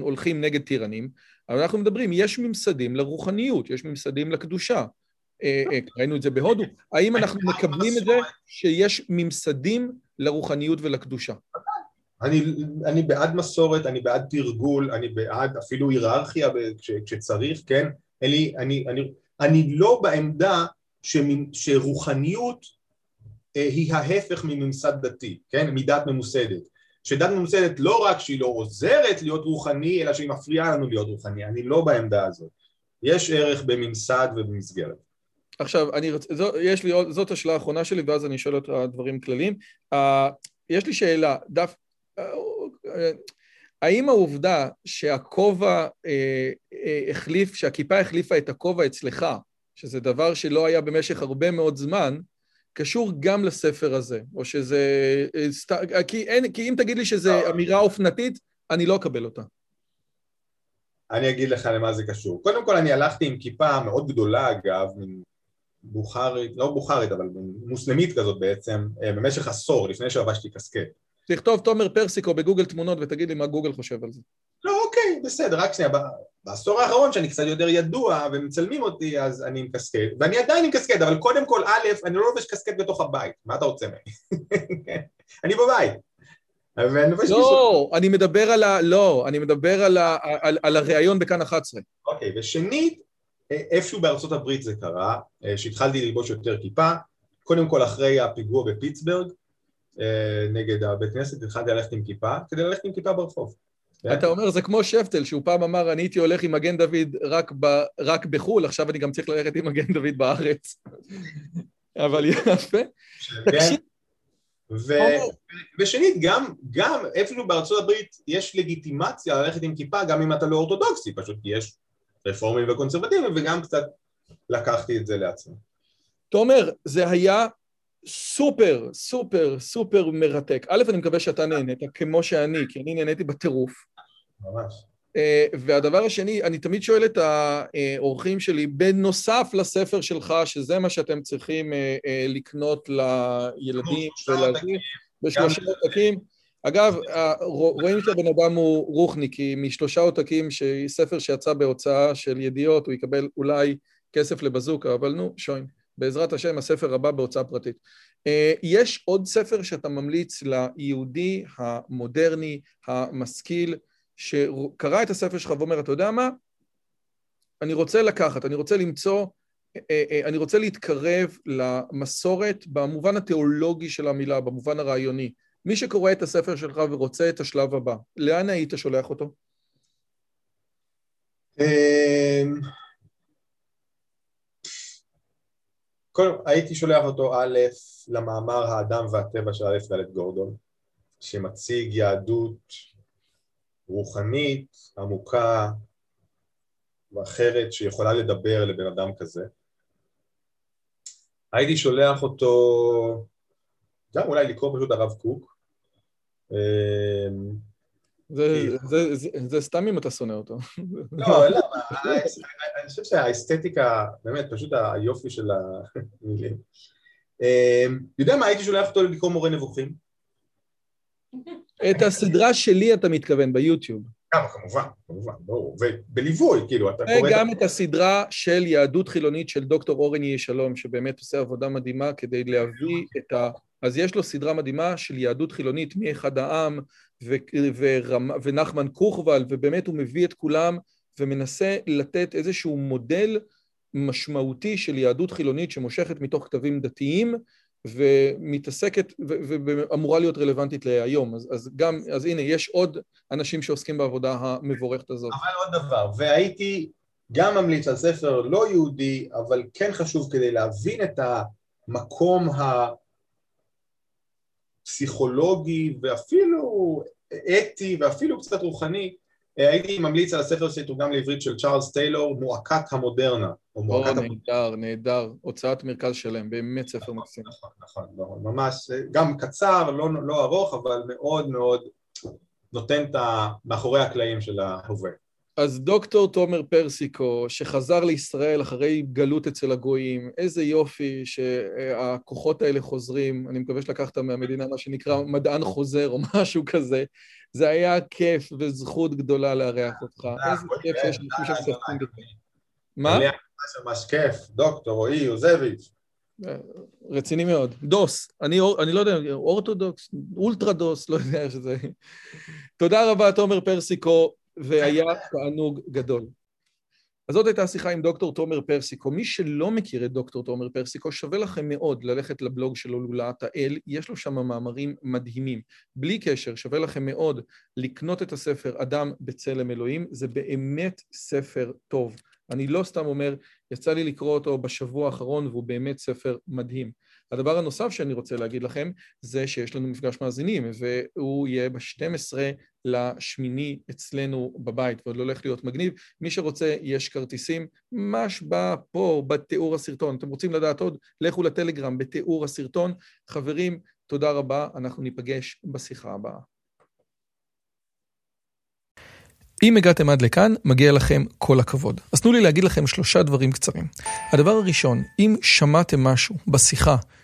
הולכים נגד טירנים, אבל אנחנו מדברים, יש ממסדים לרוחניות, יש ממסדים לקדושה. אה, אה, ראינו את זה בהודו. האם אנחנו מקבלים את זה שיש ממסדים לרוחניות ולקדושה? אני, אני בעד מסורת, אני בעד תרגול, אני בעד אפילו היררכיה כש, כשצריך, כן? אני, אני, אני, אני לא בעמדה שרוחניות אה, היא ההפך מממסד דתי, כן? מדת ממוסדת. שדת ממוסדת לא רק שהיא לא עוזרת להיות רוחני, אלא שהיא מפריעה לנו להיות רוחני. אני לא בעמדה הזאת. יש ערך בממסד ובמסגרת. עכשיו, אני רוצה, זו, יש לי, זאת השאלה האחרונה שלי, ואז אני שואל אותך דברים כלליים. Uh, יש לי שאלה, דף... Uh, uh, האם העובדה שהכובע אה, אה, החליף, שהכיפה החליפה את הכובע אצלך, שזה דבר שלא היה במשך הרבה מאוד זמן, קשור גם לספר הזה, או שזה... אה, כי, אין, כי אם תגיד לי שזו לא. אמירה אופנתית, אני לא אקבל אותה. אני אגיד לך למה זה קשור. קודם כל אני הלכתי עם כיפה מאוד גדולה אגב, בוכרית, לא בוכרית אבל מוסלמית כזאת בעצם, אה, במשך עשור לפני שלבשתי קסקט. תכתוב תומר פרסיקו בגוגל תמונות ותגיד לי מה גוגל חושב על זה. לא, אוקיי, בסדר, רק שנייה, בעשור האחרון שאני קצת יותר ידוע ומצלמים אותי אז אני עם קסקט, ואני עדיין עם קסקט, אבל קודם כל א', אני לא לובש קסקט בתוך הבית, מה אתה רוצה ממני? אני בבית. לא, אני מדבר על ה... לא, אני מדבר על, ה... על, על הריאיון בכאן 11. אוקיי, ושנית, איפשהו בארצות הברית זה קרה, אה, שהתחלתי ללבוש יותר כיפה, קודם כל אחרי הפיגוע בפיטסברג, אה, נגד הבית כנסת, התחלתי ללכת עם כיפה, כדי ללכת עם כיפה ברחוב. כן? אתה אומר, זה כמו שפטל, שהוא פעם אמר, אני הייתי הולך עם מגן דוד רק, ב, רק בחו"ל, עכשיו אני גם צריך ללכת עם מגן דוד בארץ. אבל יפה. כן. ו... ושנית, גם, גם אפילו בארצות הברית יש לגיטימציה ללכת עם כיפה גם אם אתה לא אורתודוקסי, פשוט יש רפורמים וקונסרבטיבים וגם קצת לקחתי את זה לעצמי. תומר, זה היה סופר, סופר, סופר מרתק. א', אני מקווה שאתה נהנית, כמו שאני, כי אני נהניתי בטירוף. ממש. Uh, והדבר השני, אני תמיד שואל את האורחים שלי, בנוסף לספר שלך, שזה מה שאתם צריכים uh, uh, לקנות לילדים ולילדים, בשלושה עותקים. אגב, רואים שהבן אדם הוא רוחניק, כי משלושה עותקים, ספר שיצא בהוצאה של ידיעות, הוא יקבל אולי כסף לבזוקה, אבל נו, שוין. בעזרת השם, הספר הבא בהוצאה פרטית. אה, יש עוד ספר שאתה ממליץ ליהודי המודרני, המשכיל, שקרא את הספר שלך ואומר, אתה יודע מה? אני רוצה לקחת, אני רוצה למצוא, אה, אה, אני רוצה להתקרב למסורת במובן התיאולוגי של המילה, במובן הרעיוני. מי שקורא את הספר שלך ורוצה את השלב הבא, לאן היית שולח אותו? אמ, כל, הייתי שולח אותו א', למאמר האדם והטבע של א' ד' גורדון, שמציג יהדות רוחנית, עמוקה ואחרת שיכולה לדבר לבן אדם כזה. הייתי שולח אותו גם אולי לקרוא פשוט הרב קוק. אמ, זה, זה, זה, זה סתם אם אתה שונא אותו. לא, למה? אני חושב שהאסתטיקה, באמת, פשוט היופי של המילים. אמ, יודע מה, הייתי שולח אותו לקרוא מורה נבוכים. את הסדרה שלי אתה מתכוון ביוטיוב. גם, כמובן, כמובן, ברור, ובליווי, כאילו, אתה קורא... וגם את הסדרה של יהדות חילונית של דוקטור אורן יהי שלום, שבאמת עושה עבודה מדהימה כדי להביא את ה... אז יש לו סדרה מדהימה של יהדות חילונית מאחד העם ו... ורמ... ונחמן קוכבל, ובאמת הוא מביא את כולם ומנסה לתת איזשהו מודל משמעותי של יהדות חילונית שמושכת מתוך כתבים דתיים ומתעסקת ואמורה להיות רלוונטית להיום. אז, אז גם, אז הנה, יש עוד אנשים שעוסקים בעבודה המבורכת הזאת. אבל עוד דבר, והייתי גם ממליץ על ספר לא יהודי, אבל כן חשוב כדי להבין את המקום הפסיכולוגי ואפילו אתי ואפילו קצת רוחני הייתי ממליץ על הספר שתורגם לעברית של צ'ארלס טיילור, מועקת המודרנה. או מועקת נהדר, נהדר. הוצאת מרכז שלם, באמת ספר נכון, מקסים. נכון, נכון, נכון, ממש, אה, גם קצר, לא, לא ארוך, אבל מאוד מאוד נותן את מאחורי הקלעים של ההווה. אז דוקטור תומר פרסיקו, שחזר לישראל אחרי גלות אצל הגויים, איזה יופי שהכוחות האלה חוזרים, אני מקווה שלקחת מהמדינה מה שנקרא מדען חוזר או משהו כזה, זה היה כיף וזכות גדולה לארח אותך. איזה כיף שיש אנשים שמספקים גדולים. מה? ממש כיף, דוקטור רועי יוזביץ'. רציני מאוד. דוס, אני, אני לא יודע, אורתודוקס, אולטרדוס, לא יודע שזה... תודה רבה, תומר פרסיקו. והיה תענוג גדול. אז זאת הייתה שיחה עם דוקטור תומר פרסיקו. מי שלא מכיר את דוקטור תומר פרסיקו, שווה לכם מאוד ללכת לבלוג שלו לולאת האל, יש לו שם מאמרים מדהימים. בלי קשר, שווה לכם מאוד לקנות את הספר אדם בצלם אלוהים, זה באמת ספר טוב. אני לא סתם אומר, יצא לי לקרוא אותו בשבוע האחרון והוא באמת ספר מדהים. הדבר הנוסף שאני רוצה להגיד לכם זה שיש לנו מפגש מאזינים והוא יהיה ב-12 לשמיני אצלנו בבית ועוד לא הולך להיות מגניב. מי שרוצה, יש כרטיסים ממש פה, בתיאור הסרטון. אתם רוצים לדעת עוד? לכו לטלגרם בתיאור הסרטון. חברים, תודה רבה, אנחנו ניפגש בשיחה הבאה. אם הגעתם עד לכאן, מגיע לכם כל הכבוד. אז תנו לי להגיד לכם שלושה דברים קצרים. הדבר הראשון, אם שמעתם משהו בשיחה